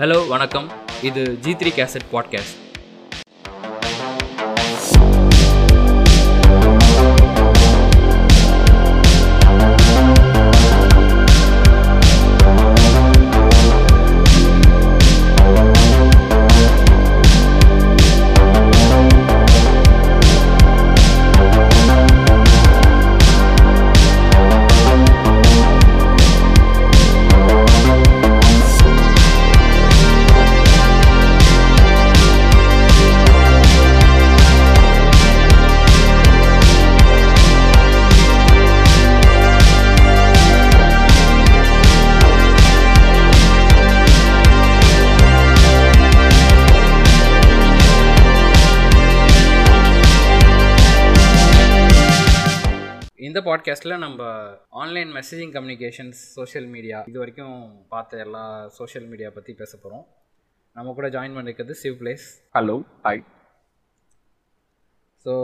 Hello வணக்கம். இது G three cassette podcast பாட்காஸ்ட்டில் நம்ம online messaging communications social media இது வரைக்கும் பார்த்த எல்லா சோஷியல் மீடியா பற்றி பேச போகிறோம் நம்ம கூட ஜாயின் பண்ணிருக்கிறது சிவ் பிளேஸ் ஹலோ ஹாய் ஸோ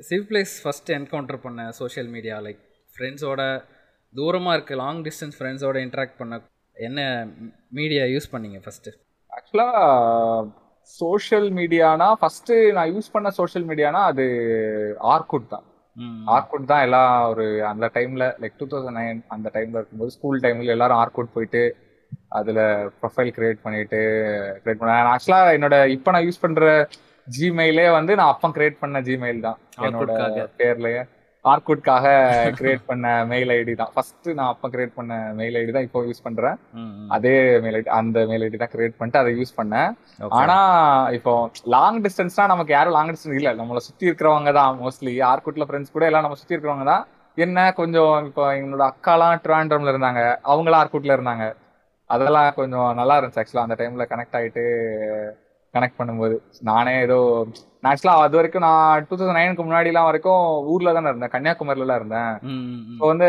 சிவ் பிளேஸ் ஃபஸ்ட் என்கவுண்டர் பண்ண சோஷியல் மீடியா லைக் ஃப்ரெண்ட்ஸோட தூரமாக இருக்க லாங் டிஸ்டன்ஸ் ஃப்ரெண்ட்ஸோட இன்ட்ராக்ட் பண்ண என்ன மீடியா யூஸ் பண்ணீங்க ஃபஸ்ட்டு ஆக்சுவலாக சோஷியல் மீடியானா ஃபஸ்ட்டு நான் யூஸ் பண்ண சோஷியல் மீடியானா அது ஆர்குட் தான். ஆர்குட் தான் எல்லாம் ஒரு அந்த டைம்ல லைக் டூ தௌசண்ட் நைன் அந்த டைம்ல இருக்கும்போது ஸ்கூல் டைம்ல எல்லாரும் ஆர்குட் போயிட்டு அதுல ப்ரொஃபைல் கிரியேட் பண்ணிட்டு கிரியேட் பண்ண ஆக்சுவலா என்னோட இப்போ நான் யூஸ் பண்ற ஜிமெயிலே வந்து நான் அப்போ கிரியேட் பண்ண ஜிமெயில் தான். என்னோட. பேர்லயே. ஆர்குட்காக கிரியேட் பண்ண மெயில் ஐடி தான். ஃபர்ஸ்ட் நான் அப்போ கிரியேட் பண்ண மெயில் ஐடி தான் இப்போ யூஸ் பண்றேன். அதே மெயில் ஐடி அந்த மெயில் ஐடி தான் கிரியேட் பண்ணிட்டு அதை யூஸ் பண்ணேன். ஆனா இப்போ லாங் டிஸ்டன்ஸ்னா நமக்கு யாரும் லாங் டிஸ்டன்ஸ் இல்ல. நம்மள சுத்தி இருக்கிறவங்க தான் மோஸ்ட்லி ஆர்குட்ல ஃப்ரெண்ட்ஸ் கூட எல்லாம் நம்ம சுத்தி இருக்கிறவங்க தான். என்ன கொஞ்சம் இப்போ என்னோட அக்காலாம் ட்ரிவாண்ட்ரம்ல இருந்தாங்க. அவங்களாம் ஆர்குட்ல இருந்தாங்க. அதெல்லாம் கொஞ்சம் நல்லா இருந்துச்சு ஆக்சுவலா அந்த டைம்ல கனெக்ட் ஆயிட்டு கனெக்ட் பண்ணும்போது. நானே ஏதோ ஆக்சுவலா அது வரைக்கும் நான் டூ தௌசண்ட் நைனுக்கு முன்னாடிலாம் வரைக்கும் ஊர்ல தானே இருந்தேன். கன்னியாகுமரியில இருந்தேன். இப்போ வந்து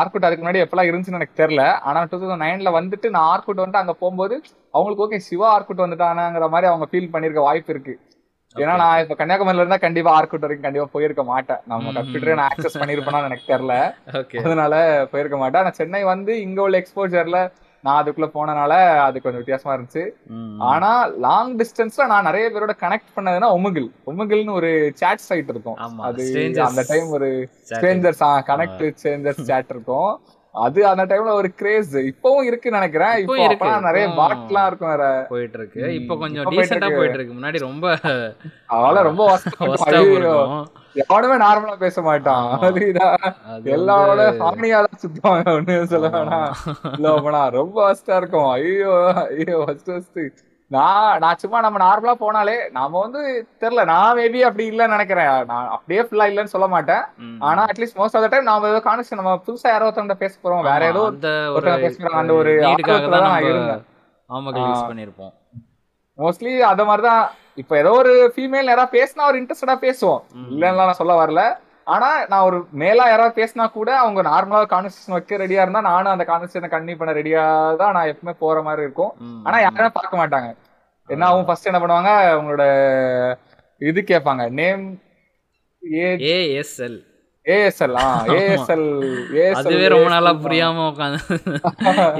ஆர்குட் அதுக்கு முன்னாடி எப்பெல்லாம் இருந்துச்சுன்னு எனக்கு தெரியல. ஆனா டூ தௌசண்ட் நைன்ல வந்துட்டு நான் ஆர்குட் வந்துட்டு அங்க போகும்போது அவங்களுக்கு ஓகே சிவா ஆர்குட் வந்துட்டானாங்கிற மாதிரி அவங்க ஃபீல் பண்ணிருக்க வாய்ப்பு இருக்கு. ஏன்னா நான் இப்ப கன்னியாகுமரியில இருந்தா கண்டிப்பா ஆர்குட் வரைக்கும் கண்டிப்பா போயிருக்க மாட்டேன். நம்ம கம்ப்யூட்டரே நான் ஆக்சஸ் பண்ணிருப்பேனான்னு எனக்கு தெரியல. அதனால போயிருக்க மாட்டேன். ஆனா சென்னை வந்து இங்க உள்ள எக்ஸ்போஜர்ல நான் அதுக்குள்ள போனனால அது கொஞ்சம் வித்தியாசமா இருந்துச்சு. ஆனா லாங் டிஸ்டன்ஸ்ல நான் நிறைய பேரோட கனெக்ட் பண்ணதுன்னா ஒமுகில் ஒமுகில்னு ஒரு சாட் சைட் இருக்கும். அது அந்த டைம் ஒரு ஸ்ட்ரேஞ்சர்ஸ் கனெக்ட் ஸ்ட்ரேஞ்சர்ஸ் சாட் இருக்கும். அது அந்த டைம்ல ஒரு கிரேஸ் இப்பவும் இருக்குன்னு நினைக்கிறேன். இப்போ இருக்கு. அப்பலாம் நிறைய பாட்லாம் இருக்கும் வேற. போயிட்டு இருக்கு இப்போ கொஞ்சம் இப்போ போயிட்டு இருக்கு. இருக்கு முன்னாடி ரொம்ப அதெல்லாம் ரொம்ப எவனுமே நார்மலா பேச மாட்டான். அதுதான் அது எல்லாரோட தான் சுத்துவாங்க ஒண்ணு சொல்ல. வேணாம். ரொம்ப வஸ்டா இருக்கும். ஐயோ ஐயோ வஸ்ட் வஸ்ட் நான் நான் சும்மா நம்ம நார்மலா போனாலே நாம வந்து தெரியல நான் மேபி அப்படி இல்லைன்னு நினைக்கிறேன். நான் அப்படியே ஃபுல்லா இல்லைன்னு சொல்ல மாட்டேன். ஆனா at least most of the time நாம ஏதோ கான்வெர்சேஷன் நம்ம புதுசா யாரோ ஒருத்தவங்க பேச போறோம். வேற ஏதோ ஒருத்தவங்க பேசுறாங்க அந்த ஒரு யூஸ். பண்ணிருப்போம் மோஸ்ட்லி அத மாதிரிதான் இப்ப ஏதோ ஒரு ஃபீமேல் யாராவது பேசினா ஒரு இன்ட்ரெஸ்டடா பேசுவோம். இல்லைன்னா நான் சொல்ல வரல. ஆனா நான் ஒரு மேலா யாராவது பேசினா கூட அவங்க நார்மலா கான்வர்சேஷன் வைக்க ரெடியா இருந்தா நானும் அந்த கான்வர்சேஷனை கண்டினியூ பண்ண ரெடியா தான் நான் எப்பவுமே போற மாதிரி இருக்கும். ஆனா யாருமே பார்க்க மாட்டாங்க. என்ன ஆகும்? ஃபர்ஸ்ட் என்ன பண்ணுவாங்க? உங்களோட இது கேட்பாங்க. நேம் ASL ஏஎஸ்எல் ஆ ஏஎஸ்எல் அதுவே ரொம்ப நாளா புரியாம உட்காந்து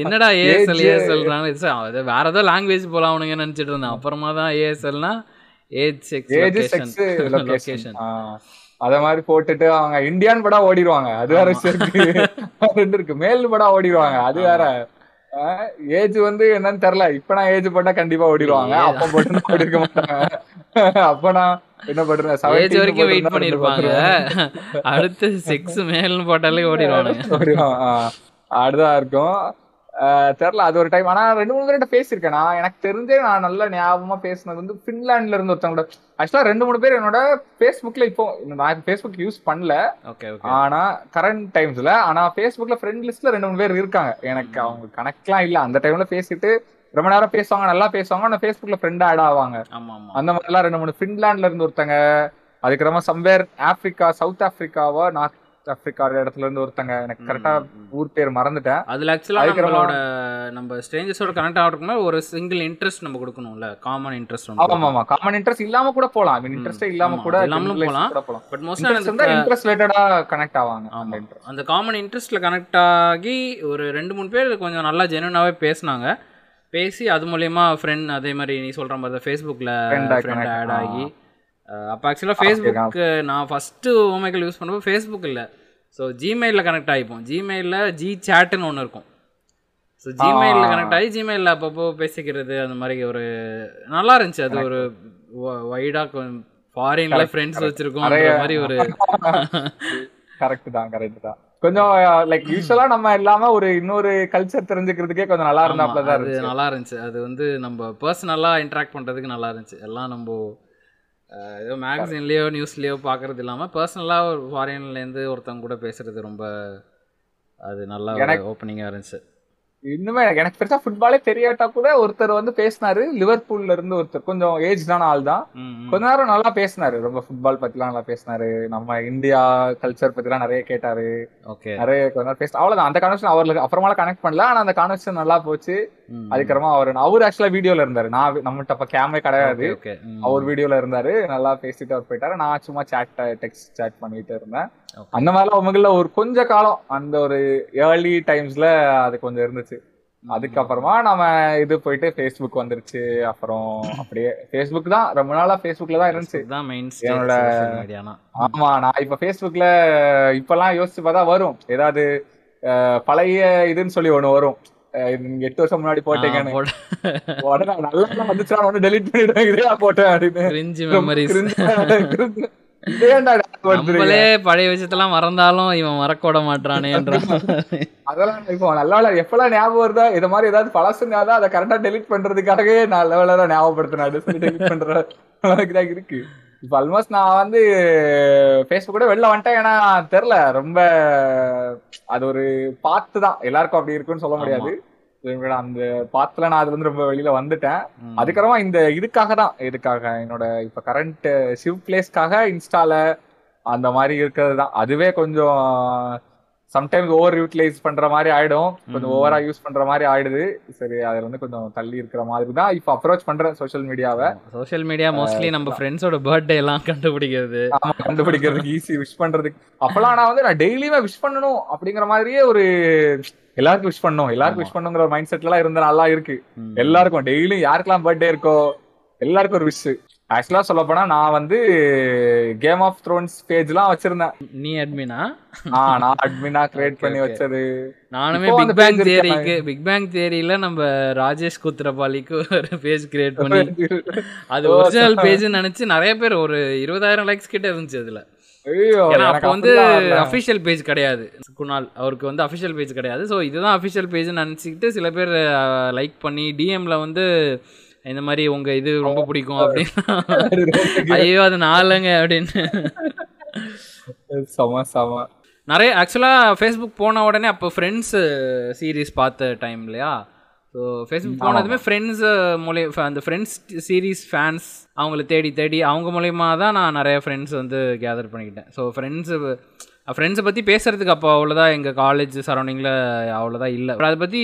என்னடா ஏஎஸ்எல் ஏஎஸ்எல் வேற ஏதோ லாங்குவேஜ் போல அவனுங்க நினைச்சிட்டு இருந்தேன் அப்புறமா தான் ஏஎஸ்எல்னா ஏஜ் செக்ஸ் லொகேஷன் அத மாதிரி போட்டுட்டு அவங்க இந்தியான் படா ஓடிடுவாங்க அது வேற ரெண்டு இருக்கு. மேல் படா ஓடிடுவாங்க அது வேற. ஏஜ் வந்து என்னன்னு தெரியல. இப்ப நான் ஏஜ் போட்டா கண்டிப்பா ஓடிடுவாங்க அப்ப போட்டு ஓடிருக்க மாட்டாங்க அப்ப நான் என்ன பண்றேன் ஏஜ் வரைக்கும் வெயிட் பண்ணிருப்பாங்க. அடுத்து செக்ஸ் மேல்னு போட்டாலே ஓடிடுவானுங்க ஓடிடுவான் அதுதான் இருக்கும். ஆஹ் தெரியல அது ஒரு டைம் ஆனா ரெண்டு மூணு பேர்கிட்ட பேசியிருக்கேன் நான் எனக்கு தெரிஞ்சே நான் நல்ல ஞாபகமா பேசினது வந்து பின்லாண்ட்ல இருந்து ஒருத்தவங்க ஆக்சுவலா ரெண்டு மூணு பேர் என்னோட ஃபேஸ்புக்ல இப்போ நான் ஃபேஸ்புக் யூஸ் பண்ணல. ஆனா கரண்ட் டைம்ஸ்ல ஆனா ஃபேஸ்புக்ல ஃப்ரெண்ட் லிஸ்ட்ல ரெண்டு மூணு பேர் இருக்காங்க. எனக்கு அவங்க கனெக்ட்லாம் இல்ல. அந்த டைம்ல பேசிட்டு ரொம்ப நேரம் பேசுவாங்க நல்லா பேசுவாங்க. ஆனா ஃபேஸ்புக்ல ஃப்ரெண்ட் ஆட் ஆவாங்க. அந்த மாதிரிலாம் ரெண்டு மூணு. ஃபின்லாண்ட்ல இருந்து ஒருத்தங்க அதுக்கப்புறமா சம்வேர் ஆப்பிரிக்கா சவுத் ஆப்பிரிக்காவா நார்த் ஆப்பிரிக்கா இடத்துல இருந்து ஒருத்தங்க எனக்கு கரெக்டா ஊர் பேர் மறந்துட்டேன். அதுல ஆக்சுவலா நம்மளோட நம்ம ஸ்ட்ரேஞ்சர்ஸோட கனெக்ட் ஆகிறதுக்கு ஒரு சிங்கிள் இன்ட்ரெஸ்ட் நம்ம கொடுக்கணும்ல காமன் இன்ட்ரெஸ்ட் ஆமா ஆமா காமன் இன்ட்ரெஸ்ட் இல்லாம கூட போலாம். ஐ மீன் இன்ட்ரெஸ்டே இல்லாம கூட இல்லாமலும் போலாம். பட் மோஸ்ட்லி இன்ட்ரெஸ்ட் ரிலேட்டடா கனெக்ட் ஆவாங்க அந்த ஆமா. அந்த காமன் இன்ட்ரெஸ்ட்ல கனெக்ட் ஆகி ஒரு ரெண்டு மூணு பேர் கொஞ்சம் நல்லா ஜெனுவனாவே பேசுனாங்க. பேசி அது மூலயமா ஃப்ரெண்ட் அதே மாதிரி நீ சொல்ற மாதிரி ஃபேஸ்புக்கில் ஃப்ரெண்ட் ஆட். ஆகி. அப்போ ஆக்சுவலாக ஃபேஸ்புக் நான் ஃபஸ்ட்டு ஓமைக்கல் யூஸ் பண்ணப்போ ஃபேஸ்புக் இல்லை. ஸோ ஜிமெயிலில் கனெக்ட் ஆகிப்போம். ஜிமெயிலில் ஜி சேட்டுன்னு ஒன்று இருக்கும். ஸோ ஜிமெயிலில் கனெக்ட் ஆகி ஜிமெயிலில் அப்பப்போ பேசிக்கிறது அந்த மாதிரி ஒரு நல்லா இருந்துச்சு. அது ஒரு வைடாக ஃபாரின்ல ஃப்ரெண்ட்ஸ் வச்சிருக்கோன்ற மாதிரி ஒரு கரெக்ட் தான் கரெக்ட் தான். கொஞ்சம் லைக் யூஸ்வலா நம்ம இல்லாம ஒரு இன்னொரு கல்ச்சர் தெரிஞ்சுக்கிறதுக்கே கொஞ்சம் நல்லா இருந்தாப்ல தான் அது இருந்துச்சு. நல்லா இருந்துச்சு. அது வந்து நம்ம பர்சனலாக இன்ட்ராக்ட் பண்ணுறதுக்கு நல்லா இருந்துச்சு. எல்லாம் நம்ம ஏதோ மேகசின்லேயோ நியூஸ்லேயோ பார்க்கறது இல்லாமல் பர்சனலாக ஒரு ஃபாரின்லேருந்து ஒருத்தவங்க கூட பேசுறது ரொம்ப அது நல்லா ஓப்பனிங்காக இருந்துச்சு. இன்னுமே எனக்கு- எனக்கு பெருசா ஃபுட்பாலே தெரியாட்டா கூட ஒருத்தர் வந்து பேசினாரு. லிவர்பூல்ல இருந்து ஒருத்தர். கொஞ்சம் ஆள் தான். ம், ம். கொஞ்ச நேரம் நல்லா பேசினாரு. ரொம்ப ஃபுட்பால் பத்திலாம் நல்லா பேசினாரு. நம்ம இந்தியா கல்ச்சர் பத்திலாம் நிறைய கேட்டாரு. நிறைய கொஞ்ச நேரம் பேச அவ்வளவுதான். அந்த கான்வர்சேஷன் அவருக்கு அப்புறமால கனெக்ட் பண்ணல. ஆனா அந்த கான்வர்சேஷன் நல்லா போச்சு. அதுக்கப்புறமா அவர் அவரு ஆக்சுவலா வீடியோல இருந்தாரு. நான் நம்மகிட்ட அப்ப கேமே கிடையாது. அவர் வீடியோல இருந்தாரு. நல்லா பேசிட்டு அவர் போயிட்டாரு. நான் சும்மா சேட் டெக்ஸ்ட் சேட் பண்ணிட்டு இருந்தேன். அந்த மாதிரிலாம் உங்கள்ல ஒரு கொஞ்ச காலம் அந்த ஒரு ஏர்லி டைம்ஸ்ல அது கொஞ்சம் இருந்துச்சு. அதுக்கப்புறமா நம்ம இது போயிட்டு ஃபேஸ்புக் வந்துருச்சு. அப்புறம் அப்படியே ஃபேஸ்புக் தான். ரொம்ப நாளா ஃபேஸ்புக்ல தான் இருந்துச்சு. என்னோட- ஆமா நான் இப்ப ஃபேஸ்புக்ல இப்பெல்லாம் யோசிச்சு பார்த்தா வரும். ஏதாவது பழைய இதுன்னு சொல்லி ஒண்ணு வரும். எட்டு வருஷம் முன்னாடி போட்டீங்கன்னு. உடனே நல்லா வந்துச்சுன்னா ஒண்ணு டெலிட் பண்ணிடுவேன். போட்டேன் அப்படின்னு. ஞாபகம்? நம்மளே பழைய விஷயத்தெல்லாம் மறந்தாலும் இவன் மறக்க விட மாட்டானேன்ற அதெல்லாம் இப்போ நல்ல எப்பெல்லாம் ஞாபகம் வருதா இத மாதிரி ஏதாவது பழசுனா தான் அதை கரெக்டா டெலிட் பண்றதுக்காகவே நான் லெவல தான் ஞாபகப்படுத்தினேன் சொல்லி டெலிட் பண்ற அளவுக்கு தான் இருக்கு. இப்போ ஆல்மோஸ்ட் நான் வந்து ஃபேஸ்புக் கூட வெளில வந்துட்டேன். ஏன்னா தெரில ரொம்ப அது ஒரு பாத்து தான். எல்லாருக்கும் அப்படி இருக்குன்னு சொல்ல முடியாது. என்னோட அந்த பாத்துல நான் அதுல இருந்து ரொம்ப வெளியில வந்துட்டேன். அதுக்கப்புறமா இந்த இதுக்காக தான். இதுக்காக என்னோட இப்ப கரண்ட் ஷிவ் பிளேஸ்க்காக இன்ஸ்டால அந்த மாதிரி இருக்கிறது தான். அதுவே கொஞ்சம் சம்டைம்ஸ் ஓவர் யூட்டிலைஸ் பண்ற மாதிரி ஆயிடும். கொஞ்சம். ஓவரா யூஸ் பண்ற மாதிரி ஆயிடுது. சரி அதுல வந்து கொஞ்சம் தள்ளி இருக்கிற மாதிரி தான். இப்ப அப்ரோச் பண்றேன் சோஷியல் மீடியாவை சோஷியல் மீடியா மோஸ்ட்லி நம்ம ஃப்ரெண்ட்ஸோட பர்த்டே எல்லாம் கண்டுபிடிக்கிறது. ஆமா கண்டுபிடிக்கிறதுக்கு ஈஸி விஷ் பண்றதுக்கு. அப்பெல்லாம் நான் வந்து நான் டெய்லியுமே விஷ் பண்ணணும் அப்படிங்கிற மாதிரியே ஒரு எல்லாருக்கும் விஷ் பண்ணணும் எல்லாருக்கும் விஷ் பண்ணுங்கிற ஒரு மைண்ட் செட்ல எல்லாம் இருந்த நல்லா இருக்கு. எல்லாருக்கும் டெய்லியும் யாருக்கெல்லாம் பர்த்டே இருக்கோ எல்லாருக்கும் ஒரு விஷ் ஆக்சுவலா சொல்ல போனா நான் வந்து கேம் ஆஃப் த்ரோன்ஸ் பேஜ்லாம் வச்சிருந்தேன். நீ அட்மினா ஆ, நான் அட்மினா கிரியேட் பண்ணி. வச்சது. நானுமே பிக் அந்த பேங் page இருக்கு. தியரிக்கு பிக் பேங் தியரியில நம்ம ராஜேஷ் குத்ரபாலிக்கு ஒரு பேஜ் கிரியேட் பண்ணி அது ஒரிஜினல் பேஜ்னு நினைச்சு நிறைய பேர் ஒரு இருபதாயிரம் லைக்ஸ் கிட்ட இருந்துச்சு அதுல. ஏன்னா எனக்கு அப்போ வந்து. அஃபிஷியல் பேஜ் கிடையாது. குணால் அவருக்கு வந்து அஃபிஷியல் பேஜ் கிடையாது. ஸோ இதுதான் அஃபிஷியல் பேஜ்னு நினச்சிக்கிட்டு சில பேர் லைக் பண்ணி டிஎம்ல வந்து இந்த மாதிரி உங்க இது ரொம்ப பிடிக்கும் அப்படின்னு. ஐயோ அது நாளுங்க அப்படின்னு. செம செம. நிறைய ஆக்சுவலாக ஃபேஸ்புக் போன உடனே அப்போ ஃப்ரெண்ட்ஸ் சீரீஸ் பார்த்த டைம் இல்லையா? ஸோ ஃபேஸ்புக் போனதுமே ஃப்ரெண்ட்ஸ் மூலியம் அந்த ஃப்ரெண்ட்ஸ் சீரீஸ் ஃபேன்ஸ் அவங்கள தேடி தேடி அவங்க மூலயமா தான் நான் நிறைய ஃப்ரெண்ட்ஸ் வந்து கேதர் பண்ணிக்கிட்டேன். ஸோ ஃப்ரெண்ட்ஸு ஃப்ரெண்ட்ஸை பற்றி பேசுறதுக்கு அப்போ அவ்வளோதான் எங்கள் காலேஜ் சரௌண்டிங்கில் அவ்வளோதான் இல்லை. அதை பற்றி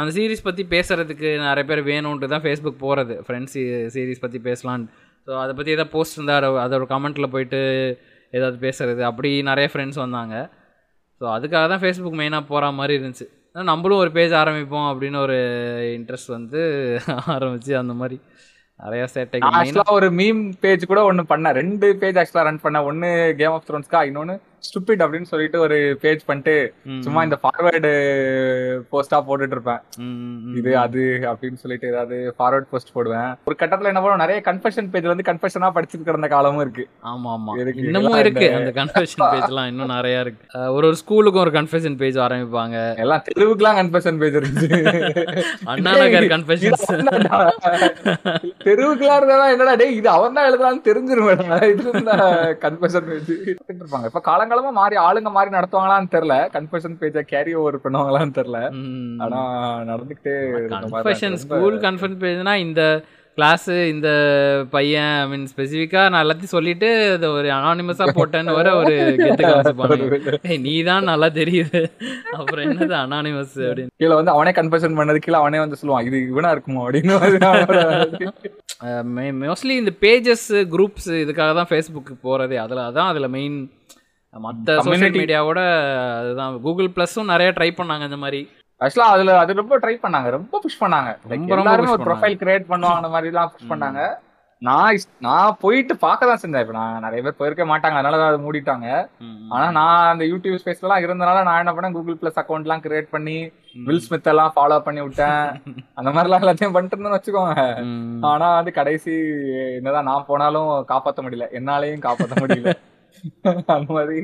அந்த சீரீஸ் பற்றி பேசுகிறதுக்கு நிறைய பேர் வேணும்ன்ட்டு தான் ஃபேஸ்புக் போகிறது ஃப்ரெண்ட்ஸ் சீரீஸ் பற்றி பேசலான்னு ஸோ அதை பற்றி எதாவது போஸ்ட் இருந்தால் அதோட கமெண்ட்டில் போயிட்டு ஏதாவது பேசுகிறது அப்படி நிறைய ஃப்ரெண்ட்ஸ் வந்தாங்க. ஸோ அதுக்காக தான் ஃபேஸ்புக் மெயினாக போகிற மாதிரி இருந்துச்சு. நம்மளும் ஒரு பேஜ் ஆரம்பிப்போம் அப்படின்னு ஒரு இன்ட்ரெஸ்ட் வந்து ஆரம்பித்து அந்த மாதிரி. நிறைய சேட்டை ஆக்சுவலா ஒரு மீம் பேஜ் கூட ஒன்னு பண்ணேன். ரெண்டு பேஜ் ஆக்சுவலா ரன் பண்ணேன். ஒன்னு கேம் ஆஃப் த்ரோன்ஸ்க்கா இன்னொன்னு ஸ்டூபிட் அப்படின்னு சொல்லிட்டு ஒரு பேஜ் பண்ணிட்டு சும்மா இந்த ஃபார்வர்டு போஸ்டா போட்டுட்டு இருப்பேன் இது அது அப்படின்னு சொல்லிட்டு ஏதாவது ஃபார்வர்ட் போஸ்ட் போடுவேன். ஒரு கட்டத்துல என்ன பண்ணுவோம் நிறைய கன்ஃபெஷன் பேஜ் வந்து கன்ஃபெஷனா படிச்சுட்டு கிடந்த காலமும் இருக்கு. ஆமா ஆமா இருக்கு. இன்னமும் இருக்கு அந்த கன்ஃபெஷன் பேஜ்லாம் இன்னும் நிறைய இருக்கு. ஒரு ஒரு ஸ்கூலுக்கும் ஒரு கன்ஃபெஷன் பேஜ் ஆரம்பிப்பாங்க. எல்லாம் தெருவுக்குலாம் கன்ஃபெஷன் பேஜ் இருந்துச்சு அண்ணா நகர் கன்ஃபெஷன்ஸ் தெருவுக்குலாம் இருந்தா என்னடா டேய் இது அவன் தான் எழுதுறான்னு தெரிஞ்சிருவேன் இது கன்ஃபெஷன் பேஜ் இருப்பாங்க இப்ப காலங்காலமா மாறி ஆளுங்க மாறி நடத்துவாங்களான்னு தெரியல. கன்ஃபெஷன் பேஜை கேரி ஓவர் பண்ணுவாங்களான்னு தெரியல. ஆனா நடந்துகிட்டே கன்ஃபெஷன். ஸ்கூல் கன்ஃபெஷன் பேஜ்னா இந்த கிளாஸு இந்த பையன் ஐ மீன் ஸ்பெசிஃபிக்காக நான் எல்லாத்தையும் சொல்லிட்டு அது ஒரு அனானிமஸாக போட்டேன்னு வர ஒரு கெத்து காமிச்சுப்பாங்க நீ தான் நல்லா தெரியுது. அப்புறம் என்னது அனானிமஸ் அப்படின்னு. கீழே வந்து அவனே கன்ஃபெஷன் பண்ணது கீழே அவனே வந்து சொல்லுவான் இது இவனா இருக்குமோ? அப்படின்னு மோஸ்ட்லி இந்த பேஜஸ் குரூப்ஸ் இதுக்காக தான் ஃபேஸ்புக்கு போகிறதே அதில் அதான் அதில் மெயின் மற்ற சோஷியல். மீடியாவோட அதுதான். கூகுள் ப்ளஸும் நிறைய ட்ரை பண்ணாங்க இந்த மாதிரி. ஆக்சுவலா அதுல அது ரொம்ப ட்ரை பண்ணாங்க. ரொம்ப புஷ் பண்ணாங்க. எல்லாருமே ஒரு ப்ரொஃபைல் கிரியேட் பண்ணுவாங்க அந்த மாதிரி எல்லாம் புஷ் பண்ணாங்க. நான் நான் போயிட்டு பார்க்க தான் செஞ்சேன். இப்ப நான் நிறைய பேர் போயிருக்க மாட்டாங்க. அதனால தான் அதை மூடிட்டாங்க. ஆனா நான் அந்த யூடியூப் ஸ்பேஸ்ல எல்லாம் இருந்தனால நான் என்ன பண்ணேன்? கூகுள் பிளஸ் அக்கௌண்ட் எல்லாம் கிரியேட் பண்ணி வில் ஸ்மித் எல்லாம் ஃபாலோ பண்ணி விட்டேன். அந்த மாதிரி எல்லாம் எல்லாத்தையும் பண்ணிட்டு இருந்தேன்னு வச்சுக்கோங்க. ஆனா வந்து கடைசி என்னதான் நான் போனாலும் காப்பாத்த முடியல. என்னாலையும் காப்பாத்த முடியல. அந்த மாதிரி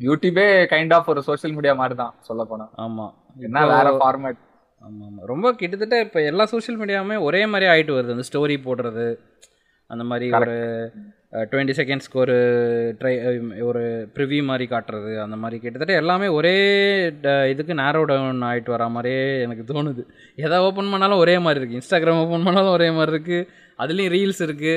யூடியூபே கைண்ட் ஆஃப் ஒரு சோஷியல் மீடியா மாதிரி தான் சொல்ல போனா ஆமாம் என்ன வேற ஃபார்மேட் ஆமாம் ஆமாம் ரொம்ப கிட்டத்தட்ட இப்போ எல்லா சோஷியல் மீடியாவுமே ஒரே மாதிரி ஆயிட்டு வருது. அந்த ஸ்டோரி போடுறது அந்த மாதிரி ஒரு டுவெண்ட்டி செகண்ட்ஸ்க்கு ஒரு ட்ரை ஒரு ப்ரிவ்யூ மாதிரி காட்டுறது அந்த மாதிரி கிட்டத்தட்ட எல்லாமே ஒரே இதுக்கு நேரோ டவுன் ஆகிட்டு வர மாதிரியே எனக்கு தோணுது. எதை ஓப்பன் பண்ணாலும் ஒரே மாதிரி இருக்குது இன்ஸ்டாகிராம் ஓப்பன் பண்ணாலும் ஒரே மாதிரி இருக்குது அதுலேயும் ரீல்ஸ் இருக்குது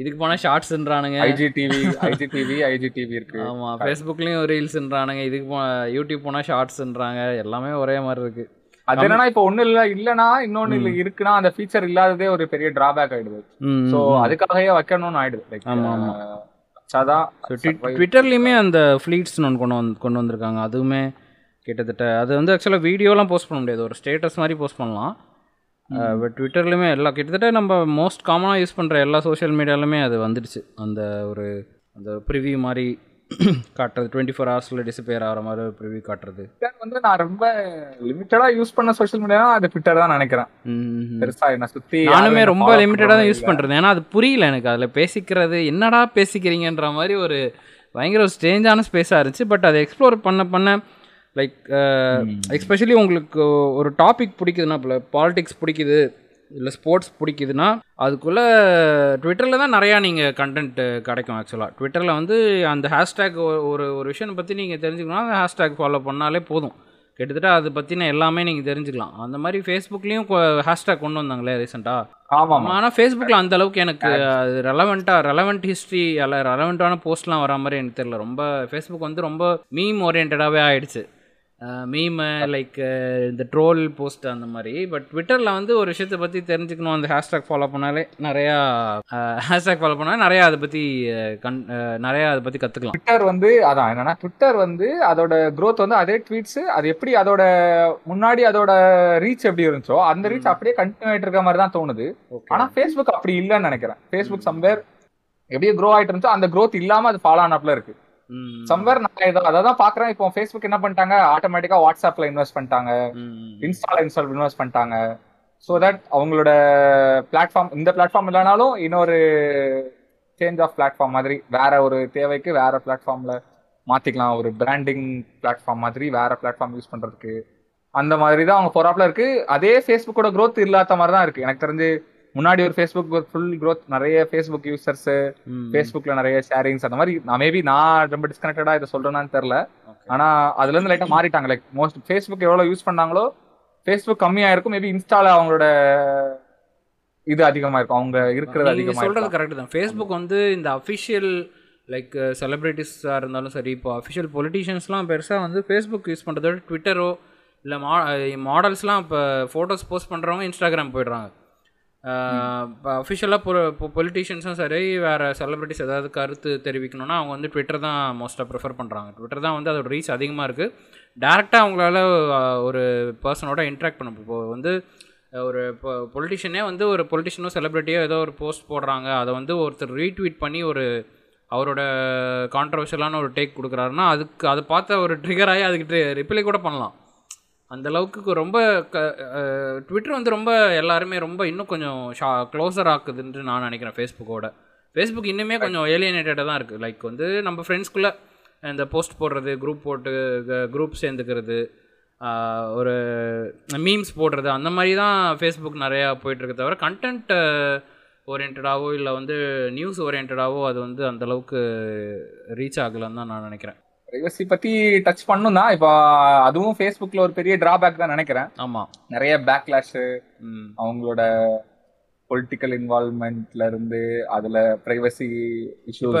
இதுக்கு போனால் ஷார்ட்ஸ்ன்றானுங்க. ஐஜிடிவி ஐஜிடிவி ஐஜிடிவி இருக்கு. ஆமாம் ஃபேஸ்புக்லேயும் ரீல்ஸ்ன்றானுங்க. இதுக்கு போ யூடியூப் போனால் ஷார்ட்ஸ்ன்றாங்க. எல்லாமே ஒரே மாதிரி இருக்குது அது என்னன்னா இப்ப ஒண்ணு இல்ல இல்லனா இன்னொன்னு இல்ல இருக்குன்னா அந்த ஃபீச்சர் இல்லாததே ஒரு பெரிய டிராபேக் ஆயிடுது. சோ அதுக்காகவே வைக்கணும்னு ஆயிடுது. லைக் ஆமா, ஆமா. வச்சாதான் ட்விட்டர்லேயுமே அந்த ஃப்ளீட்ஸ்னு ஒன்று கொண்டு வந்து கொண்டு வந்திருக்காங்க. அதுவுமே கிட்டத்தட்ட அது வந்து ஆக்சுவலாக வீடியோலாம் போஸ்ட் பண்ண முடியாது. ஒரு ஸ்டேட்டஸ் மாதிரி போஸ்ட் பண்ணலாம். ட்விட்டர்லையுமே எல்லா கிட்டத்தட்ட நம்ம மோஸ்ட் காமனாக யூஸ் பண்ணுற எல்லா சோஷியல் மீடியாலுமே அது வந்துடுச்சு. அந்த ஒரு அந்த ப்ரிவ்யூ மாதிரி காட்டுறது. டுவெண்ட்டி ஃபோர் ஹவர்ஸில் டிசப்பேர் ஆகிற மாதிரி ஒரு ப்ரிவ்யூ காட்டுறது. வந்து நான் ரொம்ப லிமிட்டடா யூஸ் பண்ண சோஷியல் மீடியா அது ட்விட்டர் தான் நினைக்கிறேன். ம். பெருசா என்ன சுத்தி நானுமே ரொம்ப லிமிட்டடாக தான் யூஸ் பண்ணுறது ஏன்னா அது புரியல எனக்கு. அதில் பேசிக்கிறது என்னடா பேசிக்கிறீங்கன்ற மாதிரி ஒரு பயங்கர ஒரு ஸ்ட்ரேஞ்சான ஸ்பேஸாக இருந்துச்சு. பட் அதை எக்ஸ்ப்ளோர் பண்ண பண்ண லைக் எஸ்பெஷலி உங்களுக்கு ஒரு டாபிக் பிடிக்குதுன்னா இப்போ பாலிடிக்ஸ் பிடிக்குது இல்லை ஸ்போர்ட்ஸ் பிடிக்குதுன்னா அதுக்குள்ளே ட்விட்டரில் தான் நிறையா நீங்கள் கண்டென்ட் கிடைக்கும் ஆக்சுவலாக ட்விட்டரில் வந்து அந்த ஹேஷ்டேக் ஒரு ஒரு விஷயம் பற்றி நீங்கள் தெரிஞ்சுக்கணும்னா அந்த ஹேஷ்டேக் ஃபாலோ பண்ணாலே போதும். கிட்டத்தட்ட அதை பற்றின எல்லாமே நீங்கள் தெரிஞ்சுக்கலாம். அந்த மாதிரி ஃபேஸ்புக்லேயும் ஹேஷ்டேக் கொண்டு வந்தாங்களே ரீசெண்டாக ஆமா ஆமா ஆனால் ஃபேஸ்புக்கில் அந்த அளவுக்கு எனக்கு அது ரெலவெண்ட்டாக ரெலவெண்ட் ஹிஸ்ட்ரி அல்ல ரெலவெண்ட்டான போஸ்ட்லாம் வர மாதிரி எனக்கு தெரியல. ரொம்ப ஃபேஸ்புக் வந்து ரொம்ப மீம் ஓரியன்டாகவே ஆயிடுச்சு. மீம் லைக் இந்த ட்ரோல் போஸ்ட் அந்த மாதிரி. பட் ட்விட்டரில் வந்து ஒரு விஷயத்தை பற்றி தெரிஞ்சுக்கணும். அந்த ஹேஷ்டேக் ஃபாலோ பண்ணாலே நிறையா ஹேஷ்டேக் ஃபாலோ பண்ணாலே நிறையா அதை பற்றி கண் நிறையா அதை பற்றி கற்றுக்கலாம் ட்விட்டர் வந்து அதான் என்னன்னா ட்விட்டர் வந்து அதோட growth வந்து அதே ட்வீட்ஸ் அது எப்படி அதோட முன்னாடி அதோட ரீச் எப்படி இருந்துச்சோ அந்த ரீச் அப்படியே கண்டினியூ ஆயிட்டு இருக்க மாதிரி தான் தோணுது. ஆனா ஃபேஸ்புக் அப்படி இல்லைன்னு நினைக்கிறேன். ஃபேஸ்புக் சம்வேர் எப்படியே க்ரோ ஆயிட்டு இருந்துச்சோ அந்த growth இல்லாம அது ஃபாலோ ஆனப்ல இருக்கு. சம்வேர் நான் இதை அதை தான் பாக்குறேன். இப்போ ஃபேஸ்புக் என்ன பண்ணிட்டாங்க? ஆட்டோமேட்டிக்கா வாட்ஸ்அப்ல இன்வெஸ்ட் பண்ணிட்டாங்க. இன்ஸ்டால இன்ஸ்டால் இன்வெஸ்ட் பண்ணிட்டாங்க. ஸோ தட் அவங்களோட பிளாட்ஃபார்ம் இந்த பிளாட்ஃபார்ம் இல்லைனாலும் இன்னொரு சேஞ்ச் ஆஃப் பிளாட்ஃபார்ம் மாதிரி வேற ஒரு தேவைக்கு வேற பிளாட்ஃபார்ம்ல மாத்திக்கலாம். ஒரு பிராண்டிங் பிளாட்ஃபார்ம் மாதிரி வேற பிளாட்ஃபார்ம் யூஸ் பண்றதுக்கு. அந்த மாதிரி தான் அவங்க போறாப்ல இருக்கு. அதே ஃபேஸ்புக்கோட growth இல்லாத மாதிரி தான் இருக்கு. எனக்கு தெரிஞ்சு முன்னாடி ஒரு ஃபேஸ்புக் ஃபுல் growth நிறைய ஃபேஸ்புக் யூசர்ஸ் ஃபேஸ்புக்ல நிறைய ஷேரிங்ஸ் அந்த மாதிரி நான் மேபி நான் ரொம்ப டிஸ்கனெக்டடா இதை சொல்றேனான்னு தெரியல. ஆனா அதுல இருந்து லைட்டா மாறிட்டாங்க. லைக் மோஸ்ட் ஃபேஸ்புக் எவ்வளவு யூஸ் பண்ணாங்களோ ஃபேஸ்புக் கம்மியா இருக்கும் மேபி இன்ஸ்டால அவங்களோட இது அதிகமா இருக்கும். அவங்க இருக்கிறது அதிகமா சொல்றது கரெக்ட் தான். ஃபேஸ்புக் வந்து இந்த அஃபிஷியல் லைக் செலிபிரிட்டிஸாக இருந்தாலும் சரி இப்போ அஃபிஷியல் பொலிட்டீஷியன்ஸ்லாம் பெருசாக வந்து ஃபேஸ்புக் யூஸ் பண்ணுறத விட ட்விட்டரோ இல்லை மா மாடல்ஸ்லாம் இப்போ ஃபோட்டோஸ் போஸ்ட் பண்ணுறவங்க இன்ஸ்டாகிராம் போயிடுறாங்க. இப்போ அஃபிஷியலாக பொலிட்டீஷியன்ஸும் சரி வேறு செலிபிரிட்டிஸ் ஏதாவது கருத்து தெரிவிக்கணும்னா அவங்க வந்து ட்விட்டர் தான் மோஸ்ட்டாக ப்ரிஃபர் பண்ணுறாங்க ட்விட்டர் தான் வந்து அதோட ரீச் அதிகமாக இருக்குது டேரெக்டாக அவங்களால ஒரு பர்சனோட இன்ட்ராக்ட் பண்ண இப்போ வந்து ஒரு ஒரு பொலிட்டிஷியனே வந்து ஒரு பொலிட்டிஷியனோ செலிப்ரிட்டியோ ஏதோ ஒரு போஸ்ட் போடுறாங்க. அதை வந்து ஒருத்தர் ரீட்வீட் பண்ணி ஒரு அவரோட கான்ட்ரவர்ஷியலான ஒரு டேக் கொடுக்குறாருன்னா அதுக்கு அதை பார்த்த ஒரு ட்ரிகர் ஆகி அதுக்கு ரிப்ளை கூட பண்ணலாம். அந்த அளவுக்கு ரொம்ப க ட்விட்டர் வந்து ரொம்ப எல்லாருமே ரொம்ப இன்னும் கொஞ்சம் ஷா க்ளோஸர் ஆக்குதுன்ட்டு நான் நினைக்கிறேன் ஃபேஸ்புக்கோட ஃபேஸ்புக் இன்னுமே கொஞ்சம் ஏலியனேட்டடாக தான் இருக்குது லைக் வந்து நம்ம ஃப்ரெண்ட்ஸ்குள்ளே இந்த போஸ்ட் போடுறது குரூப் போட்டு குரூப் சேர்ந்துக்கிறது ஒரு மீம்ஸ் போடுறது அந்த மாதிரி தான் ஃபேஸ்புக் நிறையா போயிட்டுருக்கு தவிர கண்டென்ட் ஓரியன்டாவோ இல்லை வந்து நியூஸ் ஓரியன்டாவோ அது வந்து அந்த அளவுக்கு ரீச் ஆகலைன்னு தான் நான் நினைக்கிறேன். பிரைவசி பத்தி டச் பண்ணும் தான். இப்போ அதுவும் ஃபேஸ்புக்ல ஒரு பெரிய டிராபேக் தான் நினைக்கிறேன். ஆமாம் நிறைய பேக்லாஷ் அவங்களோட பொலிட்டிக்கல் இன்வால்வ்மெண்ட்ல இருந்து அதுல பிரைவசி இஷ்யூஸ்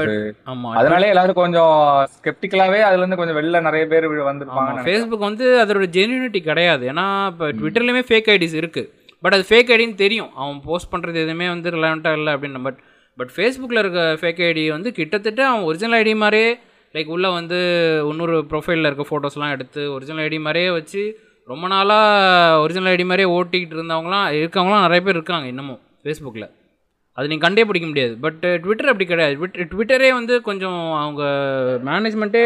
அதனாலே எல்லாரும் கொஞ்சம் ஸ்கெப்டிக்கலாவே அதுல இருந்து கொஞ்சம் வெளில நிறைய பேர் வந்திருப்பாங்க ஃபேஸ்புக் வந்து அதோட ஜென்யூனிட்டி கிடையாது. ஏன்னா இப்போ ட்விட்டர்லேயுமே ஃபேக் ஐடிஸ் இருக்குது பட் அது ஃபேக் ஐடின்னு தெரியும். அவன் போஸ்ட் பண்ணுறது எதுவுமே வந்து ரிலவெண்ட்டாக இல்லை அப்படின்னு. பட் பட் ஃபேஸ்புக்கில் இருக்க ஃபேக் ஐடி வந்து கிட்டத்தட்ட அவன் ஒரிஜினல் ஐடி மாதிரியே லைக் உள்ளே வந்து இன்னொரு ப்ரொஃபைலில் இருக்க ஃபோட்டோஸ்லாம் எடுத்து ஒரிஜினல் ஐடி மாதிரியே வச்சு ரொம்ப நாளாக ஒரிஜினல் ஐடி மாதிரியே ஓட்டிக்கிட்டு இருந்தவங்களாம் இருக்கவங்களாம் நிறைய பேர் இருக்காங்க இன்னமும் ஃபேஸ்புக்கில் அது நீங்கள் கண்டே பிடிக்க முடியாது. பட் ட்விட்டர் அப்படி கிடையாது. ட்விட் ட்விட்டரே வந்து கொஞ்சம் அவங்க மேனேஜ்மெண்ட்டே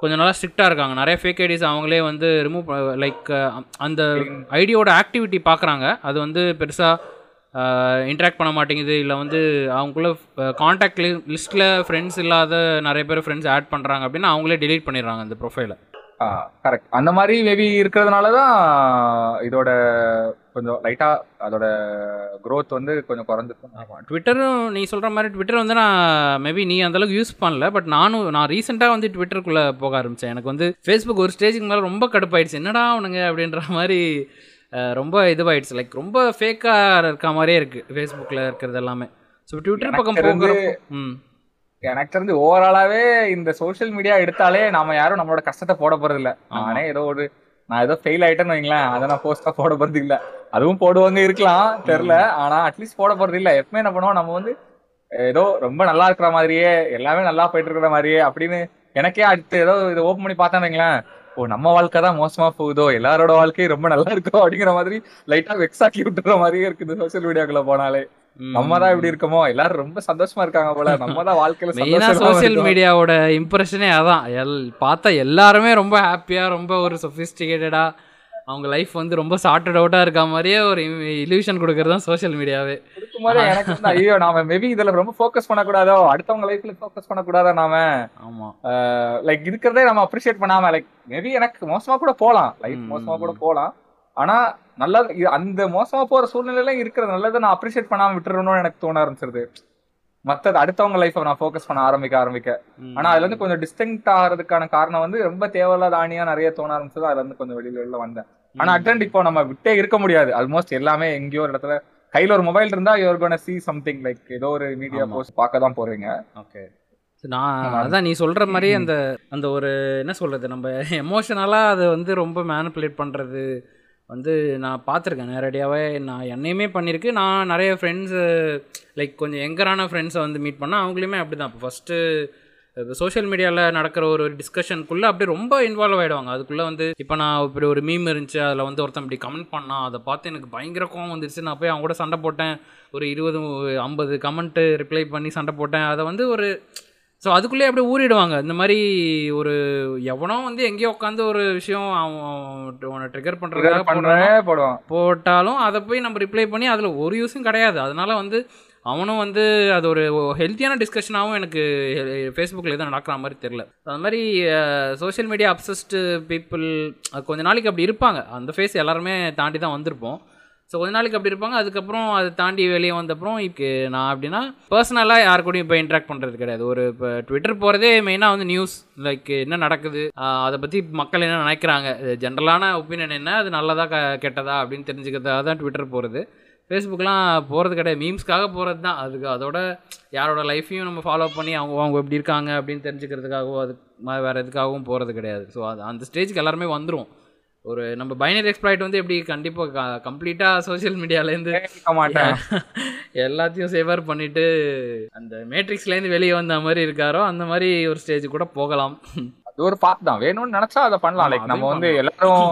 கொஞ்சம் நல்லா ஸ்ட்ரிக்டாக இருக்காங்க. நிறைய ஃபேக் ஐடிஸ் அவங்களே வந்து ரிமூவ் லைக் அந்த ஐடியோட ஆக்டிவிட்டி பார்க்குறாங்க அது வந்து பெருசாக இன்ட்ராக்ட் பண்ண மாட்டேங்குது. இல்லை வந்து அவங்களுக்குள்ள காண்டாக்ட் லிஸ்ட்டில் ஃப்ரெண்ட்ஸ் இல்லாத நிறைய பேர் ஃப்ரெண்ட்ஸ் ஆட் பண்ணுறாங்க அப்படின்னா அவங்களே delete பண்ணிடுறாங்க அந்த ப்ரொஃபைலை கரெக்ட் அந்த மாதிரி மேபி இருக்கிறதுனால தான் இதோட கொஞ்சம் லைட்டா அதோட growth வந்து கொஞ்சம் குறைஞ்சிருக்கும் ஆமாம் ட்விட்டரும் நீ சொல்கிற மாதிரி ட்விட்டர் வந்து நான் மேபி நீ அந்த அளவுக்கு யூஸ் பண்ணல பட் நானும் நான் ரீசெண்டாக வந்து ட்விட்டருக்குள்ளே போக ஆரம்பித்தேன் எனக்கு வந்து ஃபேஸ்புக் ஒரு ஸ்டேஜுக்கு மேலே ரொம்ப கடுப்பாயிடுச்சு. என்னடா அவனுங்க அப்படின்ற மாதிரி ரொம்ப இதுவாயிடுச்சு. லைக் ரொம்ப ஃபேக்காக இருக்க மாதிரியே இருக்குது ஃபேஸ்புக்கில் இருக்கிறது எல்லாமே. ஸோ ட்விட்டர் பக்கம் போகிறப்போ ம். எனக்கு தெரிஞ்சு ஓவராலாவே இந்த சோஷியல் மீடியா எடுத்தாலே நாம யாரும் நம்மளோட கஷ்டத்தை போட போறது இல்ல. நானே ஏதோ ஒரு நான் ஏதோ ஃபெயில் ஆயிட்டேன்னு வைங்களேன். அதை நான் போஸ்டா போட போறது இல்ல அதுவும் போடுவாங்க இருக்கலாம் தெரியல. ஆனா அட்லீஸ்ட் போட போறது இல்ல எப்பவுமே என்ன பண்ணுவோம் நம்ம வந்து ஏதோ ரொம்ப நல்லா இருக்கிற மாதிரியே எல்லாமே நல்லா போயிட்டு இருக்கிற மாதிரியே அப்படின்னு எனக்கே அடுத்து ஏதோ இதை ஓப்பன் பண்ணி பார்த்தேன்னு வைங்களேன். ஓ நம்ம வாழ்க்கை தான் மோசமா போகுதோ? எல்லாரோட வாழ்க்கையும் ரொம்ப நல்லா இருக்கும் அப்படிங்கிற மாதிரி லைட்டா வெக்ஸ் ஆக்கி விட்டுற மாதிரியே இருக்குது சோஷியல் மீடியாக்குள்ள போனாலே. நம்ம தான் இப்படி இருக்கோமோ? எல்லாரும் ரொம்ப சந்தோஷமா இருக்காங்க போல. நம்ம தான் வாழ்க்கையில சோஷியல் இருக்கோம். மீடியாவோட இம்ப்ரெஷனே அதான். எல் பார்த்தா எல்லாருமே ரொம்ப ஹாப்பியாக ரொம்ப ஒரு சொஃபிஸ்டிகேட்டடாக அவங்க லைஃப் வந்து ரொம்ப சார்ட்டட் அவுட்டாக இருக்க மாதிரியே ஒரு இல்யூஷன் கொடுக்கறது தான் சோஷியல் மீடியாவே இருக்கும்போது எனக்கு வந்து ஐயோ நாம மேபி இதுல ரொம்ப ஃபோக்கஸ் பண்ணக்கூடாதோ? அடுத்தவங்க லைஃப்ல ஃபோக்கஸ் பண்ணக்கூடாதோ நாம? ஆமாம் லைக் இருக்கிறதே நம்ம அப்ரிஷியேட் பண்ணாம லைக் மேபி எனக்கு மோசமா கூட போலாம். லைஃப் ம், மோசமா ம், கூட போலாம். ஆனா நல்லது இது- அந்த மோசமா போற சூழ்நிலையில இருக்கிற நல்லதை நான் அப்ரிஷியேட் பண்ணாம விட்டுறணும்னு எனக்கு தோண ஆரம்பிச்சிருது. மத்தது அடுத்தவங்க லைஃப்பை நான் ஃபோக்கஸ் பண்ண ஆரம்பிக்க ஆரம்பிக்க. ஆனா அதுல இருந்து கொஞ்சம் டிஸ்டிங்ட் ஆகிறதுக்கான காரணம் வந்து ரொம்ப தேவையில்லாத ஆணியா நிறைய தோண ஆரம்பிச்சது. அதுல இருந்து கொஞ்சம் வெளியில வெளில வந்தேன். ஆனா அட்டென்ட் இப்போ நம்ம விட்டே இருக்க முடியாது. ஆல்மோஸ்ட் எல்லாமே எங்கேயோ ஒரு இடத்துல கையில ஒரு மொபைல் இருந்தா you're gonna see something like ஏதோ ஒரு மீடியா. போஸ்ட் பார்க்க தான் போறீங்க. ஓகே நான் அதான் நீ சொல்கிற மாதிரி அந்த அந்த ஒரு என்ன சொல்கிறது நம்ம எமோஷனலாக அதை வந்து ரொம்ப மேனிப்புலேட் பண்ணுறது வந்து நான் பார்த்துருக்கேன் நேரடியாகவே நான் என்னையுமே பண்ணியிருக்கு. நான் நிறைய ஃப்ரெண்ட்ஸு லைக் கொஞ்சம் எங்கரான ஃப்ரெண்ட்ஸை வந்து மீட் பண்ணால் அவங்களையுமே அப்படி தான் இப்போ ஃபஸ்ட்டு சோஷியல் மீடியாவில் நடக்கிற ஒரு டிஸ்கஷனுக்குள்ளே அப்படியே ரொம்ப இன்வால்வ் ஆகிடுவாங்க அதுக்குள்ளே வந்து இப்போ நான் இப்படி ஒரு மீம் இருந்துச்சு அதில் வந்து ஒருத்தன் இப்படி கமெண்ட் பண்ணான் அதை பார்த்து எனக்கு பயங்கர கோவம் வந்துருச்சு. நான் போய் அவங்க கூட சண்டை போட்டேன். ஒரு இருபது ஐம்பது கமெண்ட்டு ரிப்ளை பண்ணி சண்டை போட்டேன். அதை வந்து ஒரு ஸோ அதுக்குள்ளேயே அப்படியே ஊறிடுவாங்க. இந்த மாதிரி ஒரு எவனோ வந்து எங்கேயோ உட்காந்து ஒரு விஷயம் அவன் ட்ரிகர் பண்ணுறதுக்காக போடுவான். போட்டாலும் அதை போய் நம்ம ரிப்ளை பண்ணி அதில் ஒரு யூஸும் கிடையாது. அதனால வந்து அவனும் வந்து அது ஒரு ஹெல்த்தியான டிஸ்கஷனாகவும் எனக்கு ஃபேஸ்புக்கில் எதுவும் நடக்கிற மாதிரி தெரில அது மாதிரி சோஷியல் மீடியா அப்சஸ்டு பீப்புள் கொஞ்ச நாளைக்கு அப்படி இருப்பாங்க. அந்த ஃபேஸ் எல்லாருமே தாண்டி தான் வந்திருப்போம். ஸோ கொஞ்ச நாளைக்கு அப்படி இருப்பாங்க. அதுக்கப்புறம் அதை தாண்டி வெளியே வந்தப்புறம் இப்போ நான் அப்படின்னா பர்சனலாக யார் கூடயும் இப்போ இன்ட்ராக்ட் பண்ணுறது கிடையாது. ஒரு இப்போ ட்விட்டர் போகிறதே மெயினாக வந்து நியூஸ் லைக் என்ன நடக்குது அதை பற்றி மக்கள் என்ன நினைக்கிறாங்க. ஜென்ரலான ஒப்பீனியன் என்ன? அது நல்லதா க கெட்டதா அப்படின்னு தெரிஞ்சுக்கிறதா தான் ட்விட்டர் போகிறது ஃபேஸ்புக்லாம் போகிறது கிடையாது. மீம்ஸ்க்காக போகிறது தான். அதுக்கு அதோட யாரோட லைஃப்பையும் நம்ம ஃபாலோ பண்ணி அவங்க அவங்க எப்படி இருக்காங்க அப்படின்னு தெரிஞ்சுக்கிறதுக்காகவோ அது மா- வேறு எதுக்காகவும் போகிறது கிடையாது. ஸோ அது அந்த ஸ்டேஜ்க்கு எல்லாருமே வந்துடும் ஒரு நம்ம பைனரி எக்ஸ்ப்ளாய்ட் வந்து எப்படி கண்டிப்பாக கம்ப்ளீட்டாக சோஷியல் மீடியாலேருந்து மாட்டேன். எல்லாத்தையும் சேவர் பண்ணிட்டு அந்த மேட்ரிக்ஸ்லேருந்து வெளியே வந்த மாதிரி இருக்காரோ அந்த மாதிரி ஒரு ஸ்டேஜ் கூட போகலாம். அது ஒரு பார்ட் தான். வேணும்னு நினைச்சா அதை பண்ணலாம். லைக் நம்ம வந்து எல்லாரும்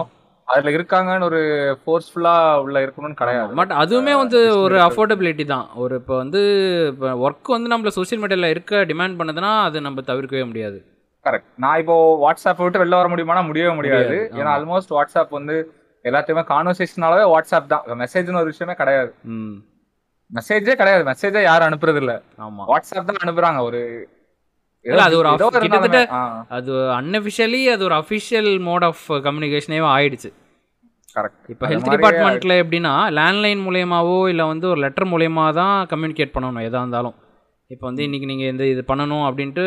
அதுல இருக்காங்கன்னு ஒரு ஃபோர்ஸ்ஃபுல்லா உள்ள இருக்கணும்னு கிடையாது. பட் அதுவுமே வந்து ஒரு அஃபோர்டபிலிட்டி தான். ஒரு இப்போ வந்து இப்போ ஒர்க் வந்து நம்மள சோஷியல் மீடியாவில் இருக்க டிமாண்ட் பண்ணுதுன்னா அது நம்ம தவிர்க்கவே முடியாது. கரெக்ட் நான் இப்போ வாட்ஸ்அப் விட்டு வெளில வர முடியுமானா முடியவே முடியாது. ஏன்னா ஆமா. ஆல்மோஸ்ட் வாட்ஸ்அப் வந்து எல்லாத்தையுமே கான்வர்சேஷனாலவே வாட்ஸ்அப் தான். மெசேஜ்னு ஒரு விஷயமே கிடையாது. மெசேஜே கிடையாது. மெசேஜே யாரும் அனுப்புறது இல்ல ஆமாம் வாட்ஸ்அப் தான் அனுப்புறாங்க. ஒரு அது ஒரு கிட்டத்தட்ட- அது அன்அஃபிஷியலி அது ஒரு அஃபிஷியல் மோட் ஆஃப் கம்யூனிகேஷனே ஆயிடுச்சு. Correct. இப்போ ஹெல்த் டிபார்ட்மெண்ட்டில் எப்படின்னா லேண்ட்லைன் மூலியமாவோ இல்லை வந்து ஒரு லெட்டர் மூலியமா தான் கம்யூனிகேட் பண்ணணும் எதாக இருந்தாலும். இப்போ வந்து இன்றைக்கி நீங்கள் இந்த இது பண்ணணும் அப்படின்ட்டு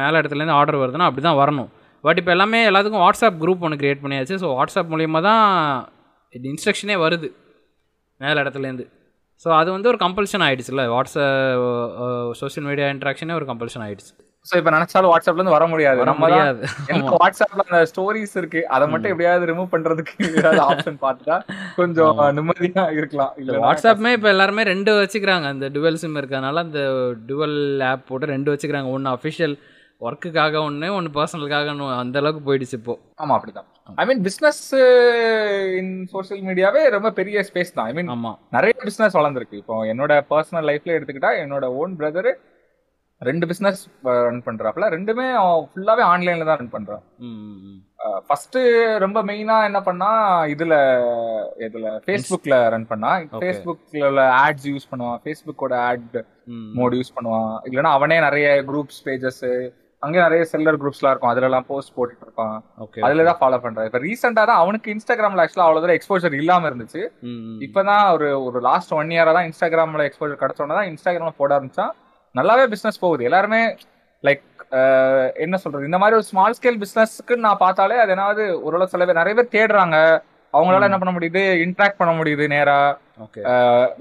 மேலே இடத்துலேருந்து ஆர்டர் வருதுன்னா அப்படி தான் வரணும். பட் இப்போ எல்லாமே எல்லாத்துக்கும் வாட்ஸ்அப் குரூப் ஒன்று க்ரியேட் பண்ணியாச்சு. ஸோ வாட்ஸ்அப் மூலியமா தான் இன்ஸ்ட்ரக்ஷனே வருது மேலே இடத்துலேருந்து ஸோ அது வந்து ஒரு கம்பல்ஷன் ஆயிடுச்சுல்ல வாட்ஸ்அப் சோஷியல் மீடியா இன்ட்ராக்ஷனே ஒரு கம்பல்ஷன் ஆயிடுச்சு. So, இப்ப நினைச்சாலும் வாட்ஸ்அப்ல இருந்து வர முடியாது. வர நம்ம எனக்கு வாட்ஸ்அப்ல அந்த ஸ்டோரிஸ் இருக்கு. அதை மட்டும் எப்படியாவது ரிமூவ் பண்றதுக்கு ஏதாவது ஆப்ஷன் பார்த்துட்டா கொஞ்சம் நிம்மதியா இருக்கலாம். இல்ல வாட்ஸ்அப்புமே இப்போ எல்லாருமே ரெண்டு வச்சுக்கிறாங்க. அந்த டுவல் சிம் இருக்கறனால அந்த டுவல் ஆப் போட்டு ரெண்டு வச்சுக்கிறாங்க. ஒன்று அஃபிஷியல் ஒர்க்குக்காக ஒன்று ஒன்று பர்சனலுக்காக அந்த அளவுக்கு போயிடுச்சு இப்போ. ஆமா அப்படிதான். ஐ மீன் பிசினஸ் இன் சோஷியல் மீடியாவே ரொம்ப பெரிய ஸ்பேஸ் தான். ஐ மீன் ஆமாம் நிறைய பிசினஸ் வளர்ந்துருக்கு. இப்போ என்னோட பர்சனல் லைஃப்ல எடுத்துக்கிட்டா என்னோட ஓன் பிரதர் ரெண்டு பிசினஸ் ரன் பண்றாப்ல ரெண்டுமே ஃபுல்லாவே ஆன்லைன்ல தான் ரன் பண்றான். ஃபர்ஸ்ட் ரொம்ப மெயினா என்ன பண்ணா இதுல இதுல ஃபேஸ்புக்ல ரன் பண்ணா. ஃபேஸ்புக்ல ஆட்ஸ் யூஸ் பண்ணுவான். ஃபேஸ்புக்கோட ஆட் மோட் யூஸ் பண்ணுவான். இல்லைன்னா அவனே நிறைய குரூப்ஸ் பேஜஸ் அங்கே நிறைய செல்லர் குரூப்ஸ்லாம் இருக்கும். அதுல எல்லாம் போஸ்ட் போட்டுட்டு இருப்பான். அதுல தான் ஃபாலோ பண்றான். இப்ப ரீசெண்டா தான் அவனுக்கு இன்ஸ்டாகிராம்ல ஆக்சுவலா அவ்வளவு தூரம் எக்ஸ்போஜர் இல்லாம இருந்துச்சு. இப்பதான் ஒரு ஒரு லாஸ்ட் ஒன் இயரா தான் இன்ஸ்டாகிராம்ல எக்ஸ்போஜர் கிடைச்சோன்னா தான் இன்ஸ்டாகிராம்ல போட ஆரம்பிச்சான். நல்லாவே பிசினஸ் போகுது. எல்லாருமே லைக் என்ன சொல்றது? இந்த மாதிரி ஒரு ஸ்மால் ஸ்கேல் பிசினஸ்க்கு நான் பார்த்தாலே அது என்னாவது ஓரளவு சில பேர் நிறைய பேர் தேடுறாங்க. அவங்களால என்ன பண்ண முடியுது? இன்ட்ராக்ட் பண்ண முடியுது நேரா. ஓகே.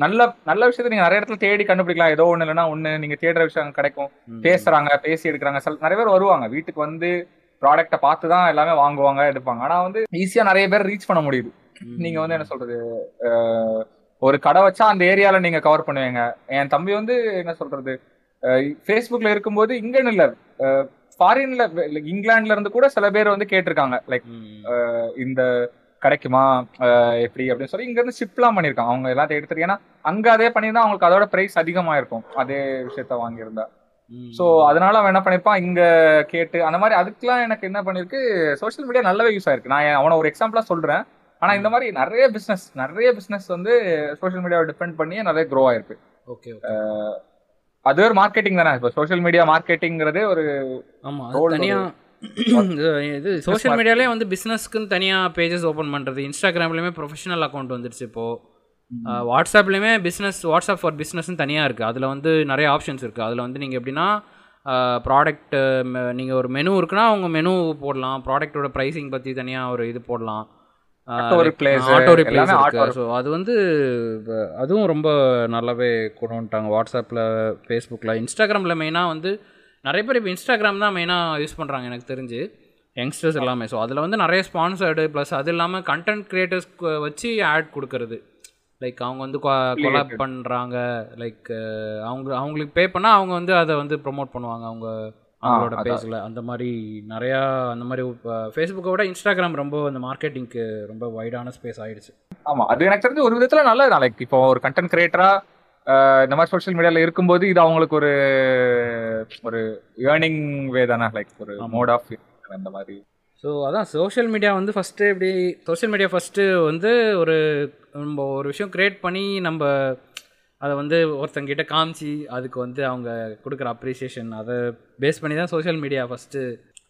நல்ல நல்ல விஷயத்தை நீங்க நிறைய இடத்துல தேடி கண்டுபிடிக்கலாம். ஏதோ ஒண்ணு இல்லைன்னா ஒண்ணு நீங்க தேடுற விஷயம் கிடைக்கும். பேசுறாங்க பேசி எடுக்கிறாங்க. சில நிறைய பேர் வருவாங்க. வீட்டுக்கு வந்து ப்ராடக்ட்டை பார்த்து தான் எல்லாமே வாங்குவாங்க எடுப்பாங்க. ஆனா வந்து ஈஸியா நிறைய பேர் ரீச் பண்ண முடியுது. நீங்க வந்து என்ன சொல்றது? ஒரு கடை வச்சா அந்த ஏரியால நீங்க கவர் பண்ணுவீங்க. என் தம்பி வந்து என்ன சொல்றது? ஃபேஸ்புக்ல இருக்கும்போது இங்கன்னு இல்ல ஃபாரின்ல இங்கிலாந்துல இருந்து கூட சில பேர் வந்து கேட்டிருக்காங்க. லைக். இந்த கிடைக்குமா? எப்படி அப்படின்னு சொல்லி இங்க இருந்து ஷிப்லாம் பண்ணிருக்காங்க அவங்க எல்லாத்தையும் எடுத்துட்டு ஏன்னா அங்க அதே பண்ணியிருந்தா அவங்களுக்கு அதோட பிரைஸ் அதிகமா இருக்கும் அதே விஷயத்த வாங்கியிருந்தா. சோ அதனால அவன் என்ன பண்ணிருப்பான் இங்க கேட்டு அந்த மாதிரி அதுக்கெல்லாம் எனக்கு என்ன பண்ணிருக்கு சோஷியல் மீடியா நல்லாவே யூஸ் ஆயிருக்கு. நான் அவனை ஒரு எக்ஸாம்பிளா சொல்றேன். ஆனா இந்த மாதிரி நிறைய பிசினஸ் நிறைய பிசினஸ் வந்து சோஷியல் மீடியாவை டிபெண்ட் பண்ணியே நிறைய க்ரோ ஆயிருக்கு. ஓகே அது ஒரு மார்க்கெட்டிங் தானே. இப்போ சோஷியல் மீடியா மார்க்கெட்டிங்கிறதே ஒரு ஆமா Role அது தனியா இது இது சோஷியல் மீடியாலே வந்து பிஸ்னஸ்க்குன்னு தனியாக பேஜஸ் ஓப்பன் பண்ணுறது இன்ஸ்டாகிராம்லேயுமே ப்ரொஃபஷனல் அக்கௌண்ட் வந்துருச்சு இப்போது வாட்ஸ்அப்லேயுமே பிஸ்னஸ் வாட்ஸ்அப் ஃபார் பிஸ்னஸ்னு தனியாக இருக்குது அதில் வந்து நிறைய ஆப்ஷன்ஸ் இருக்குது அதில் வந்து நீங்கள் எப்படின்னா ப்ராடக்ட் நீங்கள் ஒரு மெனு இருக்குன்னா அவங்க மெனு போடலாம். ப்ராடக்ட்டோட ப்ரைஸிங் பற்றி தனியாக ஒரு இது போடலாம். ஆட்டோ ரிப்ளேஸ் ஸோ அது வந்து அதுவும் ரொம்ப நல்லாவே கொண்டு வந்துட்டாங்க வாட்ஸ்அப்பில் ஃபேஸ்புக்கில் இன்ஸ்டாகிராமில் மெயினாக வந்து நிறைய பேர் இப்போ இன்ஸ்டாகிராம் தான் மெயினாக யூஸ் பண்ணுறாங்க எனக்கு தெரிஞ்சு. யங்ஸ்டர்ஸ் எல்லாமே. ஸோ அதில் வந்து நிறைய ஸ்பான்சர்டு ப்ளஸ் அது இல்லாமல் கண்டென்ட் க்ரியேட்டர்ஸ் வச்சு ஆட் கொடுக்கறது. லைக் அவங்க வந்து கொலாப் பண்ணுறாங்க லைக் அவங்க அவங்களுக்கு பே பண்ணால் அவங்க வந்து அதை வந்து ப்ரொமோட் பண்ணுவாங்க. அவங்க அவங்களோட. பேஜில். அந்த மாதிரி நிறையா அந்த மாதிரி ஃபேஸ்புக்கை விட இன்ஸ்டாகிராம் ரொம்ப அந்த மார்க்கெட்டிங்க்கு ரொம்ப வைடான ஸ்பேஸ் ஆயிடுச்சு. ஆமா. அது எனக்கு தெரிஞ்சு ஒரு விதத்துல நல்லதுதான். லைக் இப்போ ஒரு கண்டென்ட் கிரியேட்டரா இந்த மாதிரி சோஷியல் மீடியால இருக்கும்போது இது அவங்களுக்கு ஒரு ஒரு ஏர்னிங் வே தானே? லைக் ஒரு மோட் ஆஃப் அந்த மாதிரி. ஸோ அதான். சோஷியல் மீடியா வந்து ஃபஸ்ட்டு இப்படி சோஷியல் மீடியா ஃபஸ்ட்டு வந்து ஒரு நம்ம ஒரு விஷயம் க்ரியேட் பண்ணி நம்ம அதை வந்து ஒருத்தங்கிட்ட காமிச்சு அதுக்கு வந்து அவங்க கொடுக்குற அப்ரிசியேஷன் அதை பேஸ் பண்ணி தான் சோஷியல் மீடியா ஃபஸ்ட்டு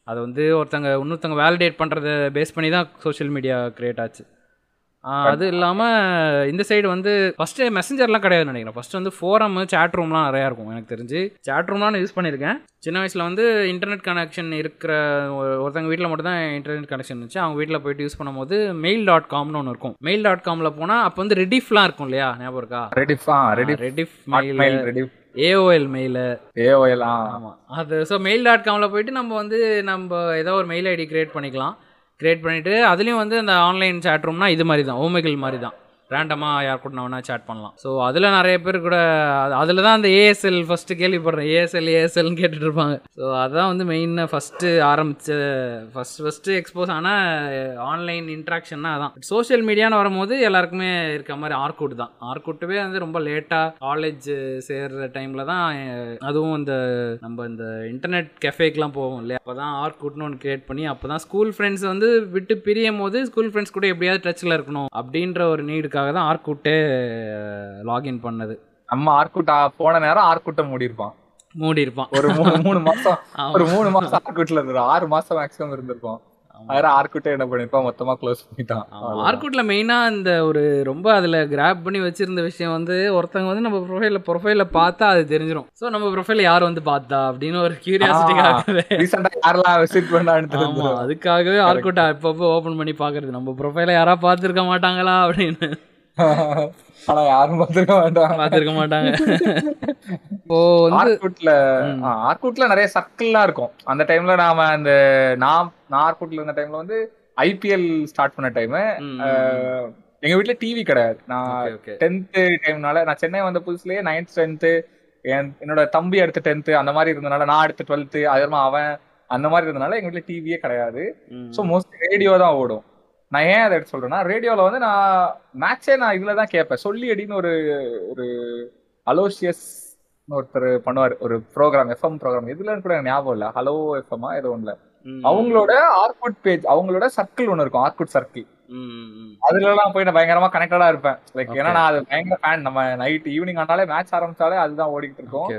அதை வந்து ஒருத்தங்க இன்னொருத்தங்க வேலிடேட் பண்ணுறத பேஸ் பண்ணி தான் சோஷியல் மீடியா க்ரியேட் ஆச்சு. அது இல்லாமல் இந்த சைடு வந்து ஃபஸ்ட்டு மெசஞ்சர்லாம் கிடையாது நினைக்கிறேன். ஃபஸ்ட்டு வந்து ஃபோரம் சேட் ரூம்லாம் நிறையா இருக்கும் எனக்கு தெரிஞ்சு. சேட் ரூம்லாம் யூஸ் பண்ணியிருக்கேன். சின்ன வயசில் வந்து இன்டர்நெட் கனெக்ஷன் இருக்கிற ஒரு- ஒருத்தங்க வீட்டில் மட்டும் தான் இன்டர்நெட் கனெக்ஷன் இருந்துச்சு. அவங்க வீட்டில் போயிட்டு யூஸ் பண்ணும்போது மெயில் டாட் காம்னு ஒன்று இருக்கும். மெயில் டாட் காமில் போனால் அப்போ வந்து ரெடிஃப்லாம் இருக்கும் இல்லையா? ஞாபகம் இருக்கா? Rediff ah Rediff Rediff mail Rediff AOL mail AOL ஆமாம் அது ஸோ மெயில் டாட் காமில் போயிட்டு நம்ம வந்து நம்ம ஏதோ ஒரு மெயில் ஐடி கிரியேட் பண்ணிக்கலாம். கிரியேட் பண்ணிவிட்டு அதுலேயும் வந்து அந்த ஆன்லைன் சேட் ரூம்னா இது மாதிரி தான் ஓமைகள் மாதிரி தான் ரேண்டமாக யார் கூட நான் வேணால் சேட் பண்ணலாம். ஸோ அதில் நிறைய பேர் கூட அதில் தான் அந்த ஏஎஸ்எல் ஃபஸ்ட்டு கேள்விப்படுறேன். ஏஎஸ்எல் ஏஎஸ்எல்னு கேட்டுட்டு இருப்பாங்க. ஸோ அதுதான் வந்து மெயினாக ஃபஸ்ட்டு ஆரம்பித்த ஃபஸ்ட் ஃபஸ்ட்டு எக்ஸ்போஸ் ஆன ஆன்லைன் இன்ட்ராக்ஷன்னா அதான். சோஷியல் மீடியான்னு வரும்போது எல்லாருக்குமே இருக்க மாதிரி ஆர்கூட் தான். ஆர்கூட்டுவே வந்து ரொம்ப லேட்டாக காலேஜ் சேர்கிற டைமில் தான் அதுவும் இந்த நம்ம இந்த இன்டர்நெட் கெஃபேக்கெலாம் போவோம் இல்லையா? அப்போ தான் ஆர்கூட்னு ஒன்று கிரியேட் பண்ணி அப்போ தான் ஸ்கூல் ஃப்ரெண்ட்ஸ் வந்து விட்டு பிரியும் போது ஸ்கூல் ஃப்ரெண்ட்ஸ் கூட எப்படியாவது டச்சில் இருக்கணும் அப்படின்ற ஒரு நீடுக்காக தான் ஆர்குட்டே லாகின் பண்ணது. நம்ம ஆர்குட்டா போன நேரம் ஆர்குட்டை மூடி இருப்பான் மூடி இருப்பான் ஒரு மூணு மூணு மாசம். ஒரு மூணு மாசம் ஆர்குட்ல இருந்தோம் ஆறு மாசம் மேக்ஸிமம் இருந்திருப்போம் வேற ஆர்குட்டை என்ன பண்ணிருப்பான் மொத்தமா க்ளோஸ் பண்ணிட்டான். ஆர்குட்ல மெயினாக இந்த ஒரு ரொம்ப அதில் கிராப் பண்ணி வச்சிருந்த விஷயம் வந்து ஒருத்தவங்க வந்து நம்ம ப்ரொஃபைலில் ப்ரொஃபைலில் பார்த்தா அது தெரிஞ்சிடும் ஸோ நம்ம ப்ரொஃபைல் யார் வந்து பார்த்தா? அப்படின்னு ஒரு கியூரியாசிட்டிக்காகவே ரீசெண்டா யாரெல்லாம் விசிட் பண்ணான்னு. அதுக்காகவே ஆர்குட்டை அப்பப்போ ஓப்பன் பண்ணி பார்க்கறது. நம்ம ப்ரொஃபைலை யாரா பார்த்துருக்க மாட்டாங்களா அப்படின்னு. ஆனா யாரும் பார்த்துக்க வேண்டாம் பார்த்துருக்க மாட்டாங்க. இப்போ வந்து ஆர்குட்ல நிறைய சர்க்கிள்லாம் இருக்கும். அந்த டைம்ல நாம அந்த நான் நான் ஆர்குட்ல இருந்த டைம்ல வந்து ஐபிஎல் ஸ்டார்ட் பண்ண டைம் எங்க வீட்ல டிவி கிடையாது. நான் ஓகே ஓகே. டென்த் டைம்னால நான் சென்னை வந்த புதுசுலயே நைன்த் டென்த்து என் என்னோட தம்பி அடுத்த டென்த்து அந்த மாதிரி இருந்தனால நான் அடுத்த டுவெல்த்து அதுமா அவன் அந்த மாதிரி இருந்தனால எங்க வீட்டுல டிவியே கிடையாது. ஸோ மோஸ்ட்லி ரேடியோ தான் ஓடும். நான் ஏன் அதை எடுத்து சொல்றேன்னா ரேடியோவில் வந்து நான் மேக்ஸே நான் இதில் தான் கேட்பேன். சொல்லி அடின்னு ஒரு ஒரு அலோசியஸ் ஒருத்தர் பண்ணுவார். ஒரு ப்ரோக்ராம் எஃப்எம் ப்ரோக்ராம் இதுலன்னு கூட எனக்கு ஞாபகம் இல்லை. ஹலோ எஃப்எம்மா ஏதோ ஒன்றில் அவங்களோட ஆர்குட் பேஜ் அவங்களோட சர்க்கிள் ஒன்று இருக்கும் ஆர்குட் சர்க்கிள் அதுல எல்லாம் போய் நான் பயங்கரமா கனெக்டடா இருப்பேன். லைக். ஏன்னா நான் அது பயங்கர ஃபேன் நம்ம நைட் ஈவினிங் ஆனாலே மேட்ச் ஆரம்பிச்சாலே அதுதான் ஓடிட்டு இருக்கோம்.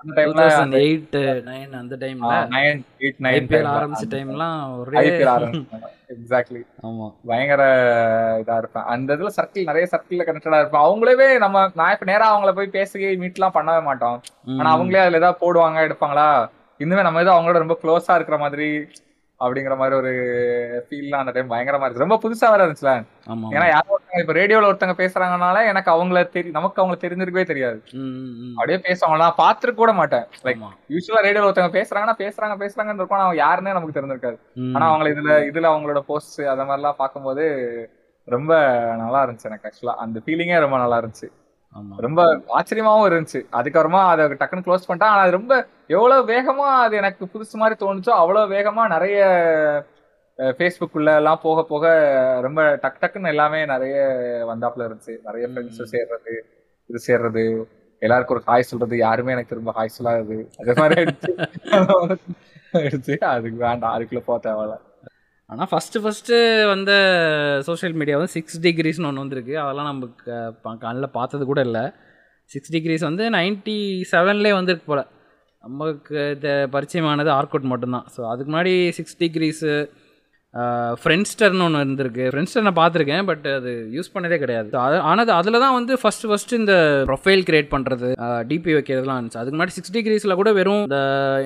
அந்த டைம்ல எயிட் நைன் அந்த டைம்ல நைன் எயிட் நைன் ஆரம்பிச்ச டைம்லாம் ஒரே எக்ஸாக்ட்லி ஆமா. பயங்கர இதா இருப்பேன். அந்த இதுல சர்க்கிள் நிறைய சர்க்கிள்ல கனெக்டடா இருப்பேன். அவங்களவே நம்ம நான் இப்ப நேரா அவங்கள போய் பேசி மீட் எல்லாம் பண்ணவே மாட்டோம். ஆனா அவங்களே அதுல ஏதாவது போடுவாங்க எடுப்பாங்களா? இன்னுமே நம்ம ஏதோ அவங்களோட ரொம்ப க்ளோஸா இருக்கிற மாதிரி அப்படிங்கிற மாதிரி ஒரு ஃபீல்லாம் அந்த டைம் பயங்கரமா இருக்கு ரொம்ப புதுசா வேற இருந்துச்சுல. ஏன்னா யாரோ ஒருத்தங்க இப்ப ரேடியோல ஒருத்தங்க பேசுறாங்கனால எனக்கு அவங்கள தெரி நமக்கு அவங்கள தெரிஞ்சிருக்கவே தெரியாது. அப்படியே பேசுவாங்க. நான் பாத்துருக்க கூட மாட்டேன். லைக். யூஸ்வலா ரேடியோல ஒருத்தங்க பேசுறாங்கன்னா பேசுறாங்க பேசுறாங்கன்னு இருக்கும். அவங்க யாருன்னே நமக்கு தெரிஞ்சிருக்காது. ஆனா அவங்கள இதுல இதுல அவங்களோட போஸ்ட் அந்த மாதிரி எல்லாம் பார்க்கும்போது ரொம்ப நல்லா இருந்துச்சு எனக்கு ஆக்சுவலா அந்த ஃபீலிங்கே ரொம்ப நல்லா இருந்துச்சு. ரொம்ப ஆச்சரியமாவும் இருந்துச்சு. அதுக்கப்புறமா அதை டக்குன்னு க்ளோஸ் பண்ணிட்டேன். ஆனா அது ரொம்ப எவ்வளவு வேகமா அது எனக்கு புதுசு மாதிரி தோணுச்சோ அவ்வளவு வேகமா நிறைய ஃபேஸ்புக்குள்ள எல்லாம் போக போக ரொம்ப டக் டக்குன்னு எல்லாமே நிறைய வந்தாப்புல இருந்துச்சு. நிறைய ஃப்ரெண்ட்ஸ் சேர்றது இது சேர்றது எல்லாருக்கும் ஒரு ஹாய் சொல்றது யாருமே எனக்கு திரும்ப ஹாய் சொல்லாது அது மாதிரி ஆயிடுச்சு. அதுக்கு வேண்டாம் அதுக்குள்ள போக தேவையில்ல. ஆனால் ஃபஸ்ட்டு ஃபஸ்ட்டு வந்த சோஷியல் மீடியா வந்து சிக்ஸ் டிகிரிஸ்னு ஒன்று வந்திருக்கு. அதெல்லாம் நம்ம கண்ணில் பார்த்தது கூட இல்லை. சிக்ஸ் டிகிரிஸ் வந்து நைன்ட்டி செவன்லேயே வந்திருக்கு போல். நமக்கு இந்த பரிச்சயமானது ஆர்குட் மட்டும்தான். ஸோ அதுக்கு முன்னாடி சிக்ஸ் டிகிரிஸு ஃப்ரெண்ட்ஸ்டர்னு ஒன்று இருந்திருக்கு. ஃப்ரெண்ட்ஸ்டர் நான் பார்த்துருக்கேன் பட் அது யூஸ் பண்ணதே கிடையாது. அது ஆனால் அதில் தான் வந்து ஃபஸ்ட்டு ஃபஸ்ட்டு இந்த ப்ரொஃபைல் கிரியேட் பண்ணுறது டிபி வைக்கிறதுலாம் இருந்துச்சு. அதுக்கு முன்னாடி சிக்ஸ் டிகிரிஸில் கூட வெறும் இந்த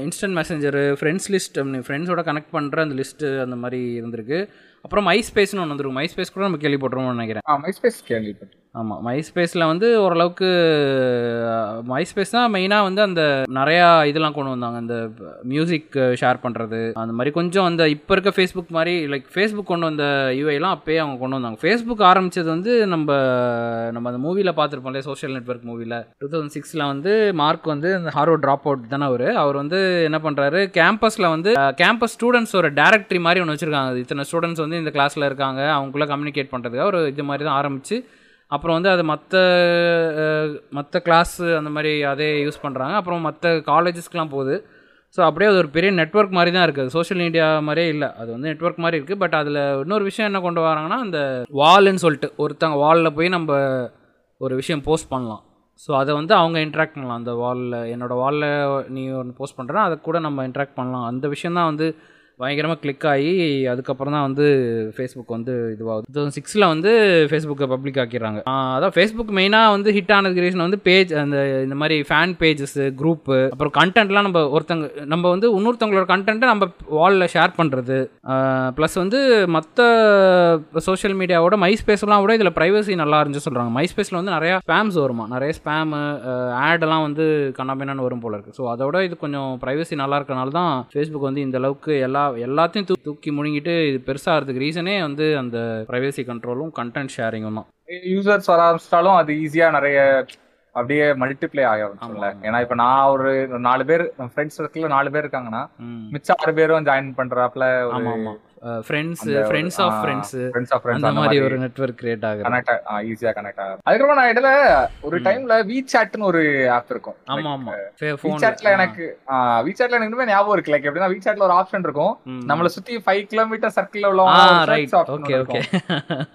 இன்ஸ்டன்ட் மெசஞ்சர் ஃப்ரெண்ட்ஸ் லிஸ்ட் ஃப்ரெண்ட்ஸோட கனெக்ட் பண்ணுற அந்த லிஸ்ட்டு அந்த மாதிரி இருந்திருக்கு. அப்புறம் மை ஸ்பேஸ்னு ஒன்று வந்துருக்கும் மை ஸ்பேஸ் கூட நம்ம கேள்விப்படுறோம்னு நினைக்கிறேன். ஆ மைஸ்பேஸ் கேள்விப்பட்டேன் ஆமாம் மைஸ்பேஸில் வந்து ஓரளவுக்கு மைஸ்பேஸ் தான் மெயினாக வந்து அந்த நிறையா இதெல்லாம் கொண்டு வந்தாங்க. அந்த மியூசிக் ஷேர் பண்ணுறது அந்த மாதிரி கொஞ்சம் அந்த இப்போ இருக்க ஃபேஸ்புக் மாதிரி லைக் ஃபேஸ்புக் கொண்டு வந்த யூஐலாம் அப்போயே அவங்க கொண்டு வந்தாங்க. ஃபேஸ்புக் ஆரம்பித்தது வந்து நம்ம நம்ம அந்த மூவியில் பார்த்துருப்போம்ல சோஷியல் நெட்வொர்க் மூவியில் டூ தௌசண்ட் சிக்ஸில் வந்து மார்க் வந்து இந்த ஹாரோ ட்ராப் அவுட் தானே அவர். அவர் வந்து என்ன பண்ணுறாரு கேம்பஸில் வந்து கேம்பஸ் ஸ்டூடெண்ட்ஸ் ஒரு டேரக்டரி மாதிரி ஒன்று வச்சுருக்காங்க. இத்தனை ஸ்டூடெண்ட்ஸ் வந்து இந்த கிளாஸில் இருக்காங்க. அவங்களுக்குள்ள கம்யூனிகேட் பண்ணுறதுக்காக ஒரு இது மாதிரி தான் ஆரம்பித்து அப்புறம் வந்து அது மற்ற மற்ற கிளாஸு அந்த மாதிரி அதே யூஸ் பண்ணுறாங்க அப்புறம் மற்ற காலேஜஸ்க்குலாம் போகுது. ஸோ அப்படியே அது ஒரு பெரிய நெட்வொர்க் மாதிரி தான் இருக்குது சோஷியல் மீடியா மாதிரியே இல்லை. அது வந்து நெட்வொர்க் மாதிரி இருக்குது பட் அதில் இன்னொரு விஷயம் என்ன கொண்டு வராங்கன்னா அந்த வால்னு சொல்லிட்டு ஒருத்தங்க வாலில் போய் நம்ம ஒரு விஷயம் போஸ்ட் பண்ணலாம். ஸோ அதை வந்து அவங்க இன்ட்ராக்ட் பண்ணலாம். அந்த வாலில் என்னோடய வாலில் நீ ஒன்று போஸ்ட் பண்ணுறேன்னா அதை கூட நம்ம இன்ட்ராக்ட் பண்ணலாம். அந்த விஷயம் தான் வந்து பயங்கரமாக கிளிக் ஆகி அதுக்கப்புறம் தான் வந்து ஃபேஸ்புக் வந்து இதுவாகுது. டூ தௌசண்ட் சிக்ஸில் வந்து ஃபேஸ்புக்கை பப்ளிக் ஆக்கிடுறாங்க. அதான் ஃபேஸ்புக் மெயினாக வந்து ஹிட் ஆனதுக்கு ரீசன் வந்து பேஜ் அந்த இந்த மாதிரி ஃபேன் பேஜஸ் குரூப்பு அப்புறம் கண்டென்ட்லாம் நம்ம ஒருத்தங்க நம்ம வந்து இன்னொருத்தவங்களோட கண்டென்ட்டை நம்ம வாலில் ஷேர் பண்ணுறது ப்ளஸ் வந்து மற்ற சோஷியல் மீடியாவோட மை ஸ்பேஸ்லாம் விட இதில் ப்ரைவசி நல்லா இருந்துச்சு சொல்கிறாங்க மைஸ்பேஸில் வந்து நிறையா ஸ்பேம்ஸ் வருமா? நிறைய ஸ்பேமு ஆடெல்லாம் வந்து கண்ணாபின்னு வரும் போல இருக்குது ஸோ அதோட இது கொஞ்சம் ப்ரைவசி நல்லா இருக்கனால தான் ஃபேஸ்புக் வந்து இந்த அளவுக்கு எல்லா எல்லாத்தையும் தூ தூக்கி முழுங்கிட்டு இது பெருசாகிறதுக்கு ரீசனே வந்து அந்த ப்ரைவசி கண்ட்ரோலும் கண்டென்ட் ஷேரிங்கும் தான் யூசர்ஸ் வர ஆரம்பிச்சிட்டாலும் அது ஈஸியா நிறைய அப்படியே மல்டிப்ளை ஆக ஆரம்பிச்சுல ஆமா. ஏன்னா இப்ப நான் ஒரு நாலு பேர் ஃப்ரெண்ட்ஸ் சர்க்கிள்ல நாலு பேர் இருக்காங்கன்னா. மிச்சம் ஆறு பேரும் join பண்றாப்ல friends friends of friends friends of friends அந்த மாதிரி ஒரு நெட்வொர்க் கிரியேட் ஆகுது கனெக்ட் ஈஸியா கனெக்ட் ஆகும் அதுக்கப்புறம் நான் இடையில ஒரு டைம்ல வி சாட்னு ஒரு ஆப் இருக்கும். ஆமா ஆமா. வி சாட்ல எனக்கு வி சாட்ல எனக்கு இன்னுமே ஞாபகம் இருக்கு. லைக் எப்படின்னா வி சாட்ல ஒரு ஆப்ஷன் இருக்கும். நம்மள சுத்தி ஃபைவ் கிலோமீட்டர் சர்க்கிள்ல ஆ உள்ளவங்க ரைட் ஓகே ஓகே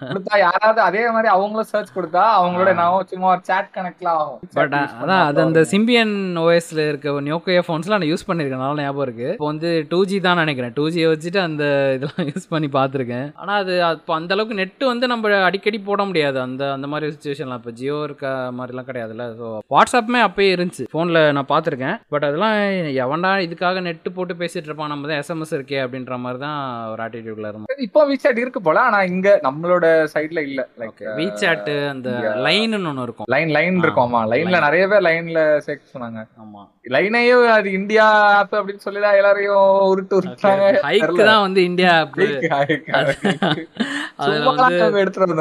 கொடுத்தா யாராவது அதே மாதிரி அவங்களும் சர்ச் கொடுத்தா அவங்களோட நான் சும்மா ஒரு சாட் கனெக்ட்ல ஆகும். பட் அதான் அது அந்த சிம்பியன் ஓஎஸ்ல இருக்க நோக்கியா ஃபோன்ஸ்லாம் நான் யூஸ் பண்ணியிருக்கேன். நல்லா ஞாபகம் இருக்கு. இப்போ வந்து டூ ஜி தான் நினைக்கிறேன். டூ ஜியை வச்சுட்டு அந்த இதெல்லாம் யூஸ் பண்ணி பார்த்துருக்கேன். ஆனால் அது இப்போ அந்த அளவுக்கு நெட்டு வந்து நம்ம அடிக்கடி போட முடியாது. அந்த அந்த மாதிரி சுச்சுவேஷன்லாம் இப்போ ஜியோ இருக்க மாதிரிலாம் கிடையாதுல்ல. ஸோ வாட்ஸ்அப்புமே அப்பயே இருந்துச்சு. ஃபோனில் நான் பார்த்துருக்கேன். பட் அதெல்லாம் எவன்டா இதுக்காக நெட்டு போட்டு பேசிட்டு இருப்பான்? நம்ம தான் எஸ்எம்எஸ் இருக்கே அப்படின்ற மாதிரி தான் ஒரு ஆட்டிடியூட்ல இருந்தோம். இப்போ வி சாட் இருக்கு போல. ஆனா இங்க நம்மளோட சைடுல இல்ல. லைக் வீசாட் அந்த லைன்னு ஒன்று இருக்கும். லைன் லைன் இருக்கும். ஆமா. லைன்ல line. நிறைய பேர் லைன்ல சேர்க்க சொன்னாங்க. ஆமாம் லைனையும் அது இந்தியா ஆப் அப்படின்னு சொல்லி தான் எல்லாரையும் உருட்டு உருட்டாங்க. ஹைக்கு தான் வந்து இந்தியா ஆப். அதுல வந்து எடுத்துட்டு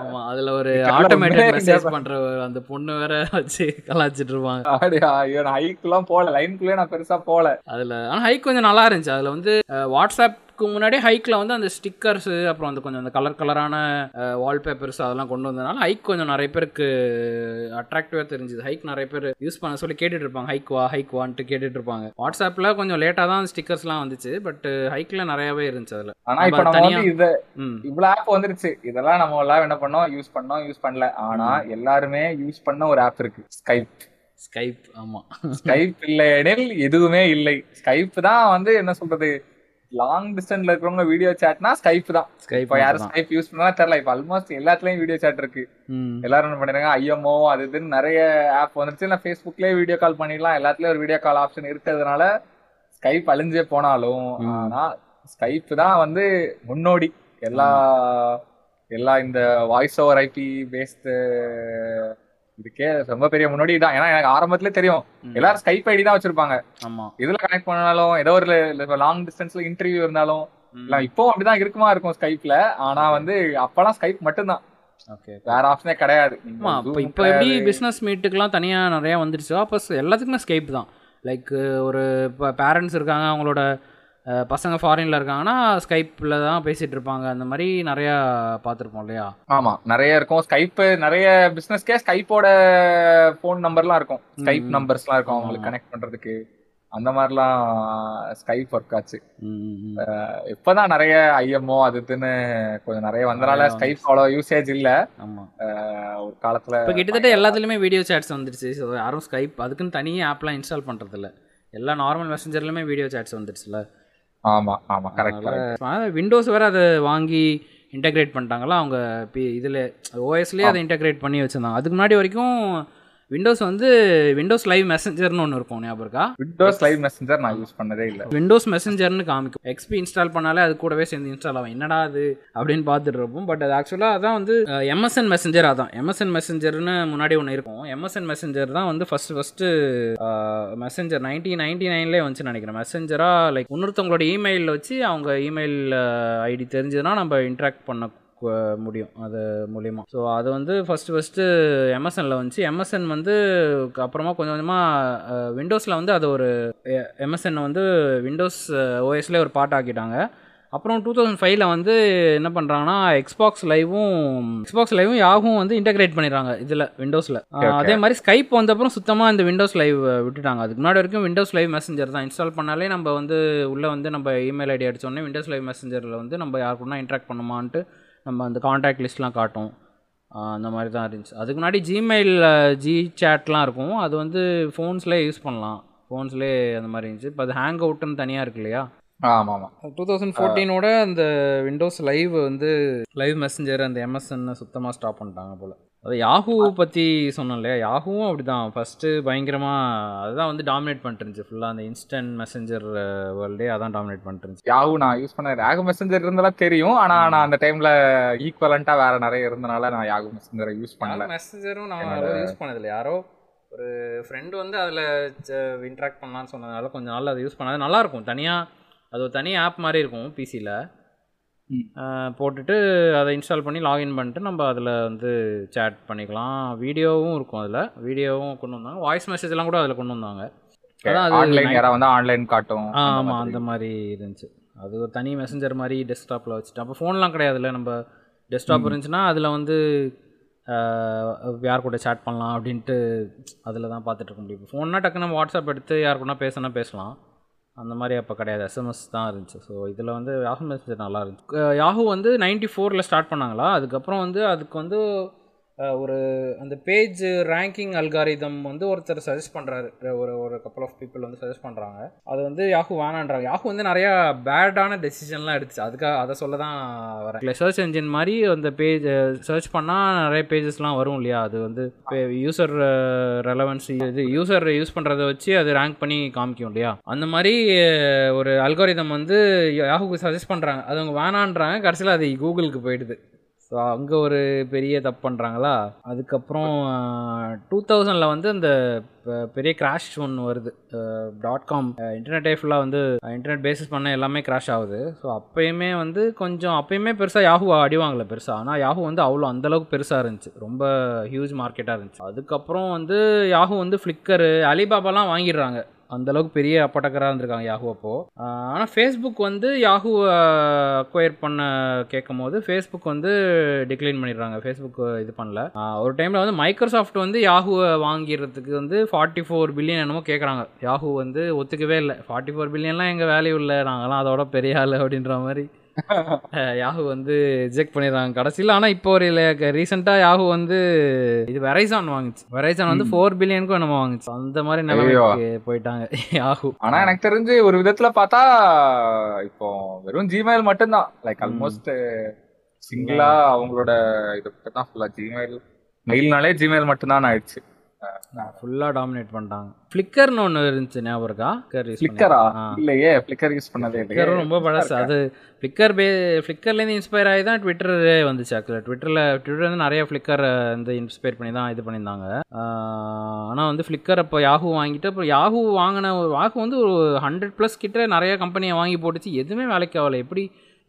ஆமா அதுல ஒரு ஆட்டோமேட்டட் மெசேஜ் பண்ற அந்த பொண்ணு வேற வச்சு கலாச்சிட்டு இருப்பாங்க. ஐயோ நான் ஹைக்குலாம் போல லைனுக்குள்ளே நான் பெருசா போல அதில் ஆனால் ஹைக் கொஞ்சம் நல்லா இருந்துச்சு. அதில் வந்து அஹ், வாட்ஸ்அப்க்கு முன்னாடியே ஹைக்கில் வந்து அந்த ஸ்டிக்கர்ஸ் அப்புறம் அந்த கொஞ்சம் அந்த கலர் கலரான வால்பேப்பர்ஸ் அதெல்லாம் கொண்டு வந்ததுனால ஹைக் கொஞ்சம் நிறைய பேருக்கு அட்ராக்டிவாக தெரிஞ்சுது. ஹைக் நிறைய பேர் யூஸ் பண்ண சொல்லி கேட்டுட்டு இருப்பாங்க. ஹைக் வா ஹைக் வான்ட்டு கேட்டுட்டு இருப்பாங்க. வாட்ஸ்அப்பில் கொஞ்சம் லேட்டாக தான் ஸ்டிக்கர்ஸ்லாம் வந்துச்சு. பட் ஹைக்கில் நிறையாவே இருந்துச்சு அதில். ஆனா இப்ப நம்ம தனியா- வந்து இத ம். இவ்வளவு ஆப் வந்துருச்சு. இதெல்லாம் நம்ம எல்லாம் என்ன பண்ணோம்? யூஸ் பண்ணோம் யூஸ் பண்ணல. ஆனா எல்லாருமே யூஸ் பண்ண ஒரு ஆப் இருக்கு. ஸ்கைப் ஸ்கைப் ஆமாம் ஸ்கைப் இல்லையெனில் எதுவுமே இல்லை. ஸ்கைப் தான் வந்து என்ன சொல்றது? லாங் டிஸ்டன்ஸ்ல இருக்கிறவங்க வீடியோ சாட்னா ஸ்கைப் தான். ஸ்கைப் இப்ப யாரும் ஸ்கைப் யூஸ் பண்ணா தெரியல. இப்ப ஆல்மோஸ்ட் எல்லாத்துலயும் வீடியோ சாட் இருக்கு. எல்லாரும் என்ன பண்றாங்க ஐஎம்ஓ அது இதுன்னு நிறைய ஆப் வந்துருச்சு. இல்லை ஃபேஸ்புக்லயே வீடியோ கால் பண்ணிடலாம். எல்லாத்துலயும் ஒரு வீடியோ கால் ஆப்ஷன் இருக்கிறதுனால ஸ்கைப் அழிஞ்சே போனாலும். ஆனா ஸ்கைப் தான் வந்து முன்னோடி. எல்லா எல்லா இந்த வாய்ஸ் ஓவர் ஐபி பேஸ்டு இதுக்கே ரொம்ப பெரிய முன்னோடி தான் ஏன்னா எனக்கு ஆரம்பத்திலே தெரியும். எல்லாரும் ஸ்கைப் ஐடி தான் வச்சிருப்பாங்க. ஆமாம் இதுல கனெக்ட் பண்ணாலும் ஏதோ ஒரு லாங் டிஸ்டன்ஸ்ல இன்டர்வியூ இருந்தாலும் இல்ல இப்போ அப்படிதான் இருக்குமா இருக்கும் ஸ்கைப்ல ஆனா வந்து அப்பெல்லாம் ஸ்கைப் மட்டும்தான். ஓகே. வேற ஆப்ஷனே கிடையாது. ஆமா இப்போ எப்படி. பிஸ்னஸ் மீட்டுக்கெலாம் தனியாக நிறையா வந்துருச்சோ. அப்போ எல்லாத்துக்குமே ஸ்கைப் தான். லைக் ஒரு இப்போ பேரண்ட்ஸ் இருக்காங்க அவங்களோட பசங்க ஃபாரினில் இருக்காங்கன்னா ஸ்கைப்பில் தான் பேசிகிட்டு இருப்பாங்க. அந்த மாதிரி நிறையா பார்த்துருப்போம் இல்லையா? ஆமா நிறைய இருக்கும். ஸ்கைப் நிறைய பிசினஸ்க்கே ஸ்கைப்போட ஃபோன் நம்பர்லாம் இருக்கும். ஸ்கைப். நம்பர்ஸ்லாம் இருக்கும். அவங்களுக்கு கனெக்ட் பண்றதுக்கு. அந்த மாதிரிலாம் ஸ்கைப் ஒர்க் ஆச்சு. இப்பதான் நிறைய ஐஎம்ஓ அது இதுன்னு கொஞ்சம் நிறைய வந்தனால ஸ்கைப் அவ்வளோ யூசேஜ் இல்ல. ஒரு காலத்துல இப்போ கிட்டத்தட்ட எல்லாத்துலேயுமே வீடியோ சேட்ஸ் வந்துருச்சு. யாரும் ஸ்கைப் அதுக்குன்னு தனியாக ஆப்லாம் இன்ஸ்டால் பண்ணுறதில்ல எல்லா நார்மல் மெசஞ்சர்லையுமே வீடியோ சேட்ஸ் வந்துருச்சுல ஆமா ஆமா கரெக்ட் விண்டோஸ் வேறு அதை வாங்கி இன்டகிரேட் பண்ணிட்டாங்களா? அவங்க இதில் ஓஎஸ்லேயே அதை இன்டகிரேட் பண்ணி வச்சுருந்தாங்க. அதுக்கு முன்னாடி வரைக்கும் விண்டோஸ் வந்து விண்டோஸ் லைவ் மெசஞ்சர்னு ஒன்று இருக்கும் ஞாபகம் இருக்கா? விண்டோஸ் லைவ் மெசஞ்சர் நான் யூஸ் பண்ணதே இல்ல. விண்டோஸ் மெசஞ்சர்னு காமிக்கும். எக்ஸ்பி இன்ஸ்டால் பண்ணாலே அது கூடவே சேர்ந்து இன்ஸ்டால் ஆகும். என்னடா அது? அப்படின்னு பார்த்துட்டு இருப்போம். பட் அது ஆக்சுவலாக அதான் வந்து எம்எஸ்என் மெசஞ்சர் அதான். எம்எஸ்என் மெசஞ்சர்னு முன்னாடி ஒன்று இருக்கும். எம்எஸ்என் மெசஞ்சர் தான் வந்து first first messenger nineteen ninety நைன்லேயே வந்துச்சு நினைக்கிறேன். மெசஞ்சராக லைக் இன்னொருத்தவங்களோட இமெயிலில் வச்சு அவங்க இமெயில் ஐடி தெரிஞ்சதுன்னா நம்ம இன்ட்ராக்ட் பண்ண முடியும் அது மூலியமாக ஸோ அது வந்து ஃபஸ்ட்டு ஃபஸ்ட்டு எம்எஸ்எனில் வந்துச்சு. எம்எஸ்என் வந்து அப்புறமா கொஞ்சம் கொஞ்சமாக விண்டோஸில் வந்து அது ஒரு எம்எஸ்என் வந்து விண்டோஸ் ஓஎஸ்லேயே ஒரு பார்ட் ஆக்கிட்டாங்க. அப்புறம் டூ தௌசண்ட் ஃபைவ்ல வந்து என்ன பண்ணுறாங்கன்னா எக்ஸ்பாக்ஸ் லைவும் எக்ஸ்பாக்ஸ் லைவும் யாகும் வந்து இன்டகிரேட் பண்ணிடுறாங்க இதில் விண்டோஸில். அதே மாதிரி ஸ்கைப் வந்தப்புறம் சுத்தமாக இந்த விண்டோஸ் லைவ் விட்டுட்டாங்க. அதுக்கு முன்னாடி வரைக்கும் விண்டோஸ் லைவ் மெசஞ்சர் தான். இன்ஸ்டால் பண்ணாலே நம்ம வந்து உள்ளே வந்து நம்ம இமெயில் ஐடி அடிச்சோடனே விண்டோஸ் லைவ் மெசஞ்சரில் வந்து நம்ம யார் கூடனா இன்ட்ராக்ட் பண்ணுமான்ட்டு நம்ம அந்த காண்டாக்ட் லிஸ்ட்லாம் காட்டும். அந்த மாதிரி தான் இருந்துச்சு. அதுக்கு முன்னாடி ஜிமெயில் ஜி சேட்லாம் இருக்கும். அது வந்து ஃபோன்ஸ்லேயே யூஸ் பண்ணலாம். ஃபோன்ஸ்லேயே அந்த மாதிரி இருந்துச்சு. இப்போ அது ஹேங் அவுட்னு தனியாக இருக்கு இல்லையா? ஆமா ஆமா டூ தௌசண்ட் ஃபோர்டீனோட அந்த விண்டோஸ் லைவ் வந்து லைவ் மெசஞ்சர் அந்த எம்எஸ்என் சுத்தமாக ஸ்டாப் பண்ணிட்டாங்க போல். அது யாஹூ பற்றி சொன்னோம் இல்லையா யாஹூவும் அப்படி தான் ஃபஸ்ட்டு பயங்கரமாக அதுதான் வந்து டாமினேட் பண்ணிட்டு இருந்துச்சு ஃபுல்லாக அந்த இன்ஸ்டன்ட் மெசஞ்சர் வேர்ல்டே அதான் டாமினேட் பண்ணிட்டு இருந்துச்சு யாஹூ நான் யூஸ் பண்ண யாகு மெசஞ்சர் இருந்தெல்லாம் தெரியும். ஆனா நான் அந்த டைம்ல ஈக்குவலண்டா வேற நிறைய இருந்தனால நான் யாகு மெசஞ்சரை யூஸ் பண்ணல. மெசஞ்சரும் நான் யூஸ் பண்ணதில்லை. யாரோ ஒரு ஃப்ரெண்டு வந்து அதில் இன்ட்ராக்ட் பண்ணலான்னு சொன்னதுனால கொஞ்சம் நாள் அதை யூஸ் பண்ணது நல்லாயிருக்கும் தனியாக அது ஒரு தனி ஆப் மாதிரி இருக்கும் பிசியில். போட்டுட்டு அதை இன்ஸ்டால் பண்ணி லாகின் பண்ணிட்டு நம்ம அதில் வந்து சேட் பண்ணிக்கலாம். வீடியோவும் இருக்கும் அதில். வீடியோவும் கொண்டு வந்தாங்க. வாய்ஸ் மெசேஜ்லாம் கூட அதில் கொண்டு வந்தாங்க. ஆன்லைன் night- யாரா வந்து ஆன்லைன் காட்டும். ஆமாம். அந்த மாதிரி இருந்துச்சு. அது ஒரு தனி மெசஞ்சர் மாதிரி டெஸ்க்டாப்பில் வச்சுட்டு. அப்போ ஃபோன்லாம் கிடையாதுல்ல. நம்ம டெஸ்க்டாப் இருந்துச்சுன்னா அதில் வந்து யார் கூட சேட் பண்ணலாம் அப்படின்ட்டு அதில் தான் பார்த்துட்டு இருக்க முடியும். ஃபோன்னா டக்குன்னு நம்ம வாட்ஸ்அப் எடுத்து யார் கூட பேசினா பேசலாம். அந்த மாதிரி அப்போ கிடையாது. எஸ்எம்எஸ் தான் இருந்துச்சு. ஸோ இதில் வந்து யாஹூ மெசேஜர் நல்லா இருந்துச்சு. யாஹூ வந்து நைன்டி ஃபோரில் ஸ்டார்ட் பண்ணாங்களா? அதுக்கப்புறம் வந்து அதுக்கு வந்து ஒரு அந்த பேஜ் ரேங்கிங் அல்காரிதம் வந்து ஒருத்தர் சஜஸ்ட் பண்ணுறாரு ஒரு ஒரு கப்பல் ஆஃப் பீப்புள் வந்து சஜஸ்ட் பண்ணுறாங்க அது வந்து யாஹூ வேணான்றாங்க. யாஹூ வந்து நிறையா பேடான டெசிஷன்லாம் எடுத்துச்சு. அதுக்காக அதை சொல்ல தான் வரேன். இல்லை சர்ச் என்ஜின் மாதிரி அந்த பேஜ் சர்ச் பண்ணால் நிறைய பேஜஸ்லாம் வரும் இல்லையா? அது வந்து யூசர் ரெலவன்ஸ் இது யூசர் யூஸ் பண்ணுறத வச்சு அது ரேங்க் பண்ணி காமிக்கும் இல்லையா? அந்த மாதிரி ஒரு அல்காரிதம் வந்து யாஹூக்கு சஜஸ்ட் பண்ணுறாங்க அது அவங்க வேணான்றாங்க. கடைசியில் அது கூகுளுக்கு போயிடுது. ஸோ அங்கே ஒரு பெரிய தப்பு பண்ணுறாங்களா அதுக்கப்புறம் டூ தௌசண்டில் வந்து அந்த பெரிய கிராஷ் ஒன்று வருது. டாட் காம் இன்டர்நெட்டே ஃபுல்லாக வந்து இன்டர்நெட் பேசிஸ் பண்ண எல்லாமே கிராஷ் ஆகுது. ஸோ அப்போயுமே வந்து கொஞ்சம் அப்போயுமே பெருசாக யாஹூ அடிவாங்கல பெருசாக ஆனால் யாஹூ வந்து அவ்வளோ அந்தளவுக்கு பெருசாக இருந்துச்சு. ரொம்ப ஹியூஜ் மார்க்கெட்டாக இருந்துச்சு. அதுக்கப்புறம் வந்து யாஹூ வந்து ஃப்ளிக்கரு அலிபாபாலாம் வாங்கிடுறாங்க. அந்தளவுக்கு பெரிய அப்பட்டக்கராக இருந்திருக்காங்க யாஹூ அப்போது ஆனால் ஃபேஸ்புக் வந்து யாஹூ அக்வயர் பண்ண கேட்கும் போது ஃபேஸ்புக் வந்து டிக்ளைன் பண்ணிடுறாங்க. ஃபேஸ்புக் இது பண்ணல. ஒரு டைமில் வந்து மைக்ரோசாஃப்ட் வந்து யாஹூவை வாங்கிடுறதுக்கு வந்து ஃபார்ட்டி ஃபோர் பில்லியன் என்னமோ கேட்குறாங்க யாஹூ வந்து ஒத்துக்கவே இல்லை. ஃபார்ட்டி ஃபோர் பில்லியன்லாம் எங்கள் வேல்யூ இல்லை. நாங்களாம் அதோட பெரிய ஆள் அப்படின்ற மாதிரி. யாஹூ வந்து ரிஜெக்ட் பண்ணிடுறாங்க கடைசியில். ஆனால் இப்போ ஒரு ரீசெண்டாக யாஹூ வந்து இது வெரைசான் வாங்குச்சு. வெரைசான் வந்து ஃபோர் பில்லியனுக்கும் என்னமோ வாங்குச்சு. அந்த மாதிரி நிலைமைக்கு போயிட்டாங்க யாஹூ ஆனா எனக்கு தெரிஞ்சு ஒரு விதத்துல பார்த்தா இப்போ வெறும் ஜிமெயில் மட்டும்தான். லைக் ஆல்மோஸ்ட் சிங்கிளா அவங்களோட இது தான் ஃபுல்லா ஜிமெயில் மெயில்னாலே ஜிமெயில் மட்டும்தான் ஆயிடுச்சு. ஃபுல்லாக டாமினேட் பண்ணிட்டாங்க. ஃப்ளிக்கர்னு ஒன்று இருந்துச்சு ஞாபகம் இருக்கா? ஃப்ளிக்கர் ஃபிளிக்கரா இல்லையே ஃபிளிக்கர் யூஸ் பண்ணதே இல்லையே. ஃப்ளிக்கரும் ரொம்ப பழசு. அது ஃப்ளிக்கர் பே ஃப்ளிக்கர்லேருந்து இன்ஸ்பயர் ஆகி தான் ட்விட்டரே வந்துச்சு ஆக்சுவலாக ட்விட்டரில் ட்விட்டர் வந்து நிறைய ஃப்ளிக்கர் வந்து இன்ஸ்பயர் பண்ணி தான் இது பண்ணியிருந்தாங்க. ஆனால் வந்து ஃப்ளிக்கர் அப்போ யாஹூ வாங்கிட்டு அப்புறம் யாஹூ வாங்கின ஒரு யாஹூ வந்து ஒரு ஹண்ட்ரட் ப்ளஸ் கிட்ட நிறைய கம்பெனியை வாங்கி போட்டுச்சு. எதுவுமே வேலைக்கு ஆகலை. எப்படி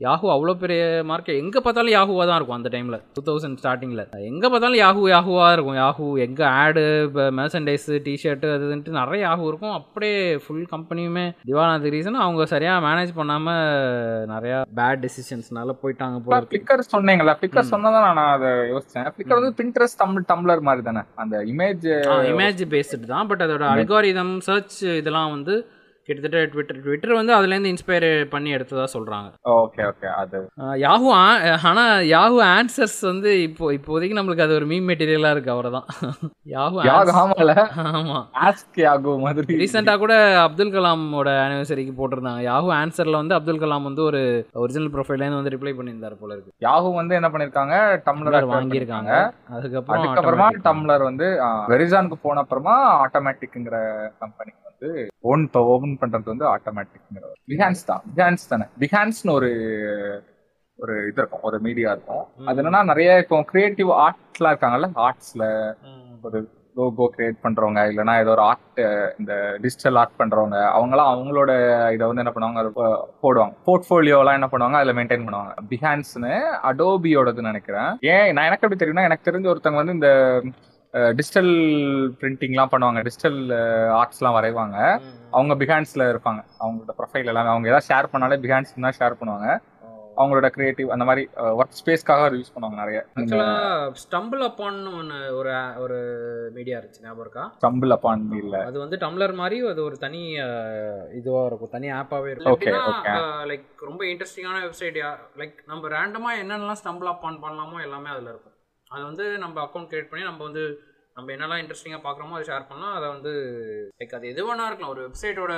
யாஹூ அவ்வளோ பெரிய மார்க்கெட் எங்கே பார்த்தாலும் யாஹூவாக தான் இருக்கும் அந்த டைமில் டூ தௌசண்ட் ஸ்டார்டிங்கில் எங்கே பார்த்தாலும் யாஹூ யாஹூவாக இருக்கும். யாஹூ எங்கே ஆடு இப்போ மெர்சன்டைஸு டிஷர்ட்டு அது இதுன்ட்டு நிறைய யாஹூ இருக்கும். அப்படியே ஃபுல் கம்பெனியுமே திவாலானதுக்கு ரீசன் அவங்க சரியாக மேனேஜ் பண்ணாமல் நிறையா பேட் டெசிஷன்ஸ்னால போயிட்டாங்க போல ஃபிளிக்கர் சொன்னீங்களா ஃபிளிக்கர் சொன்னதான் நான் அதை யோசிச்சேன். ஃபிளிக்கர் வந்து பின்ட்ரெஸ்ட் தமிழ் டம்ளர் மாதிரி தானே. அந்த இமேஜ் இமேஜ் பேஸ்டு தான் பட் அதோட அல்காரிதம் சர்ச் இதெல்லாம் வந்து கிட்டத்தட்ட ட்விட்டர் ட்விட்டர் வந்து அதுலேருந்து இன்ஸ்பயர் பண்ணி எடுத்ததா சொல்கிறாங்க ஓகே ஓகே அது. யாஹூ ஆனால் யாஹூ ஆன்சர்ஸ் வந்து இப்போ இப்போதைக்கு நம்மளுக்கு அது ஒரு மீம் மெட்டீரியலாக இருக்குது அவரை தான் யாஹூ யாக ஆமால? ஆமாம் ஆஸ்க் யாகோ மாதிரி. ரீசெண்டாக கூட அப்துல் கலாமோட ஆனிவர்சரிக்கு போட்டிருந்தாங்க. யாஹூ ஆன்சரில் வந்து அப்துல் கலாம் வந்து ஒரு ஒரிஜினல் ப்ரொஃபைல்லேருந்து வந்து ரிப்ளை பண்ணியிருந்தார் போல இருக்கு. யாஹூ வந்து என்ன பண்ணிருக்காங்க டம்ளர் வாங்கியிருக்காங்க. அதுக்கப்புறம் அதுக்கப்புறமா. டம்ளர் வந்து வெரிசானுக்கு போன அப்புறமா ஆட்டோமேட்டிக்ங்கிற கம்பெனி வந்து ஓன் ஓபன் பண்றது வந்து ஆட்டோமேட்டிக்ங்கிற பிஹான்ஸ் தான். பிஹான்ஸ் தானே. பிஹான்ஸ்னு ஒரு ஒரு இது இருக்கும். ஒரு மீடியா இருக்கும். அது என்னன்னா நிறைய இப்போ கிரியேட்டிவ் ஆர்ட்ஸ்லாம் இருக்காங்கல்ல? ஆர்ட்ஸ்ல ஒரு லோகோ கிரியேட் பண்றவங்க இல்லைன்னா ஏதோ ஒரு ஆர்ட் இந்த டிஜிட்டல் ஆர்ட் பண்றவங்க அவங்கலாம் அவங்களோட இதை வந்து என்ன பண்ணுவாங்க? அது போடுவாங்க. போர்ட்ஃபோலியோலாம் என்ன பண்ணுவாங்க? அதில் மெயின்டைன் பண்ணுவாங்க. பிஹான்ஸ்னு அடோபியோடதுன்னு நினைக்கிறேன். ஏன் நான் எனக்கு எப்படி தெரியும்னா எனக்கு தெரிஞ்ச ஒருத்தவங்க வந்து இந்த டிஜிட்டல் பிரிண்டிங்லாம் பண்ணுவாங்க. டிஜிட்டல் ஆர்ட்ஸ்லாம் வரைவாங்க. அவங்க பிஹான்ஸ்ல இருப்பாங்க. அவங்களோட ப்ரொஃபைல் எல்லாமே. அவங்க ஏதாவது ஷேர் பண்ணாலே பிஹான்ஸ் தான் ஷேர் பண்ணுவாங்க. அவங்களோட கிரியேட்டிவ் அந்த மாதிரி ஒர்க் ஸ்பேஸ்க்காக யூஸ் பண்ணுவாங்க நிறைய. ஸ்டம்பிள் அப்பான்னு ஒன்று ஒரு ஒரு மீடியா இருந்துச்சு. ஞாபகம் இருக்கா? ஸ்டம்பிள் அப்பான் இல்ல. அது வந்து டம்ளர் மாதிரி அது ஒரு தனி இதுவாக இருக்கும். தனி ஆப்பாகவே இருக்கும். Okay. லைக் ரொம்ப இன்ட்ரெஸ்டிங்கான வெப்சைட் லைக் நம்ம ரேண்டமாக என்னென்னலாம் ஸ்டம்பிள் அப் ஆன் பண்ணலாமோ எல்லாமே அதில் இருக்கும். அது வந்து நம்ம அக்கௌண்ட் கிரியேட் பண்ணி நம்ம வந்து நம்ம என்னெல்லாம் இன்ட்ரெஸ்டிங்காக பார்க்குறோமோ அதை ஷேர் பண்ணலாம். அதை வந்து லைக் அது எது வேணா இருக்கலாம். ஒரு வெப்சைட்டோட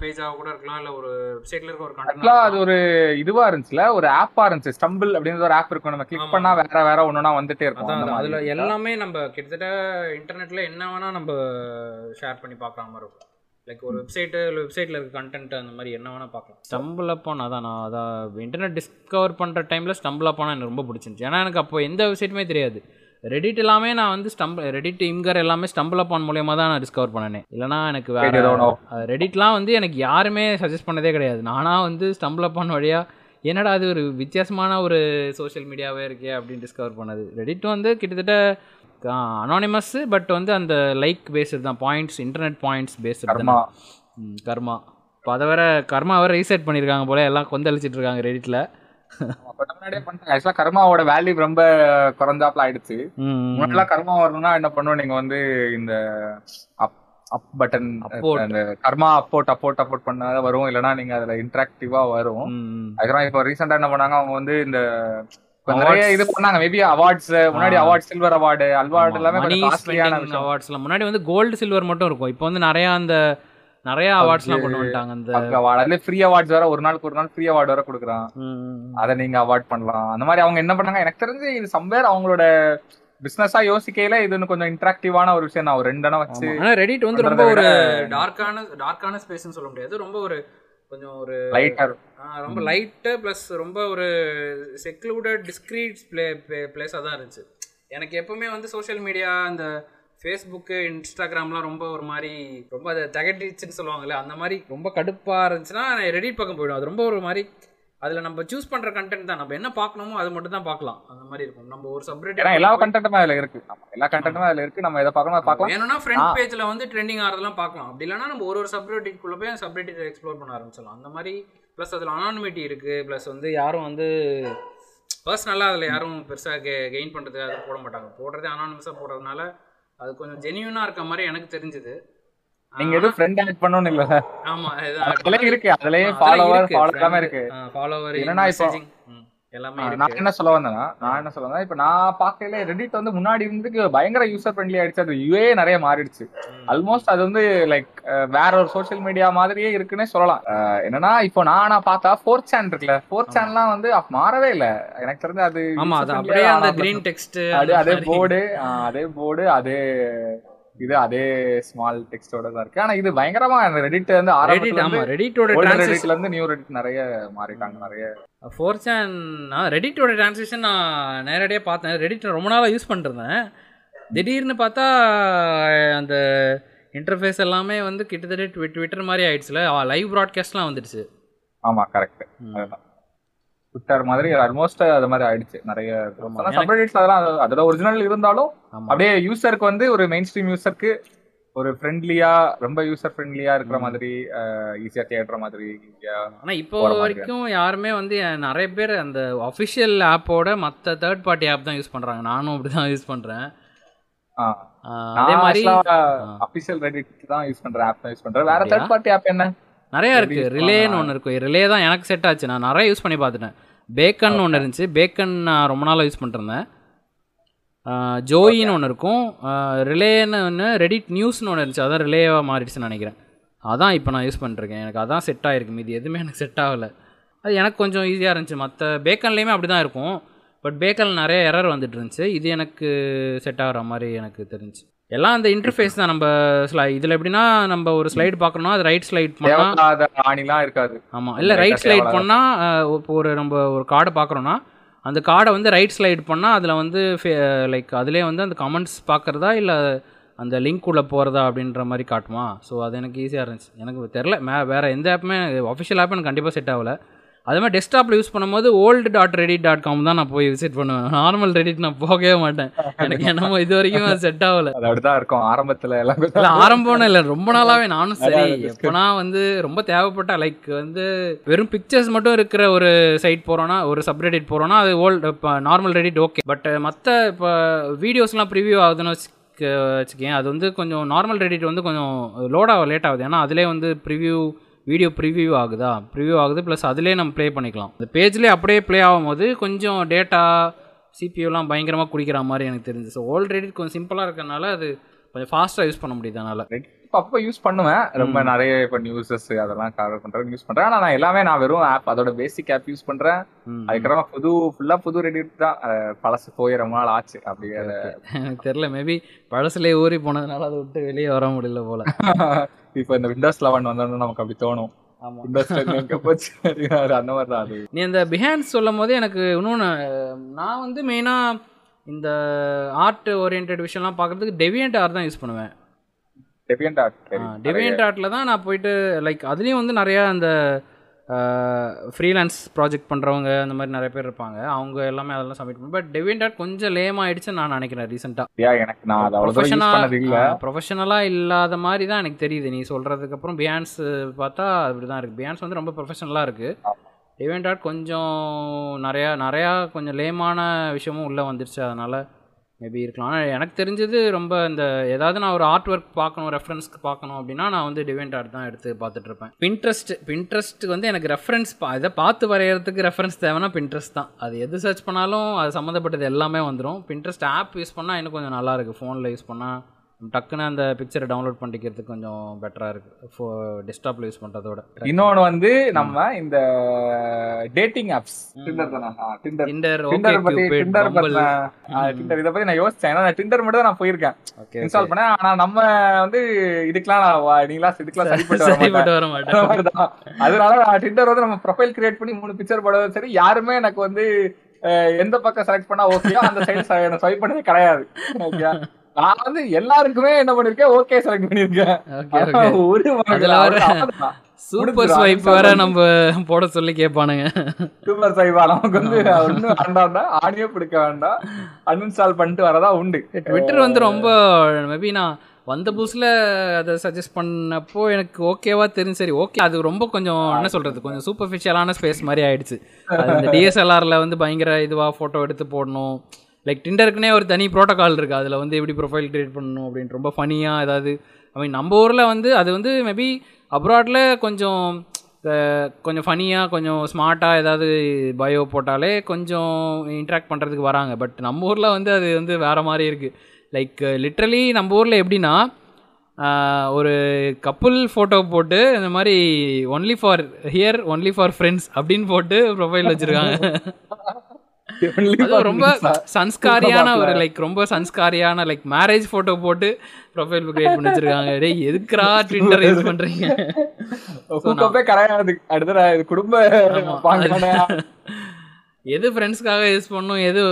பேஜாக கூட இருக்கலாம். இல்லை ஒரு வெப்சைட்டில் இருக்க ஒரு ஆக்சுவலா அது கண்டென்ட் ஒரு இதுவா இருந்துச்சுல. ஒரு ஆப்பா இருந்துச்சு. ஸ்டம்பிள் அப்படின்னு ஒரு ஆப் இருக்கும். நம்ம கிளிக். பண்ணா வேற வேற ஒண்ணுனா வந்துட்டே இருக்கும். அதான் அதுல? எல்லாமே நம்ம கிட்டத்தட்ட இன்டர்நெட்ல என்ன வேணா நம்ம ஷேர் பண்ணி பார்க்குற மாதிரி இருக்கும். லைக் ஒரு வெப்சைட்டு இல்லை வெப்சைட்டில் இருக்க கண்டென்ட் அந்த மாதிரி என்ன வேணா பார்க்கலாம். ஸ்டம்பிள் அப்பான் அதான் நான் அதான் இன்டர்நெட் டிஸ்கவர் பண்ணுற டைமில் ஸ்டம்பிள் அப்பான் எனக்கு ரொம்ப பிடிச்சிருந்துச்சு. ஏன்னா எனக்கு அப்போ எந்த வெப்சைட்டுமே தெரியாது. ரெடிட் எல்லாமே நான் வந்து ஸ்டம்பிள் ரெடிட் இம்கர் எல்லாமே ஸ்டம்பிள் அப்பான் மூலியமாக தான் நான் டிஸ்கவர் பண்ணனே இல்லைனா எனக்கு வேற ரெடிட்லாம் வந்து எனக்கு யாருமே சஜஸ்ட் பண்ணதே கிடையாது. நானாக வந்து ஸ்டம்பிள் அப்பான் வழியாக என்னடா அது ஒரு வித்தியாசமான ஒரு சோஷியல் மீடியாவே இருக்கே அப்படின்னு டிஸ்கவர் பண்ணது. ரெடிட் வந்து கிட்டத்தட்ட அனானிமஸ் பட் வந்து அந்த லைக் பேஸ்டு தான். Points internet points based karma. Karma. இப்போ அதை வேற கர்மா வேற ரீசெட் பண்ணியிருக்காங்க போல எல்லாம் கொந்தளிச்சிட்டு இருக்காங்க ரெடிட்டில் ஆக்சுவலா கர்மாவோட வேல்யூ ரொம்ப குறைஞ்சாப்ல ஆயிடுச்சு. முன்னாடிலாம் கர்மா வரணும்னா என்ன பண்ணுவோம்? நீங்க வந்து இந்த அப் பட்டன். அந்த கர்மா அப்போட் அப்போட் அப்போட் பண்ணாத வரும். இல்லைன்னா நீங்க அதுல இன்டராக்டிவா வரும். அதுக்கப்புறம் இப்போ ரீசெண்டா என்ன பண்ணாங்க? அவங்க வந்து இந்த நிறைய Awards. இது பண்ணாங்க. மேபி அவார்ட்ஸ் முன்னாடி. அவார்ட் சில்வர் அவார்டு அவார்டு எல்லாமே அவார்ட்ஸ்லாம் முன்னாடி வந்து கோல்டு சில்வர் மட்டும் இருக்கும். இப்போ வந்து நிறைய அந்த நிறைய அவார்ட்ஸ்லாம் கொண்டு வந்துட்டாங்க. அந்த அவார்டு அதுல ஃப்ரீ அவார்ட்ஸ் வேற ஒரு நாளுக்கு ஒரு நாள் ஃப்ரீ அவார்டு வேற கொடுக்குறான். அதை நீங்க அவார்ட் பண்ணலாம். அந்த மாதிரி அவங்க என்ன பண்ணாங்க? எனக்கு தெரிஞ்சு இது சம்வேர் அவங்களோட பிசினஸா யோசிக்கையில இது இன்னும் கொஞ்சம் இன்டராக்டிவான ஒரு விஷயம் நான் ஒரு ரெண்டு வச்சு ரெடிட் வந்து ரொம்ப ஒரு டார்க்கான டார்க்கான ஸ்பேஸ்னு சொல்ல முடியாது. ரொம்ப ஒரு கொஞ்சம் ஒரு லைட்டர் ஆ, ரொம்ப லைட்டு ப்ளஸ் ரொம்ப ஒரு செக்லூடட் டிஸ்க்ரீட் ப்ளே பிளேஸாக தான் இருந்துச்சு. எனக்கு எப்பவுமே வந்து சோஷியல் மீடியா இந்த ஃபேஸ்புக்கு இன்ஸ்டாகிராம்லாம் ரொம்ப ஒரு மாதிரி ரொம்ப அதை தகட்டிச்சுன்னு சொல்லுவாங்கல்ல அந்த மாதிரி ரொம்ப கடுப்பாக இருந்துச்சுன்னா நான் ரெடிட் பக்கம் போயிடும் அது ரொம்ப ஒரு மாதிரி அதில் நம்ம சூஸ் பண்ணுற கண்டென்ட் தான். நம்ம என்ன பார்க்கணுமோ அது மட்டும் தான் பார்க்கலாம். அந்த மாதிரி இருக்கும். நம்ம ஒரு ஏன்னா எல்லா சப்ரெட் கண்டென்ட்டுமே அதுல இருக்கு. எல்லா கண்டென்ட்டுமே அதுல இருக்கு. நம்ம எதை பார்க்கணும் பார்க்கலாம். வேணும்னா ஃப்ரண்ட் பேஜில் வந்து ட்ரெண்டிங் ஆகிறதெல்லாம் பார்க்கலாம். அப்படி இல்லைனா நம்ம ஒரு ஒரு சப்ரெடிட்குள்ளே போய் சப்ரெடிட் எக்ஸ்ப்ளோர் பண்ண ஆரம்பிச்சிடலாம். அந்த மாதிரி ப்ளஸ் அதில் அனானிமிட்டி இருக்குது ப்ளஸ் வந்து யாரும் வந்து பர்சனலாக அதில் யாரும் பெருசாக கெ கெயின் பண்ணுறது அதை போட மாட்டாங்க. போடுறதே அனானிமஸாக போடுறதுனால அது கொஞ்சம் ஜென்யூனாக இருக்க மாதிரி எனக்கு தெரிஞ்சுது. நீங்க எதுவும் ஃப்ரெண்ட் ஆட் பண்ணணும் இல்ல. ஆமாம் அதுலயே இருக்கு. அதுலயே ஃபாலோவர் ஃபாலோ எல்லாமே இருக்கு. ஃபாலோவர் என்னன்னா இப்போ- எல்லாமே நான் என்ன சொல்ல வந்தேன்னா நான் என்ன சொல்ல வந்தேன் இப்ப நான் பார்க்கல ரெடிட் வந்து முன்னாடி இருந்து பயங்கர யூசர் ஃப்ரெண்ட்லி ஆயிடுச்சு. அது யூஏ நிறைய மாறிடுச்சு. ஆல்மோஸ்ட் அது வந்து லைக் வேற ஒரு சோஷியல் மீடியா மாதிரியே இருக்குன்னே சொல்லலாம். என்னன்னா இப்போ நானா பார்த்தா ஃபோர்த் சேனல் இருக்குல்ல. ஃபோர்த் சேனல்லாம் வந்து மாறவே இல்ல. எனக்கு தெரிஞ்சு அது அப்படியே அந்த க்ரீன் டெக்ஸ்ட் அதே போர்டு அதே போர்டு அதே இது அதே ஸ்மால் டெக்ஸ்டோட தான் இருக்கு. ஆனா இது பயங்கரமா ரெடிட் வந்து ரெடிட் இருந்து ரெடிட்டோட ரெடிட்ல இருந்து நியூ ரெடிட் நிறைய மாறிட்டாங்க நிறைய. ஃபோர் சேன் நான் ரெடிட்டோட டிரான்சிஷன் நான் நேரடியாக பார்த்தேன். ரெடிட் ரொம்ப நாளாக யூஸ் பண்ணிருந்தேன். திடீர்னு பார்த்தா அந்த இன்டர்ஃபேஸ் எல்லாமே வந்து கிட்டத்தட்ட ட்வி ட்விட்டர் மாதிரி ஆயிடுச்சுல. லைவ் ப்ராட்காஸ்ட்லாம் வந்துடுச்சு. ஆமா கரெக்ட். அதுதான். ட்விட்டர் மாதிரி ஆல்மோஸ்ட் அது மாதிரி ஆயிடுச்சு. நிறைய சப்ரெடிட்ஸ் அதெல்லாம் அது- அதோட ஒரிஜினல் இருந்தாலும் அப்படியே யூசருக்கு வந்து ஒரு மெயின் ஸ்ட்ரீம் யூசருக்கு ஒரு ஃப்ரெண்ட்லியா ரொம்ப யூசர் ஃப்ரெண்ட்லியா இருக்கிற மாதிரி ஈஸியா தேடுற மாதிரி ஆனால் இப்போ. வரைக்கும் யாருமே வந்து நிறைய பேர் அந்த அஃபிஷியல் ஆப்போட மற்ற தேர்ட் பார்ட்டி ஆப் தான் யூஸ் பண்ணுறாங்க நானும் அப்படி தான் யூஸ் பண்ணுறேன் அதே மாதிரி அபிஷியல் ரெடிட் தான் யூஸ் பண்றேன். ஆப் தான் யூஸ் பண்றேன். வேற? தேர்ட் பார்ட்டி ஆப் என்ன? நிறையா இருக்குது ரிலேன்னு? ஒன்று இருக்கும் ரிலே தான் எனக்கு செட் ஆச்சு. நான் நிறைய யூஸ் பண்ணி பார்த்துட்டேன். பேக்கன் ஒன்று இருந்துச்சு. பேக்கன் நான் ரொம்ப நாளாக யூஸ் பண்ணிருந்தேன் ஜோயின்னு ஒன்று இருக்கும். ரிலேன்னு ஒன்று ரெடிட் நியூஸ்னு ஒன்று இருந்துச்சு. அதான் ரிலேவாக மாறிடுச்சுன்னு நினைக்கிறேன். அதான் இப்போ நான் யூஸ் பண்ணிருக்கேன் எனக்கு அதான் செட் ஆகிருக்கு மீதி எதுவுமே எனக்கு செட் ஆகலை. அது எனக்கு கொஞ்சம் ஈஸியாக இருந்துச்சு. மற்ற பேக்கன்லேயுமே அப்படி தான் இருக்கும். பட் பேக்கனில் நிறைய எரர் வந்துட்டு இருந்துச்சு. இது எனக்கு செட் ஆகிற மாதிரி எனக்கு தெரிஞ்சு எல்லாம் அந்த இன்டர்ஃபேஸ் தான். நம்ம ஸ்லை இதில் எப்படின்னா நம்ம ஒரு ஸ்லைடு பார்க்கணும்னா அது ரைட் ஸ்லைட் பண்ணால் ஆணிலாம் இருக்காது. ஆமாம் இல்லை ரைட் ஸ்லைட் பண்ணால் இப்போ ஒரு நம்ம ஒரு கார்டை பார்க்குறோன்னா அந்த கார்டை வந்து ரைட் ஸ்லைட் பண்ணால் அதில் வந்து லைக் அதிலே வந்து அந்த கமெண்ட்ஸ் பார்க்குறதா இல்லை அந்த லிங்க் உள்ள போகிறதா அப்படின்ற மாதிரி காட்டுமா? ஸோ அது எனக்கு ஈஸியாக இருந்துச்சு. எனக்கு தெரில மே வேறு எந்த ஆப்புமே அஃபிஷியல் ஆப் எனக்கு கண்டிப்பாக செட் ஆகல. அதே மாதிரி டெஸ்க்டாப்பில் யூஸ் பண்ணும்போது old dot Reddit dot com தான் நான் போய் விசிட் பண்ணுவேன். நார்மல் ரெடிட் நான் போகவே மாட்டேன். எனக்கு என்னமோ இது வரைக்கும் செட் ஆகல. அப்படிதான் இருக்கும். ஆரம்பத்துல எல்லாம் இல்ல ஆரம்பம்னு இல்லை. ரொம்ப நாளாவே நானும் சரி. எப்பனா வந்து ரொம்ப தேவைப்பட்ட லைக் வந்து வெறும் பிக்சர்ஸ் மட்டும் இருக்கிற ஒரு சைட் போறோம்னா ஒரு சப்ரெடிட் போறோம்னா அது ஓல்டு இப்போ நார்மல் ரெடிட் ஓகே பட் மற்ற இப்போ வீடியோஸ்லாம் ப்ரிவியூ ஆகுதுன்னு வச்சுக்க வச்சுக்கேன் அது வந்து கொஞ்சம் நார்மல் ரெடிட் வந்து கொஞ்சம் லோட் ஆக லேட் ஆகுது. ஏன்னா அதிலே வந்து ப்ரிவ்யூ வீடியோ ப்ரிவ்யூ ஆகுதா? ப்ரிவ்யூ ஆகுது ப்ளஸ் அதிலே நம்ம ப்ளே பண்ணிக்கலாம். இந்த பேஜ்லேயே அப்படியே ப்ளே ஆகும்போது கொஞ்சம் டேட்டா சிபியூலாம் பயங்கரமாக குடிக்கிற மாதிரி எனக்கு தெரிஞ்சு ஸோ ஓல்ட் ரெடிட் கொஞ்சம் சிம்பிளாக இருக்கறனால அது கொஞ்சம் ஃபாஸ்ட்டாக யூஸ் பண்ண முடியுது அதனால் அப்போ யூஸ் பண்ணுவேன். ரொம்ப நிறைய இப்போ நியூஸஸ் அதெல்லாம் கவர் பண்றேன் யூஸ் பண்றேன். ஆனா நான் எல்லாமே நான் வெறும் ஆப் அதோட பேசிக் ஆப் யூஸ் பண்றேன். அதுக்கப்புறம் புது ஃபுல்லா புது ரெடிட் தான். பழசு போய் ரொம்ப நாள் ஆச்சு. அப்படியே எனக்கு தெரில மேபி பழசுலேயே ஊறி போனதுனால அதை விட்டு வெளியே வர முடியல போல. இப்போ இந்த விண்டோஸ் லெவன் வந்தோம்னா நமக்கு அப்படி தோணும். அந்த மாதிரி தான் அது. நீ அந்த பிஹான்ஸ் சொல்லும் போது எனக்கு இன்னொன்று நான் வந்து மெயினாக இந்த ஆர்ட் ஓரியன்ட் விஷயம்லாம் பார்க்குறதுக்கு டெவியன்ட் ஆர்ட் தான் யூஸ் பண்ணுவேன். டெபியன்ட் ஆர்ட் டெவியன்ட் ஆர்ட்டில் தான் நான் போயிட்டு லைக் அதுலேயும் வந்து நிறையா அந்த ஃப்ரீலான்ஸ் ப்ராஜெக்ட் பண்ணுறவங்க அந்த மாதிரி நிறைய பேர் இருப்பாங்க. அவங்க எல்லாமே அதெல்லாம் சப்மிட் பண்ணி பட் டெவியன்ட் ஆர்ட் கொஞ்சம் லேம் ஆயிடுச்சுன்னு நான் நினைக்கிறேன் ரீசெண்டாக எனக்கு நான் இல்ல. ப்ரொஃபஷனலாக இல்லாத மாதிரி தான் எனக்கு தெரியுது. நீ சொல்கிறதுக்கு அப்புறம் பியான்ஸ் பார்த்தா அப்படி தான் இருக்குது பியான்ஸ் வந்து ரொம்ப ப்ரொஃபஷனலாக இருக்குது இவெண்ட் ஆர்ட் கொஞ்சம் நிறையா நிறையா கொஞ்சம் லேமான விஷயமும் உள்ளே வந்துருச்சு. அதனால் மேபி இருக்கலாம். ஆனால் எனக்கு தெரிஞ்சது ரொம்ப இந்த ஏதாவது நான் ஒரு ஆர்ட் ஒர்க் பார்க்கணும் ரெஃபரன்ஸ்க்கு பார்க்கணும் அப்படின்னா நான் வந்து டிவெண்ட் ஆர்ட் தான் எடுத்து பார்த்துட்டு இருப்பேன். பின்ட்ரெஸ்ட் பின்ட்ரெஸ்ட் வந்து எனக்கு ரெஃபரன்ஸ் பா இதை பார்த்து வரைகிறதுக்கு ரெஃபரன்ஸ் தேவைன்னா பின்ட்ரெஸ்ட் தான். அது எது சர்ச் பண்ணாலும் அது சம்மந்தப்பட்டது எல்லாமே வந்துடும் பின்ட்ரெஸ்ட் ஆப் யூஸ் பண்ணால் இன்னும் கொஞ்சம் நல்லா இருக்குது ஃபோனில் யூஸ் பண்ணால் டக்குன்னு அந்த பிக்சரை டவுன்லோட் பண்ணிக்கிறதுக்கு கொஞ்சம் பெட்டராக இருக்குது ஃபோ டெஸ்க்டாப்பில் யூஸ் பண்ணுறதோட இன்னொன்னு வந்து நம்ம இந்த டேட்டிங் ஆப்ஸ் டிண்டர் தானே? Tinder Tinder okay Tinder Cupid Tinder இதை பத்தி நான் யோசிச்சேன். ஏன்னா டிண்டர் மட்டும் தான் நான் போயிருக்கேன். ஓகே இன்ஸ்டால் பண்ணேன். ஆனா நம்ம வந்து இதுக்கெல்லாம் நான் வா- நீங்களா இதுக்கெல்லாம் சரிப்பட்டு வர மாட்டேன். அதனால நான் டிண்டர் வந்து நம்ம ப்ரொஃபைல் கிரியேட் பண்ணி மூணு பிக்சர் போடுறது சரி யாருமே எனக்கு வந்து எந்த பக்கம் செலக்ட் பண்ணா ஓகேயோ அந்த சைடு ஸ்வைப் பண்ணதே கிடையாது. ஓகே நான் வந்து எல்லாருக்குமே என்ன பண்ணிருக்கேன் ஓகே செலக்ட் பண்ணிருக்கேன். ஒரு. சூப்பர். ஸ்வைப் வேற நம்ம போட சொல்லி கேட்பானுங்க சூப்பர் சைவா நமக்கு வந்து ஒன்னும் வேண்டாம்டா. ஆடியோ பிடிக்க வேண்டாம். அன்இன்ஸ்டால் பண்ணிட்டு வரதா உண்டு. ட்விட்டர் வந்து ரொம்ப மேபி நான் வந்த புதுசில் அதை சஜஸ்ட் பண்ணப்போ எனக்கு ஓகேவா தெரிஞ்சு சரி ஓகே அது ரொம்ப கொஞ்சம் என்ன சொல்கிறது கொஞ்சம் சூப்பர்ஃபிஷியலான ஸ்பேஸ் மாதிரி ஆயிடுச்சு. அது இந்த டிஎஸ்எல்ஆரில் வந்து பயங்கர இதுவாக ஃபோட்டோ எடுத்து போடணும். லைக் டிண்டருக்குனே ஒரு தனி ப்ரோட்டோகால் இருக்குது அதில் வந்து எப்படி ப்ரொஃபைல் க்ரியேட் பண்ணணும் அப்படின்னு ரொம்ப ஃபனியாக ஏதாவது ஐ மீன் நம்ம ஊரில் வந்து அது வந்து மேபி அப்ராடில் கொஞ்சம் கொஞ்சம் ஃபனியாக கொஞ்சம் ஸ்மார்ட்டாக ஏதாவது பயோ போட்டாலே கொஞ்சம் இன்ட்ராக்ட் பண்ணுறதுக்கு வராங்க. பட் நம்ம ஊரில் வந்து அது வந்து வேறு மாதிரி இருக்குது லைக் லிட்ரலி நம்ம ஊரில் எப்படின்னா ஒரு கப்புள் ஃபோட்டோ போட்டு இந்த மாதிரி only for here only for friends அப்படின்னு போட்டு ப்ரொஃபைல் வச்சுருக்காங்க. ரொம்ப சன்ஸ்காரியான ஒரு லைக் ரொம்ப சன்ஸ்காரியான லைக் மேரேஜ் ஃபோட்டோ போட்டு ப்ரொஃபைல் கிரியேட் பண்ணி வச்சிருக்காங்க. டேய் எதுக்குடா ட்விட்டர் யூஸ் பண்றீங்க? அடுத்த இது குடும்ப எது ஃப்ரெண்ட்ஸ்க்காக யூஸ் பண்ணணும் எது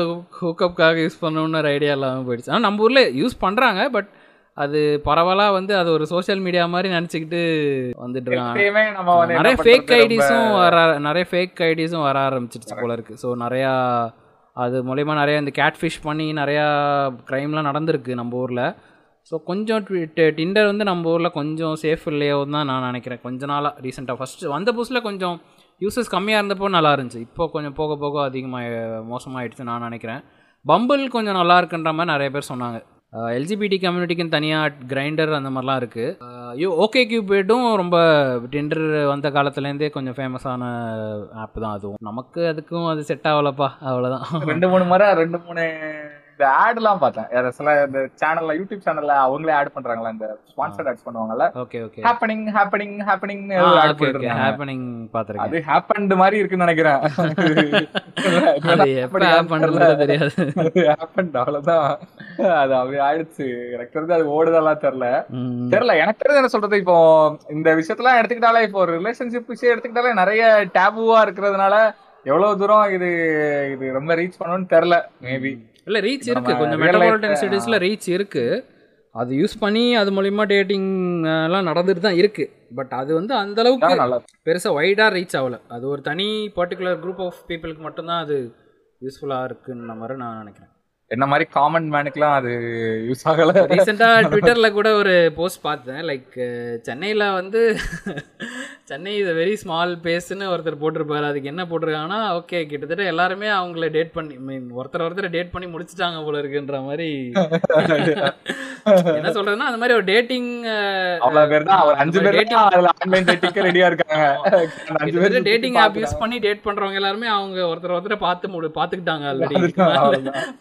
ஹூக்கப்காக யூஸ் பண்ணணும்னு ஒரு ஐடியா இல்லாமல் போயிடுச்சு. ஆனால் நம்ம ஊரில் யூஸ் பண்ணுறாங்க பட் அது பரவலாக வந்து அது ஒரு சோஷியல் மீடியா மாதிரி நினச்சிக்கிட்டு வந்துட்டு இருக்காங்க நிறைய ஃபேக் ஐடிஸும் வர நிறைய ஃபேக் ஐடிஸும் வர ஆரம்பிச்சிருச்சு போல இருக்கு. ஸோ நிறையா அது மூலயமா நிறைய இந்த கேட்ஃபிஷ் பண்ணி நிறையா க்ரைம்லாம் நடந்திருக்கு நம்ம ஊரில். ஸோ கொஞ்சம் டிண்டர் வந்து நம்ம ஊரில் கொஞ்சம் சேஃப் இல்லையோ தான் நான் நினைக்கிறேன். கொஞ்ச நாளாக ரீசெண்டாக ஃபஸ்ட்டு வந்த புதுசில் கொஞ்சம் யூசஸ் கம்மியாக இருந்தப்போ நல்லா இருந்துச்சு. இப்போ கொஞ்சம் போக போக அதிகமாக மோசமாயிடுச்சு நான் நினைக்கிறேன். பம்பிள் கொஞ்சம் நல்லா இருக்குன்ற மாதிரி நிறைய பேர் சொன்னாங்க. எல்ஜிபிடி கம்யூனிட்டிக்குன்னு தனியாக கிரைண்டர் அந்த மாதிரிலாம் இருக்குது ஓகே கியூபேடும் ரொம்ப டிண்டர் வந்த காலத்துலேருந்தே கொஞ்சம் ஃபேமஸான ஆப் தான் அதுவும். நமக்கு அதுக்கும் அது செட் ஆகலப்பா அவ்வளோதான் ரெண்டு மூணு முறை ரெண்டு மூணு இந்த ஆட் எல்லாம் பார்த்தேன். சில இந்த சேனல்ல யூடியூப் சேனல்ல அவங்களே ஆட் பண்றாங்களா? இந்த ஸ்பான்சர்ட் ஆட்ஸ் பண்ணுவாங்கல்ல? Okay okay happening happening happening ad பண்ணிருக்காங்க ஹேப்பனிங் பார்த்துருக்கேன். அது ஹேப்பன்ட் மாதிரி இருக்குன்னு நினைக்கிறேன். அது எப்போ ஆப் பண்ணுறது தெரியாது. ஹேப்பன்ட் அவ்வளவுதான். அது அப்படி ஆயிடுச்சு. எனக்கு தெரிஞ்சு அது ஓடுதெல்லாம் தெரியல. தெரியல. எனக்கு தெரிஞ்சு என்ன சொல்றது? இப்போ இந்த விஷயத்தெல்லாம் எடுத்துக்கிட்டாலே இப்போ ரிலேஷன்ஷிப் விஷயம் எடுத்துக்கிட்டாலே நிறைய டேபுவா இருக்கிறதுனால எவ்வளவு தூரம் இது இது ரொம்ப ரீச் பண்ணணும்னு தெரியல. மேபி இல்லை ரீச் இருக்கு. நம்ம கொஞ்சம் மெட்ரோபாலிட்டன் சிட்டிஸில் ரீச் இருக்கு. அது யூஸ் பண்ணி அது மூலிமா டேட்டிங் எல்லாம் நடந்துட்டு தான் இருக்கு. பட் அது வந்து அந்த அளவுக்கு பெருசாக வைடாக ரீச் ஆகல. அது ஒரு தனி பர்டிகுலர் குரூப் ஆஃப் பீப்புளுக்கு மட்டும்தான் அது யூஸ்ஃபுல்லாக இருக்குன்ற மாதிரி நான் நினைக்கிறேன். என்ன மாதிரி காமன் மேனுக்குலாம் அது யூஸ் ஆகல. ரீசெண்டாக ட்விட்டரில் கூட ஒரு போஸ்ட் பார்த்தேன். லைக் சென்னையில் வந்து சென்னை இது வெரி ஸ்மால் பேஸ்ன்னு ஒருத்தர் போட்டிருப்பாரு. அதுக்கு என்ன போட்டிருக்காங்கன்னா ஓகே கிட்டத்தட்ட எல்லாருமே அவங்கள டேட் பண்ணி மீன் ஒருத்தர் ஒருத்தர் டேட் பண்ணி முடிச்சிட்டாங்க போல இருக்குன்ற மாதிரி. என்ன சொல்றதுன்னா அந்த மாதிரி ஒரு டேட்டிங் அஞ்சு ரெடியா இருக்காங்க. அந்த அஞ்சு பேர் டேட்டிங் ஆப் யூஸ் பண்ணி டேட் பண்றவங்க எல்லாருமே அவங்க ஒருத்தர் ஒருத்தரை பார்த்து முடி பார்த்துக்கிட்டாங்க ஆல்ரெடி.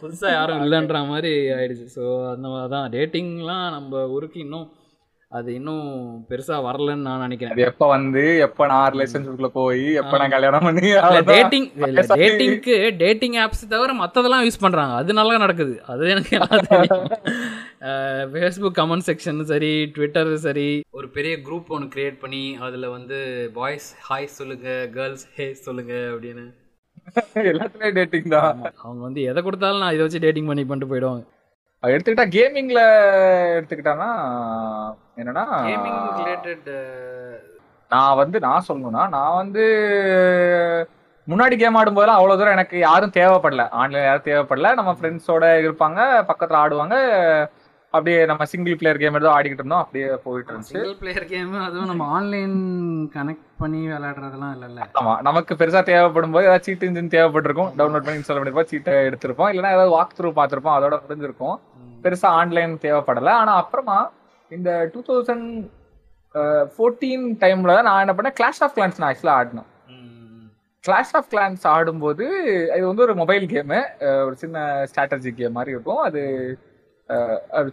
புதுசா யாரும் இல்லைன்ற மாதிரி ஆயிடுச்சு. ஸோ அந்த மாதிரி தான். டேட்டிங்லாம் நம்ம ஊருக்கு இன்னும் அது இன்னும் பெருசா வரலன்னு நான் நினைக்கிறேன். அது எப்ப வந்து எப்ப நான் ரிலேஷன்ஷிப்ல போய் எப்ப நான் கல்யாணம் பண்ணி. டேட்டிங் டேட்டிங்க்கு டேட்டிங் ஆப்ஸ் தவிர மற்றதெல்லாம் யூஸ் பண்றாங்க. அது நல்லா நடக்குது. அது எனக்கு ஃபேஸ்புக் கமெண்ட் செக்ஷன் சரி ட்விட்டர் சரி. ஒரு பெரிய குரூப் ஒன்று கிரியேட் பண்ணி அதில் வந்து பாய்ஸ் ஹாய் சொல்லுங்க கேர்ள்ஸ் ஹே சொல்லுங்க அப்படின்னு. எல்லாத்துலயும் டேட்டிங் தான். அவங்க வந்து எதை கொடுத்தாலும் நான் இதை வச்சு டேட்டிங் பண்ணி பண்ணிட்டு போயிடுவாங்க. எடுத்துக்கிட்டா கேமிங்ல எடுத்துக்கிட்டானா என்னன்னா கேமிங் ரிலேட்டட் நான் வந்து நான் சொல்லணும்னா நான் வந்து முன்னாடி கேம் ஆடும்போதெல்லாம் அவ்வளவு தூரம் எனக்கு யாரும் தேவைப்படல. ஆன்லைன் யாரும் தேவைப்படல. நம்ம ஃப்ரெண்ட்ஸோட இருப்பாங்க பக்கத்துல ஆடுவாங்க. அப்படியே நம்ம சிங்கிள் பிளேயர் கேம் ஏதோ ஆடிக்கிட்டு இருந்தோம் அப்படியே போயிட்டு இருந்துச்சு. சிங்கிள் பிளேயர் கேம் அதுவும் நம்ம ஆன்லைன் கனெக்ட் பண்ணி விளையாடுறதெல்லாம் இல்லைல்ல? ஆமா நமக்கு பெருசா தேவைப்படும் போது ஏதாவது சீட் இன்ஜின் தேவைப்பட்டிருக்கும் டவுன்லோட் பண்ணி இன்ஸ்டால் பண்ணிருப்போம் சீட்டை எடுத்திருப்போம் இல்லைன்னா ஏதாவது வாக் த்ரூ பார்த்திருப்போம் அதோட முடிஞ்சிருக்கும். பெருசா ஆன்லைன் தேவைப்படல. ஆனா அப்புறமா இந்த டூ தௌசண்ட் ஃபோர்டீன் டைம்ல நான் என்ன பண்ணேன் கிளாஷ் ஆஃப் கிளான்ஸ் நான் ஆக்சுவலா ஆடினேன் கிளாஷ் ஆஃப் கிளான்ஸ் ஆடும்போது இது வந்து ஒரு மொபைல் கேமு ஒரு சின்ன ஸ்ட்ராட்டஜி கேம் மாதிரி இருக்கும். அது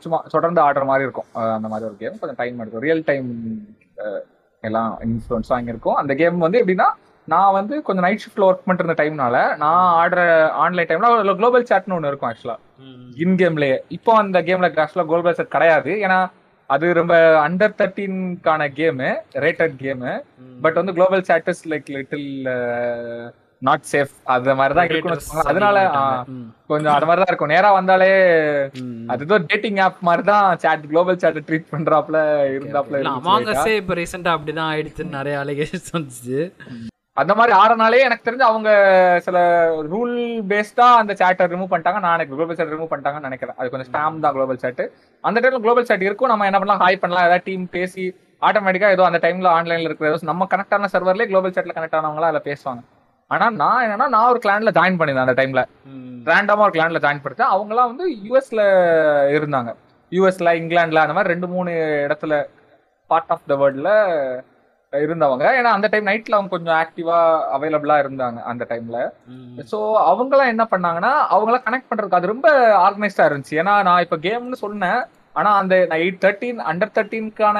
சும்மா தொடர்ந்து ஆடுற மாதிரி இருக்கும். அந்த மாதிரி ஒரு கேம் கொஞ்சம் டைம் எடுக்கும். ரியல் டைம் எல்லாம் இன்ஃப்ளூன்ஸ் வாங்கியிருக்கும் அந்த கேம் வந்து எப்படின்னா நான் வந்து கொஞ்சம் நைட் ஷிஃப்ட்ல ஒர்க் இருந்த டைம்னால நான் ஆடுற ஆன்லைன் டைம்ல குளோபல் சாட்னு ஒன்று இருக்கும் ஆக்சுவலா இன் கேம்லயே இப்போ அந்த கேம்ல ஆக்சுவலா குளோபல் சாட் கிடையாது. ஏன்னா அது ரொம்ப அண்டர் தேர்ட்டீன்கான கேமு ரேட்டட் கேமு பட் வந்து global chats like little not safe அந்த மாதிரி தான் வச்சுக்கோங்களேன். அதனால கொஞ்சம் அது மாதிரி தான் இருக்கும். நேரா வந்தாலே அது ஏதோ டேட்டிங் ஆப் மாதிரி தான் சாட் குளோபல் சாட் ட்ரீட் பண்றாப்ல இருந்தாப்ல. அமாங்கஸே இப்போ ரீசெண்டாக அப்படி தான் ஆயிடுச்சுன்னு நிறைய அலிகேஷன்ஸ் வந்துச்சு. அந்த மாதிரி ஆறனாலே எனக்கு தெரிஞ்சு அவங்க சில ரூல் பேஸ்டா அந்த சாட்டை ரிமூவ் பண்ணிட்டாங்க. நான் குளோபல் சாட் ரிமூவ் பண்ணிட்டாங்கன்னு நினைக்கிறேன். அது கொஞ்சம் ஸ்டாம் தான் குளோபல் சாட் அந்த டைம்ல குளோபல் சாட் இருக்கும். நம்ம என்ன பண்ணலாம்? ஹாய் பண்ணலாம். ஏதாவது டீம் பேசி ஆட்டோமேட்டிக்கா ஏதோ அந்த டைம்ல ஆன்லைன்ல இருக்கிற நம்ம கனெக்ட் ஆன சர்வர்லேயே குளோபல் சாட்ல கனெக்ட் ஆனவங்களா அதில் பேசுவாங்க. ஆனா நான் என்னன்னா நான் ஒரு கிளான்ல ஜாயின் பண்ணியிருந்தேன் அந்த டைம்ல ரேண்டமா ஒரு கிளான்ல ஜாயின் பண்ணிட்டேன் அவங்கலாம் வந்து யூஎஸ்ல இருந்தாங்க. யூஎஸ்ல இங்கிலாந்துல அந்த மாதிரி ரெண்டு மூணு இடத்துல பார்ட் ஆஃப் த வேர்ல்ட்ல இருந்தவங்க. ஏன்னா அந்த டைம் நைட்ல அவங்க கொஞ்சம் ஆக்டிவா அவைலபிளா இருந்தாங்க அந்த டைம்ல ஸோ அவங்களாம் என்ன பண்ணாங்கன்னா அவங்களாம் கனெக்ட் பண்றதுக்கு அது ரொம்ப ஆர்கனைஸ்டா இருந்துச்சு. ஏன்னா நான் இப்போ கேம்னு சொன்னேன். ஆனா அந்த எயிட் தேர்ட்டீன் அண்டர் தேர்ட்டீனுக்கான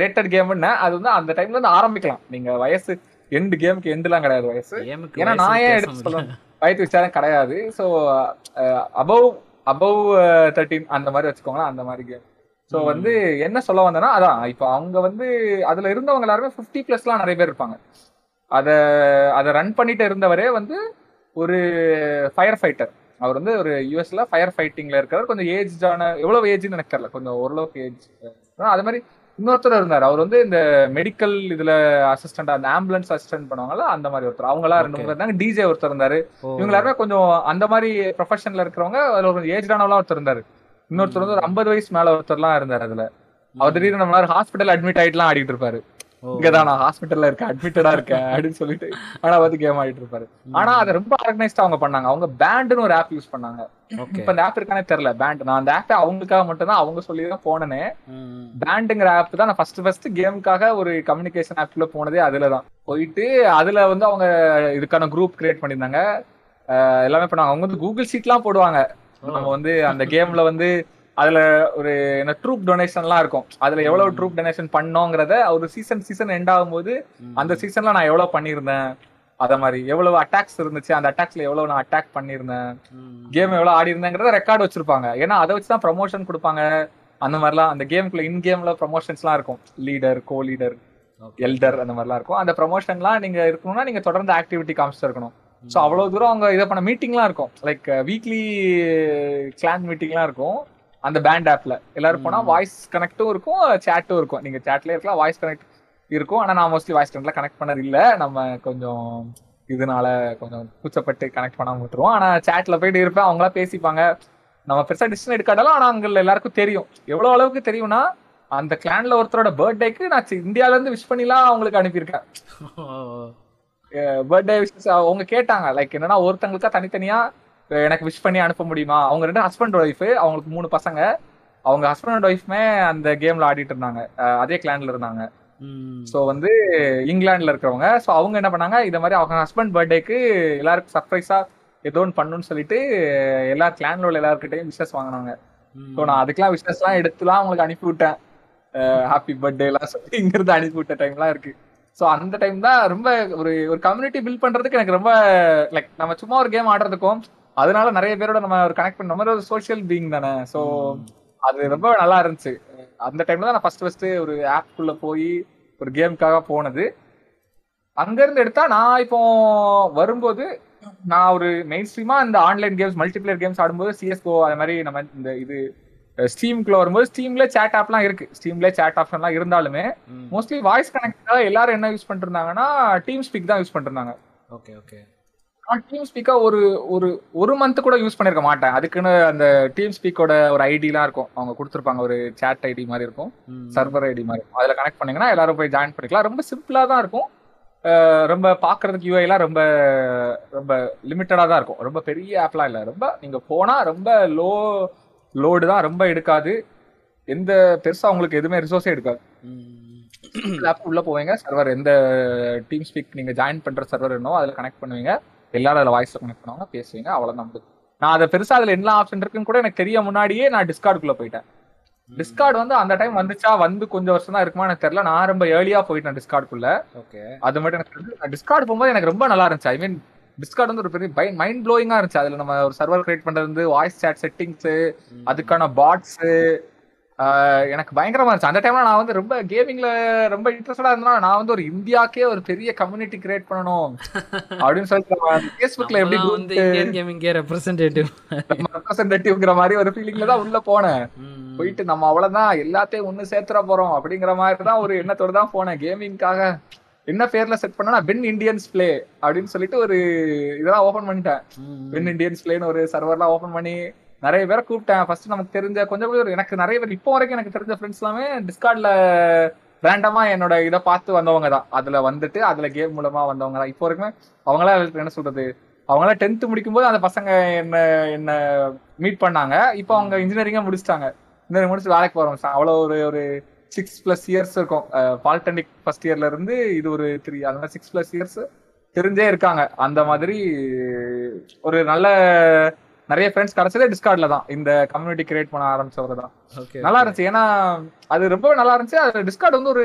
ரேட்டட் கேம்னு அது வந்து அந்த டைம்ல இருந்து ஆரம்பிக்கலாம். நீங்க வயசு எண்டு கேமுக்கு எண்டுலாம் கிடையாது வயசு. ஏன்னா நான் ஏன் எடுத்து சொல்லணும்? வயது விசாரம் கிடையாது. ஸோ அபவ் அபவ் தேர்ட்டீன் அந்த மாதிரி வச்சுக்கோங்களேன் அந்த மாதிரி கேம் ஸோ வந்து என்ன சொல்ல வந்தேன்னா அதான் இப்போ அவங்க வந்து அதுல இருந்தவங்க எல்லாருமே ஃபிஃப்டி ப்ளஸ்லாம் நிறைய பேர் இருப்பாங்க. அதை அதை ரன் பண்ணிட்டு இருந்தவரே வந்து ஒரு ஃபயர் ஃபைட்டர் அவர் வந்து ஒரு யூஎஸ்ல ஃபயர் ஃபைட்டிங்ல இருக்கிறவர். கொஞ்சம் ஏஜ்டான எவ்வளவு ஏஜ்னு எனக்கு தெரியல. கொஞ்சம் ஓரளவுக்கு ஏஜ் அது மாதிரி இன்னொருத்தர் இருந்தார். அவர் வந்து இந்த மெடிக்கல் இதுல அசிஸ்டன்ட் அந்த ஆம்புலன்ஸ் அசிஸ்டன்ட் பண்ணுவாங்கல்ல அந்த மாதிரி ஒருத்தர். அவங்களாம் ரெண்டு மூணு இருந்தாங்க. டிஜே ஒருத்தர் இருந்தாரு. இவங்க எல்லாருமே கொஞ்சம் அந்த மாதிரி ப்ரொஃபஷன்ல இருக்கிறவங்க அதுல ஒரு ஏஜ்டானவெல்லாம் ஒருத்தர் இருந்தாரு. இன்னொருத்தர் வந்து ஒரு ஐம்பது வயசு மேல ஒருத்தர்லாம் இருந்தாரு அதுல. அவர் திடீர்னு நம்ம ஹாஸ்பிட்டல் அட்மிட் ஆயிட்டுலாம் ஆடிட்டு இருப்பாரு. இங்கதான் நான் ஹாஸ்பிட்டல்ல இருக்கேன் அட்மிட்டடா இருக்கேன் அப்படின்னு சொல்லிட்டு ஆனா வந்து கேம் ஆடிட்டு இருப்பாரு. ஆனா அதை ரொம்ப ஆர்கனைஸ்டா அவங்க பண்ணாங்க. அவங்க பேண்டுன்னு ஒரு ஆப் யூஸ் பண்ணாங்க. இப்ப அந்த ஆப் இருக்கானே தெரியல பேண்ட் நான் அந்த ஆப்பை அவங்களுக்காக மட்டும் தான் அவங்க சொல்லி தான் போனேனே பேண்டுங்கிற ஆப் தான் நான் ஃபர்ஸ்ட் ஃபர்ஸ்ட் கேமுக்காக ஒரு கம்யூனிகேஷன் ஆப்ல போனதே அதுல தான் போயிட்டு அதுல வந்து அவங்க இதுக்கான குரூப் கிரியேட் பண்ணியிருந்தாங்க. எல்லாமே பண்ணாங்க அவங்க வந்து கூகுள் ஷீட்லாம் போடுவாங்க. நம்ம வந்து அந்த கேம்ல வந்து அதுல ஒரு என்ன ட்ரூப் டொனேஷன்லாம் இருக்கும். அதுல எவ்வளவு ட்ரூப் டொனேஷன் பண்ணோங்கிறத ஒரு சீசன் சீசன் எண்ட் ஆகும்போது அந்த சீசன்ல நான் எவ்வளவு பண்ணியிருந்தேன்? அத மாதிரி. எவ்வளவு அட்டாக்ஸ் இருந்துச்சு? அந்த அட்டாக்ஸ்ல எவ்வளவு நான் அட்டாக் பண்ணியிருந்தேன்? கேம் எவ்வளவு ஆடி இருந்தேங்கிறத ரெக்கார்டு வச்சிருப்பாங்க. ஏன்னா அதை வச்சு தான் ப்ரமோஷன் கொடுப்பாங்க. அந்த மாதிரிலாம் அந்த கேம்குள்ள இன் கேம்ல ப்ரமோஷன்ஸ்லாம் இருக்கும். லீடர் கோ லீடர் எல்டர் அந்த மாதிரிலாம் இருக்கும். அந்த ப்ரமோஷன்லாம் நீங்க இருக்கணும்னா நீங்க தொடர்ந்து ஆக்டிவிட்டி காமிச்சிட்டு இருக்கணும். ஸோ அவ்வளவு தூரம் அவங்க இதை பண்ண மீட்டிங்லாம் இருக்கும். லைக் வீக்லி கிளான் மீட்டிங்லாம் இருக்கும். அந்த பேண்ட் ஆப்ல எல்லாரும் போனா வாய்ஸ் கனெக்டும் இருக்கும் சேட்டும் இருக்கும். நீங்க சேட்ல இருக்கலாம் வாய்ஸ் கனெக்ட் இருக்கும். ஆனா நான் மோஸ்ட்லி வாய்ஸ் கனெக்ட்ல கனெக்ட் பண்ணது இல்ல. நம்ம கொஞ்சம் இதனால கொஞ்சம் கூச்சப்பட்டு கனெக்ட் பண்ணாம விட்டுருவோம். ஆனா சேட்ல போயிட்டு இருப்பேன். அவங்களா பேசிப்பாங்க. நம்ம பெருசா டிசிஷன் எடுக்காட்டாலும் ஆனா அங்க எல்லாருக்கும் தெரியும். எவ்வளவு அளவுக்கு தெரியும்னா அந்த கிளான்ல ஒருத்தரோட பர்த்டேக்கு நான் இந்தியால இருந்து விஷ் பண்ணிலாம் அவங்களுக்கு அனுப்பியிருக்கேன். பர்த்டே விஷஸ் அவங்க கேட்டாங்க. லைக் என்னன்னா ஒருத்தங்களுக்கா தனித்தனியா எனக்கு விஷ் பண்ணி அனுப்ப முடியுமா? அவங்க ரெண்டு ஹஸ்பண்ட் ஒய்ஃப் அவங்களுக்கு மூணு பசங்க. அவங்க ஹஸ்பண்ட் அண்ட் ஒய்ஃப்மே அந்த கேம்ல ஆடிட்டு இருந்தாங்க. அதே கிளான்ல இருந்தாங்க. ஸோ வந்து இங்கிலாந்துல இருக்கிறவங்க. ஸோ அவங்க என்ன பண்ணாங்க? இந்த மாதிரி அவங்க ஹஸ்பண்ட் பர்த்டேக்கு எல்லாருக்கும் சர்ப்ரைஸா ஏதோ ஒன்று பண்ணணும்னு சொல்லிட்டு எல்லா கிளான்ல உள்ள எல்லாருக்கிட்டையும் விஷஸ் வாங்கினாங்க. ஸோ நான் அதுக்கெல்லாம் விஷஸ்லாம் எடுத்துலாம் அவங்களுக்கு அனுப்பி விட்டேன். ஹாப்பி பர்த்டே எல்லாம் சொல்லி இங்கிருந்து அனுப்பி விட்ட டைம்லாம் இருக்கு. ஸோ அந்த டைம் தான் ரொம்ப ஒரு ஒரு கம்யூனிட்டி பில்ட் பண்றதுக்கு எனக்கு ரொம்ப லைக் நம்ம சும்மா ஒரு கேம் ஆடுறதுக்கும் அதனால நிறைய பேரோட நம்ம ஒரு கனெக்ட் பண்ண மாதிரி ஒரு சோஷியல் பீயிங் தானே. ஸோ அது ரொம்ப நல்லா இருந்துச்சு. அந்த டைம்ல தான் நான் ஃபர்ஸ்ட் ஃபர்ஸ்ட் ஒரு ஆப்குள்ள போய் ஒரு கேமுக்காக போனது. அங்க இருந்து எடுத்தா நான் இப்போ வரும்போது நான் ஒரு மெயின் ஸ்ட்ரீமா இந்த ஆன்லைன் கேம்ஸ் மல்டிபிளேயர் கேம்ஸ் ஆடும்போது சிஎஸ்கோ அது மாதிரி நம்ம இந்த இது ஸ்டீம்குள்ள வரும்போது ஸ்டீம்ல சேட் ஆப்லாம் இருக்கு. ஸ்டீம்ல சேட் ஆப்ஷன்லாம் இருந்தாலுமே மோஸ்ட்லி வாய்ஸ் கனெக்டாக எல்லாரும் என்ன யூஸ் பண்ணிட்டு இருந்தாங்கன்னா டீம் ஸ்பீக் தான் யூஸ் பண்ணிட்டு இருந்தாங்க. ஓகே ஓகே நான் டீம் ஸ்பீக்கா ஒரு ஒரு ஒரு மந்த் கூட யூஸ் பண்ணிருக்க மாட்டேன். அதுக்குன்னு அந்த டீம் ஸ்பீக்கோட ஒரு ஐடிலாம் இருக்கும். அவங்க கொடுத்துருப்பாங்க. ஒரு சேட் ஐடி மாதிரி இருக்கும். சர்வர் ஐடி மாதிரி இருக்கும். அதில் கனெக்ட் பண்ணீங்கன்னா எல்லாரும் போய் ஜாயின் பண்ணிக்கலாம். ரொம்ப சிம்பிளா தான் இருக்கும். ரொம்ப பார்க்கறதுக்கு யூஐலாம் ரொம்ப ரொம்ப லிமிட்டடா தான் இருக்கும். ரொம்ப பெரிய ஆப்லாம் இல்லை. ரொம்ப நீங்க போனா ரொம்ப லோ லோடு தான். ரொம்ப எடுக்காது. எந்த பெருசா உங்களுக்கு எதுவுமே ரிசோர்ஸே எடுக்காது. ஆப் உள்ள போவீங்க. சர்வர் எந்த டீம் ஸ்பீக் நீங்க ஜாயின் பண்ற சர்வர் என்னவோ அதுல கனெக்ட் பண்ணுவீங்க. எல்லாரும் அதில் வாய்ஸ் கனெக்ட் பண்ணுவாங்க பேசுவீங்க அவ்வளவுதான் முடியும் நான் அதை பெருசா அதுல என்ன ஆப்ஷன் இருக்குன்னு கூட எனக்கு தெரிய முன்னாடியே நான் டிஸ்கார்டுக்குள்ள போயிட்டேன். டிஸ்கார்டு வந்து அந்த டைம் வந்துச்சா வந்து கொஞ்சம் வருஷம் தான் இருக்குமா எனக்கு தெரியல. நான் ரொம்ப ஏர்லியா போயிட்டேன் டிஸ்கார்டுக்குள்ள ஓகே. அது மட்டும் எனக்கு டிஸ்கார்டு போகும்போது எனக்கு ரொம்ப நல்லா இருந்துச்சு. ஐ மீன் டிஸ்கார்ட் வந்து ஒரு பெரிய மைண்ட் ப்ளோயிங்கா இருந்துச்சு. அதுல நம்ம ஒரு சர்வர் கிரியேட் பண்றது வந்து வாய்ஸ் சேட் செட்டிங்ஸ் அதுக்கான பாட்ஸ் எனக்கு பயங்கரமா இருந்துச்சு. அந்த டைம்ல நான் வந்து ரொம்ப கேமிங்ல ரொம்ப இன்ட்ரெஸ்டடா இருந்தா நான் வந்து ஒரு இந்தியாக்கே ஒரு பெரிய கம்யூனிட்டி கிரியேட் பண்ணணும் அப்படின்னு சொல்லிட்டு ஃபேஸ்புக்ல எப்படி வந்து இந்தியன் கேமிங்கே ரெப்ரசன்டேட்டிவ் ரெப்ரசன்டேட்டிவ்ங்கிற மாதிரி ஒரு ஃபீலிங்ல தான் உள்ள போனேன். போயிட்டு நம்ம அவ்வளவுதான் எல்லாத்தையும் ஒண்ணு சேர்த்துற போறோம் அப்படிங்கிற மாதிரி தான் ஒரு எண்ணத்தோட தான் போனேன். கேமிங்காக என்ன பேர்ல செட் பண்ணா பென் இந்தியன்ஸ் பிளே அப்படின்னு சொல்லிட்டு ஒரு இதெல்லாம் ஓபன் பண்ணிட்டேன். பென் இந்தியன்ஸ் பிளேன்னு ஒரு சர்வர்லாம் ஓபன் பண்ணி நிறைய பேரை கூப்பிட்டேன். ஃபர்ஸ்ட் நமக்கு தெரிஞ்ச கொஞ்சம் பேர் எனக்கு நிறைய பேர் இப்போ வரைக்கும் எனக்கு தெரிஞ்ச ஃப்ரெண்ட்ஸ் எல்லாமே டிஸ்கார்ட்ல ரேண்டமா என்னோட இதை பார்த்து வந்தவங்க தான். அதுல வந்துட்டு அதுல கேம் மூலமா வந்தவங்க தான். இப்போ வரைக்குமே அவங்களாம் என்ன சொல்றது? அவங்களாம் டென்த் முடிக்கும்போது அந்த பசங்க என்ன என்ன மீட் பண்ணாங்க. இப்போ அவங்க இன்ஜினியரிங்கா முடிச்சிட்டாங்க. இன்ஜினியரிங் முடிச்சு வேலைக்கு போறோம். அவ்வளோ ஒரு ஒரு சிக்ஸ் பிளஸ் இயர்ஸ் இருக்கும். பாலிடெக்னிக் ஃபர்ஸ்ட் இயர்ல இருந்து இது ஒரு த்ரீ மாதிரி சிக்ஸ் பிளஸ் இயர்ஸ் தெரிஞ்சே இருக்காங்க. அந்த மாதிரி ஒரு நல்ல நிறைய ஃப்ரெண்ட்ஸ் கிடைச்சதே டிஸ்கார்ட்ல தான். இந்த கம்யூனிட்டி கிரியேட் பண்ண ஆரம்பிச்சவங்க தான். நல்லா இருந்துச்சு. ஏன்னா அது ரொம்ப நல்லா இருந்துச்சு. அது டிஸ்கார்ட் வந்து ஒரு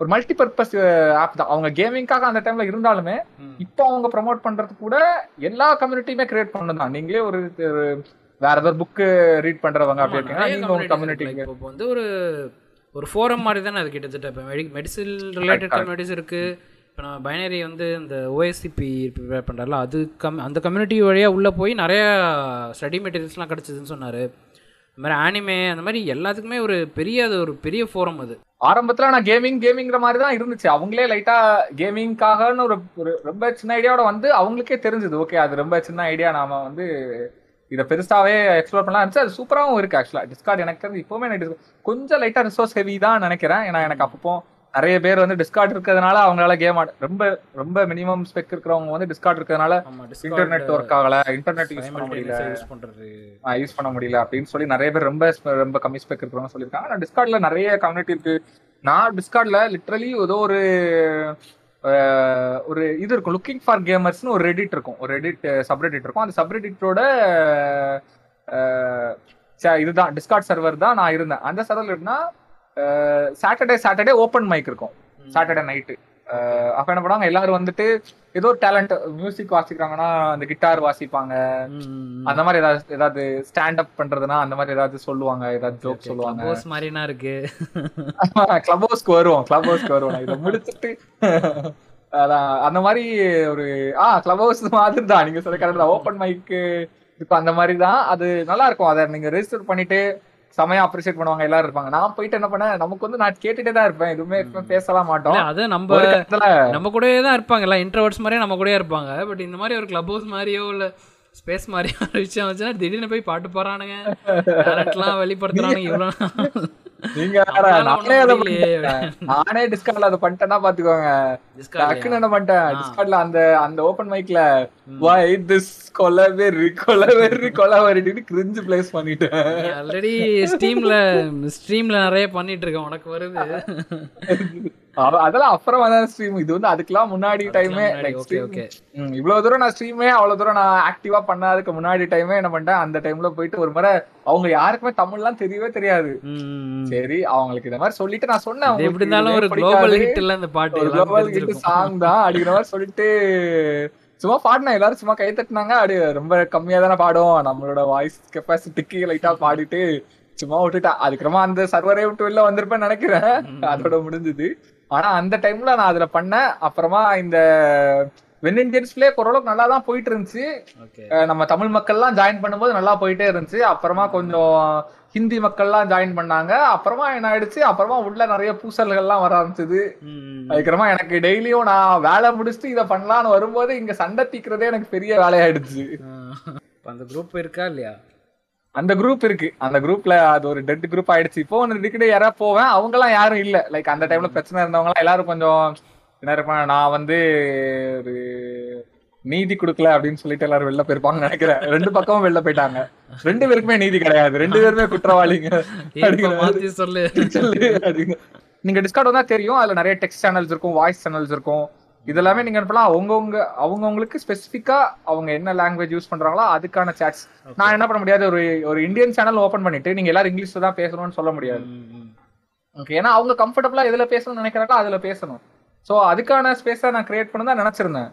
ஒரு மல்டி பர்பஸ் ஆப் தான். அவங்க கேமிங்காக அந்த டைம்ல இருந்தாலுமே இப்போ அவங்க ப்ரமோட் பண்றது கூட எல்லா கம்யூனிட்டியுமே கிரியேட் பண்ணணும் தான். நீங்களே ஒரு வேற ஏதாவது புக்கு ரீட் பண்றவங்க அப்படி இருக்கீங்கன்னா நீங்க உங்க கம்யூனிட்டிக்கு இப்போ வந்து ஒரு ஒரு ஃபோரம் மாதிரி தானே அது கிட்டத்தட்ட இப்போ. மெடி மெடிசன் ரிலேட்டட் கம்யூனிட்டிஸ் இருக்கு. இப்போ நான் பைனரி வந்து இந்த ஓஎஸ்சிபி ப்ரிப்பேர் பண்ணுறாருல அது கம் அந்த கம்யூனிட்டி வழியாக உள்ளே போய் நிறைய ஸ்டடி மெட்டீரியல்ஸ்லாம் கிடச்சிதுன்னு சொன்னார். இந்த மாதிரி ஆனிமே அந்த மாதிரி எல்லாத்துக்குமே ஒரு பெரிய அது ஒரு பெரிய ஃபோரம் அது. ஆரம்பத்துல நான் கேமிங் கேமிங்கிற மாதிரி தான் இருந்துச்சு. அவங்களே லைட்டா கேமிங்காகனு ஒரு ஒரு ரொம்ப சின்ன ஐடியாவோட வந்து அவங்களுக்கே தெரிஞ்சது. ஓகே அது ரொம்ப சின்ன ஐடியா நாம வந்து இதை பெருசாவே எக்ஸ்ப்ளோர் பண்ணலாம் இருந்துச்சு அது சூப்பராகவும் இருக்கு ஆக்சுவலா டிஸ்கார்ட் எனக்கு தெரிஞ்சு இப்பவுமே எனக்கு கொஞ்சம் லைட்டா ரிசோர்ஸ் ஹெவி தான் நினைக்கிறேன். ஏன்னா எனக்கு அப்பப்போ நிறைய பேர் வந்து டிஸ்கார்ட் இருக்கிறதுனால அவங்களால கேம் ஆட ரொம்ப ரொம்ப மினிமம் ஸ்பெக் இருக்கிறவங்க வந்து டிஸ்கார்ட் இருக்கிறதுனால இன்டர்நெட் ஒர்க் ஆகல இன்டர்நெட் யூஸ் பண்ண முடியல. யூஸ் பண்ணுறது யூஸ் பண்ண முடியல அப்படின்னு சொல்லி நிறைய பேர் ரொம்ப ரொம்ப கம்மி ஸ்பெக் இருக்கிறவங்க சொல்லியிருக்காங்க. ஆனால் டிஸ்கார்ட்ல நிறைய கம்யூனிட்டி இருக்கு. நான் டிஸ்கார்ட்ல லிட்ரலி ஏதோ ஒரு ஒரு இது இருக்கும். லுக்கிங் ஃபார் கேமர்ஸ்னு ஒரு ரெடிட் இருக்கும். ஒரு ரெடிட் சப்ரெடிட் இருக்கும். அந்த சப்ரெடிட்டோட இதுதான். டிஸ்கார்ட் சர்வர் தான் நான் இருந்தேன். அந்த சர்வர்ல எப்படின்னா சாட்டர்டே சாட்டர்டே ஓப்பன் மைக் இருக்கும். சாட்டர்டே நைட்டு அப்ப என்ன பண்ணுவாங்க? எல்லாரும் வந்துட்டு ஏதோ ஒரு டேலண்ட் மியூசிக் வாசிக்கிறாங்கன்னா அந்த கிட்டார் வாசிப்பாங்க. அந்த மாதிரி ஏதாவது ஏதாவது ஸ்டாண்ட் அப் பண்றதுன்னா அந்த மாதிரி ஏதாவது சொல்லுவாங்க. ஏதாவது ஜோக் சொல்லுவாங்க. போஸ் மாதிரினா இருக்கு. கிளப் ஹவுஸ்க்கு வருவோம். கிளப் ஹவுஸ்க்கு வருவோம். இதை முடிச்சுட்டு அதான் அந்த மாதிரி ஒரு ஆ கிளப் ஹவுஸ் மாதிரி தான் நீங்க சொல்ல கரெக்ட் ஓப்பன் மைக்கு இப்போ அந்த மாதிரி தான் அது நல்லா இருக்கும். அதை நீங்க ரெஜிஸ்டர் பண்ணிட்டு செமையா அப்ரிஷியேட் பண்ணுவாங்க எல்லாரும் இருப்பாங்க. நான் போயிட்டு என்ன பண்ணேன் நமக்கு வந்து நான் கேட்டுட்டே தான் இருப்பேன். எதுவுமே பேசலாம் மாட்டோம். அது நம்ம நம்ம கூடயே தான் இருப்பாங்க. எல்லாம் இன்ட்ரோவர்ட்ஸ் மாதிரியே நம்ம கூடயே இருப்பாங்க. பட் இந்த மாதிரி ஒரு கிளப் ஹவுஸ் மாதிரியோ இல்ல ஸ்பேஸ் மாதிரியோ ஒரு விஷயம் வச்சுன்னா திடீர்னு போய் பாட்டு பாடுறானுங்க. டேலண்ட்லாம் வெளிப்படுத்துறானுங்க. இவ்வளோ நீங்க நானே அதை. நானே டிஸ்கார்ட்ல அதை பண்ணிட்டேன்னா பாத்துக்கோங்க டக்குன்னு என்ன பண்ணிட்டேன்? டிஸ்கார்ட்ல அந்த அந்த ஓபன் மைக்ல வை திஸ் கொலவெறி கொலவெறி கொலவெறின்னு கிரிஞ்சு பிளேஸ் பண்ணிட்டேன். ஆல்ரெடி ஸ்ட்ரீம்ல ஸ்ட்ரீம்ல நிறைய பண்ணிட்டு இருக்கேன் உனக்கு வருது. அதெல்லாம் அப்புறம் தான் ஸ்ட்ரீம் இது வந்து அதுக்கெல்லாம் முன்னாடி டைமே இவ்வளவு தூரம் நான் ஸ்ட்ரீமே அவ்வளவு தூரம் நான் ஆக்டிவா பண்ணாததுக்கு முன்னாடி டைமே என்ன பண்ணிட்டேன்? அந்த டைம்ல போயிட்டு ஒரு முறை அவங்க யாருக்குமே தமிழ்லாம் தெரியவே தெரியாது. சரி அவங்களுக்கு இந்த மாதிரி சொல்லிட்டு நான் சொன்னேன். எப்படி இருந்தாலும் ஒரு குளோபல். ஹிட் இல்ல இந்த பாட்டு குளோபல் தெரிஞ்சிருக்கும். சாங் தான் அடிக்கிற மாதிரி சொல்லிட்டு சும்மா பாடினா எல்லாரும் சும்மா கை தட்டினாங்க. அப்படி ரொம்ப கம்மியா தானே பாடும் நம்மளோட வாய்ஸ் கெப்பாசிட்டிக்கு லைட்டா பாடிட்டு சும்மா விட்டுட்டா அதுக்கப்புறமா அந்த சர்வரே விட்டு வெளில வந்திருப்பேன்னு நினைக்கிறேன். அதோட முடிஞ்சது. ஆனா அந்த டைம்ல நான் அதுல பண்ணேன். அப்புறமா இந்த வென் பிளே ஓரளவுக்கு நல்லா தான் போயிட்டு இருந்துச்சு நம்ம தமிழ் மக்கள்லாம் ஜாயின் பண்ணும்போது நல்லா போயிட்டே இருந்துச்சு. அப்புறமா கொஞ்சம் ஹிந்தி மக்கள்லாம் ஜாயின் பண்ணாங்க. அப்புறமா என்ன ஆயிடுச்சு? அப்புறமா உள்ள நிறைய பூசல்கள்லாம் வர ஆரம்பிச்சது. அதுக்கப்புறமா எனக்கு டெய்லியும் நான் வேலை முடிச்சுட்டு இதை பண்ணலாம்னு வரும்போது இங்க சண்டை தீக்கிறதே எனக்கு பெரிய வேலையாயிடுச்சு. அந்த குரூப் இருக்கா இல்லையா? அந்த குரூப் இருக்கு. அந்த குரூப்ல அது ஒரு டெட் குரூப் ஆயிடுச்சு. இப்போ ஒன்று அடிக்கடி யாராவது போவேன் அவங்க எல்லாம் யாரும் இல்ல. லைக் அந்த டைம்ல பிரச்சனை இருந்தவங்க எல்லாரும் கொஞ்சம் என்ன இருப்பாங்க நான் வந்து ஒரு நீதி கொடுக்கல அப்படின்னு சொல்லிட்டு எல்லாரும் வெளில போயிருப்பாங்கன்னு நினைக்கிறேன். ரெண்டு பக்கமும் வெளில போயிட்டாங்க. ரெண்டு பேருக்குமே நீதி கிடையாது. ரெண்டு பேருமே குற்றவாளிங்க. சொல்லு. நீங்க டிஸ்கார்ட் வந்தா தெரியும். அதுல நிறைய டெக்ஸ்ட் சேனல்ஸ் இருக்கும் வாய்ஸ் சேனல்ஸ் இருக்கும். இதெல்லாமே நீங்க அனுப்பலாம். அவங்கவுங்க அவங்கவுங்களுக்கு ஸ்பெசிஃபிக்கா அவங்க என்ன லாங்குவேஜ் யூஸ் பண்றாங்களோ அதுக்கான சாட்ஸ் நான் என்ன பண்ண முடியாது? ஒரு ஒரு இந்தியன் சேனல் ஓபன் பண்ணிட்டு நீங்க எல்லாரும் இங்கிலீஷ்ல தான் பேசணும்னு சொல்ல முடியாது. ஓகே ஏன்னா அவங்க கம்ஃபர்டபுளா எதுல பேசணும்னு நினைக்கிறாங்களோ அதுல பேசணும். சோ அதுக்கான ஸ்பேஸை நான் கிரியேட் பண்ண தான் நினைச்சிருந்தேன்.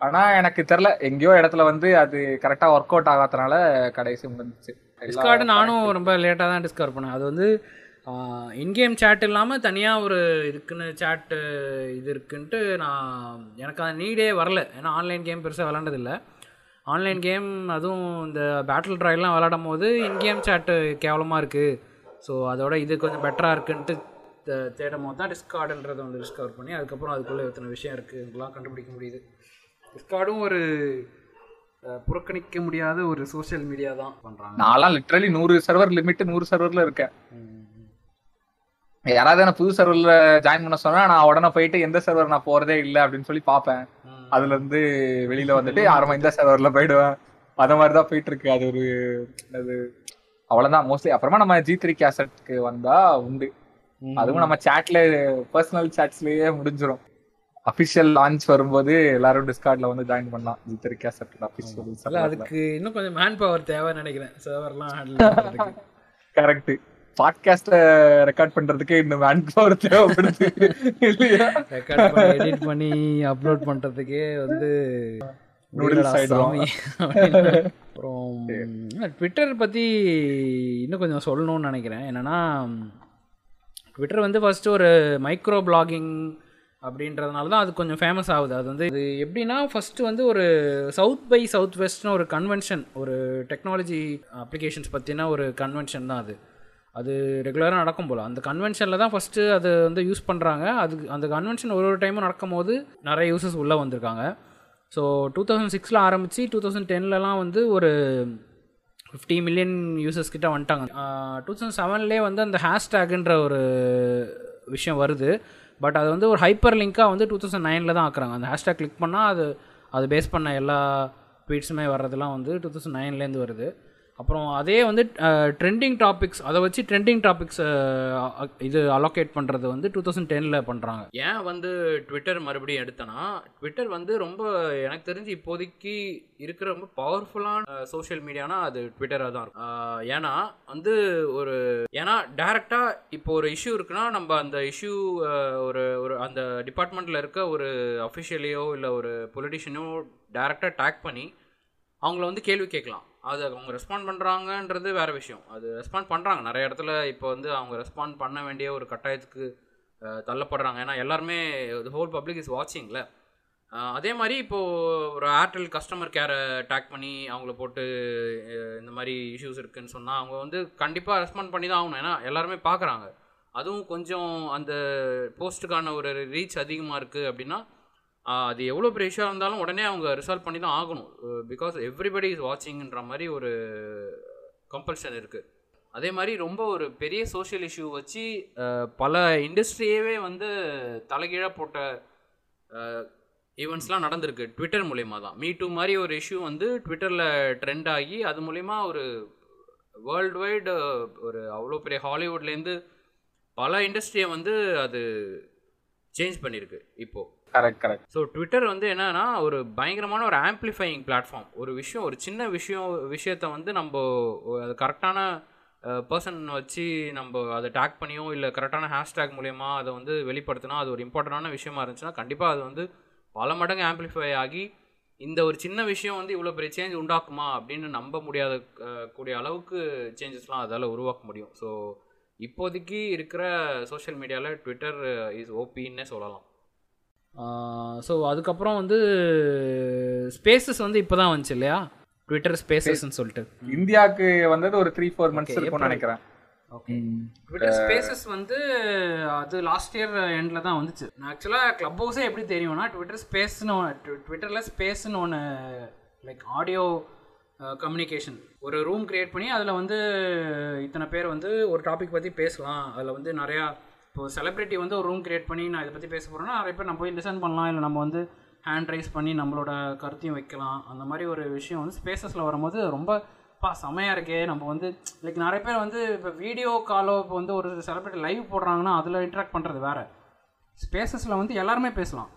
ஆனா எனக்கு தெரியல. எங்கேயோ இடத்துல வந்து அது கரெக்டா ஒர்க் அவுட் ஆகாதனால கடைசி முடிஞ்சிச்சு. டிஸ்கார்டு நானும் ரொம்ப லேட்டாக தான் டிஸ்கவர் பண்ணேன். அது வந்து இன்கேம் சேட் இல்லாமல் தனியாக ஒரு இதுக்குன்னு சேட்டு இது இருக்குன்ட்டு நான் எனக்கு அந்த நீடே வரல. ஏன்னா ஆன்லைன் கேம் பெருசாக விளாண்டதில்லை ஆன்லைன் கேம் அதுவும் இந்த பேட்டில் ட்ராயெல்லாம் விளாடும் போது இன்கேம் சேட்டு கேவலமாக இருக்குது ஸோ அதோட இது கொஞ்சம் பெட்டராக இருக்குன்ட்டு தேடும் போது தான் டிஸ்கார்டுன்றதை வந்து டிஸ்கவர் பண்ணி அதுக்கப்புறம் அதுக்குள்ளே எத்தனை விஷயம் இருக்குது இதெல்லாம் கண்டுபிடிக்க முடியுது. டிஸ்கார்டும் ஒரு புறக்கணிக்க முடியாத ஒரு சோஷியல் மீடியா தான் பண்ணுறாங்க நான்லாம் லிட்டரலி நூறு சர்வர் லிமிட் நூறு சர்வர்ல இருக்கேன். யாராவது என்ன புது சர்வர்ல ஜாயின் பண்ண சொன்னா நான் உடனே போயிட்டு எந்த சர்வர் நான் போறதே இல்ல அப்படின்னு சொல்லி பாப்பேன் அதுல இருந்து வெளியில வந்துட்டு யாரும் இந்த சர்வர்ல போயிடுவேன். அத மாதிரிதான் போயிட்டு இருக்கு. அது ஒரு அது அவ்வளவுதான். மோஸ்ட்லி அப்புறமா நம்ம ஜி த்ரீ கேசட்க்கு வந்தா உண்டு. அதுவும் நம்ம சாட்ல பர்சனல் சாட்ஸ்லயே முடிஞ்சிரும். அபிஷியல் லான்ச் வரும்போது எல்லாரும் டிஸ்கார்ட்ல வந்து ஜாயின் பண்ணலாம். ஜி த்ரீ கேசட் அபிஷியல் அதுக்கு இன்னும் கொஞ்சம் மேன் பவர் தேவைன்னு நினைக்கிறேன். சர்வர்லாம் கரெக்ட் பாட்காஸ்ட்ல ரெக்கார்ட் பண்றதுக்கு இந்த மேன் பவர் தேவைப்படுது. இல்லையா? ரெக்கார்ட் பண்ணி எடிட் பண்ணி அப்லோட் பண்ணுறதுக்கே வந்து. அப்புறம் ட்விட்டர் பற்றி இன்னும் கொஞ்சம் சொல்லணும்னு நினைக்கிறேன். என்னன்னா ட்விட்டர் வந்து ஃபஸ்ட்டு ஒரு மைக்ரோ பிளாகிங் அப்படின்றதுனால தான் அது கொஞ்சம் ஃபேமஸ் ஆகுது. அது வந்து இது எப்படின்னா ஃபஸ்ட்டு வந்து ஒரு சவுத் பை சவுத் வெஸ்ட்னு ஒரு கன்வென்ஷன் ஒரு டெக்னாலஜி அப்ளிகேஷன்ஸ் பற்றின ஒரு கன்வென்ஷன் தான் அது. அது ரெகுலராக நடக்கும் போல். அந்த கன்வென்ஷனில் தான் ஃபஸ்ட்டு அது வந்து யூஸ் பண்ணுறாங்க அது அந்த கன்வென்ஷன் ஒரு ஒரு டைமும் நடக்கும் போது நிறைய யூசர்ஸ் உள்ளே வந்திருக்காங்க. ஸோ டூ தௌசண்ட் சிக்ஸில் ஆரம்பித்து டூ தௌசண்ட் டென்லலாம் வந்து ஒரு ஃபிஃப்டி மில்லியன் யூசர்ஸ் கிட்ட வந்துட்டாங்க. டூ தௌசண்ட் செவன்லேயே வந்து அந்த ஹேஷ்டேக்குன்ற ஒரு விஷயம் வருது. பட் அது வந்து ஒரு ஹைப்பர் லிங்காக வந்து டூ தௌசண்ட் நைனில் தான் ஆக்குறாங்க. அந்த ஹேஷ்டேக் கிளிக் பண்ணால் அது அது பேஸ் பண்ண எல்லா ட்வீட்ஸுமே வர்றதெல்லாம் வந்து டூ தௌசண்ட் நைன்லேருந்து வருது. அப்புறம் அதே வந்து ட்ரெண்டிங் டாபிக்ஸ் அதை வச்சு ட்ரெண்டிங் டாபிக்ஸ் இது அலோகேட் பண்ணுறது வந்து டூ தௌசண்ட் டெனில் பண்ணுறாங்க ஏன் வந்து ட்விட்டர் மறுபடியும் எடுத்தேன்னா ட்விட்டர் வந்து ரொம்ப எனக்கு தெரிஞ்சு இப்போதைக்கு இருக்கிற ரொம்ப பவர்ஃபுல்லான சோஷியல் மீடியானா அது ட்விட்டராக தான் இருக்கும். ஏன்னா வந்து ஒரு ஏன்னா டேரெக்டாக இப்போ ஒரு இஷ்யூ இருக்குன்னா நம்ம அந்த இஷ்யூ ஒரு ஒரு அந்த டிபார்ட்மெண்ட்டில் இருக்க ஒரு அஃபிஷியலையோ இல்லை ஒரு பொலிட்டிஷியனோ டேரெக்டாக டேக் பண்ணி அவங்கள வந்து கேள்வி கேட்கலாம். அது அவங்க ரெஸ்பாண்ட் பண்ணுறாங்கன்றது வேறு விஷயம். அது ரெஸ்பாண்ட் பண்ணுறாங்க நிறைய இடத்துல இப்போ வந்து அவங்க ரெஸ்பாண்ட் பண்ண வேண்டிய ஒரு கட்டாயத்துக்கு தள்ளப்படுறாங்க. ஏன்னா எல்லாருமே ஹோல் பப்ளிக் இஸ் வாட்சிங்கில் அதே மாதிரி இப்போது ஒரு ஏர்டெல் கஸ்டமர் கேரை டேக் பண்ணி அவங்கள போட்டு இந்த மாதிரி இஷ்யூஸ் இருக்குதுன்னு சொன்னால் அவங்க வந்து கண்டிப்பாக ரெஸ்பாண்ட் பண்ணி தான் ஆகணும். ஏன்னா எல்லாருமே பார்க்குறாங்க அதுவும் கொஞ்சம் அந்த போஸ்ட்டுக்கான ஒரு ரீச் அதிகமாக இருக்குது அப்படின்னா அது எவ்வளோ பெரிய இஷ்யூவாக இருந்தாலும் உடனே அவங்க ரிசால்வ் பண்ணி தான் ஆகணும். பிகாஸ் எவ்ரிபடி இஸ் வாட்சிங்ன்ற மாதிரி ஒரு கம்பல்ஷன் இருக்குது அதே மாதிரி ரொம்ப ஒரு பெரிய சோஷியல் இஷ்யூ வச்சு பல இண்டஸ்ட்ரியவே வந்து தலைகீழாக போட்ட ஈவெண்ட்ஸ்லாம் நடந்திருக்கு. ட்விட்டர் மூலயமா தான். மீ டூ மாதிரி ஒரு இஷ்யூ வந்து ட்விட்டரில் ட்ரெண்ட் ஆகி அது மூலயமா ஒரு வேர்ல்டு வைடு ஒரு அவ்வளோ பெரிய ஹாலிவுட்லேருந்து பல இண்டஸ்ட்ரியை வந்து அது சேஞ்ச் பண்ணியிருக்கு இப்போது கரெக்ட் கரெக்ட் ஸோ ட்விட்டர் வந்து என்னன்னா ஒரு பயங்கரமான ஒரு ஆம்பிளிஃபையிங் பிளாட்ஃபார்ம் ஒரு விஷயம் ஒரு சின்ன விஷயம் விஷயத்த வந்து நம்ம அது கரெக்டான பர்சன் வச்சு நம்ம அதை டேக் பண்ணியோ இல்லை கரெக்டான ஹேஷ்டேக் மூலயமா அதை வந்து வெளிப்படுத்தினா அது ஒரு இம்பார்ட்டண்டான விஷயமா இருந்துச்சுன்னா கண்டிப்பாக அது வந்து பல மடங்கு ஆம்ப்ளிஃபை ஆகி இந்த ஒரு சின்ன விஷயம் வந்து இவ்வளோ பெரிய சேஞ்ச் உண்டாக்குமா அப்படின்னு நம்ப முடியாத கூடிய அளவுக்கு சேஞ்சஸ்லாம் அதால் உருவாக்க முடியும். ஸோ இப்போதைக்கு இருக்கிற சோஷியல் மீடியாவில் ட்விட்டர் இஸ் ஓபின்னே சொல்லலாம். ஸோ அதுக்கப்புறம் வந்து ஸ்பேசஸ் வந்து இப்போ தான் வந்துச்சு இல்லையா? ட்விட்டர் ஸ்பேசஸ்ன்னு சொல்லிட்டு. இந்தியாவுக்கு வந்தது ஒரு த்ரீ ஃபோர் மந்த்ஸ் இருக்கும்னு நினைக்கிறேன். ஓகே ட்விட்டர் ஸ்பேசஸ் வந்து அது லாஸ்ட் இயர் எண்டில் தான் வந்துச்சு. ஆக்சுவலாக க்ளப் ஹவுஸே எப்படி தெரியும்னா ட்விட்டர் ஸ்பேஸ்னு ட்விட்டரில் ஸ்பேஸ்னு ஒன்று லைக் ஆடியோ கம்யூனிகேஷன் ஒரு ரூம் கிரியேட் பண்ணி அதில் வந்து இத்தனை பேர் வந்து ஒரு டாபிக் பற்றி பேசலாம். அதில் வந்து நிறையா இப்போ செலிப்ரிட்டி வந்து ஒரு ரூம் கிரியேட் பண்ணி நான் இதை பற்றி பேச போகிறேன்னா நிறைய பேர் நம்ம போய் லிசன் பண்ணலாம். இல்லை நம்ம வந்து ஹேண்ட் ரைஸ் பண்ணி நம்மளோட கருத்தையும் வைக்கலாம். அந்த மாதிரி ஒரு விஷயம் வந்து ஸ்பேசஸில் வரும்போது ரொம்ப பா செமையாக இருக்கே. நம்ம வந்து லைக் நிறைய பேர் வந்து இப்போ வீடியோ காலோ இப்போ வந்து ஒரு செலிப்ரிட்டி லைவ் போடுறாங்கன்னா அதில் இன்ட்ராக்ட் பண்ணுறது வேறு. ஸ்பேசஸில் வந்து எல்லாருமே பேசலாம்.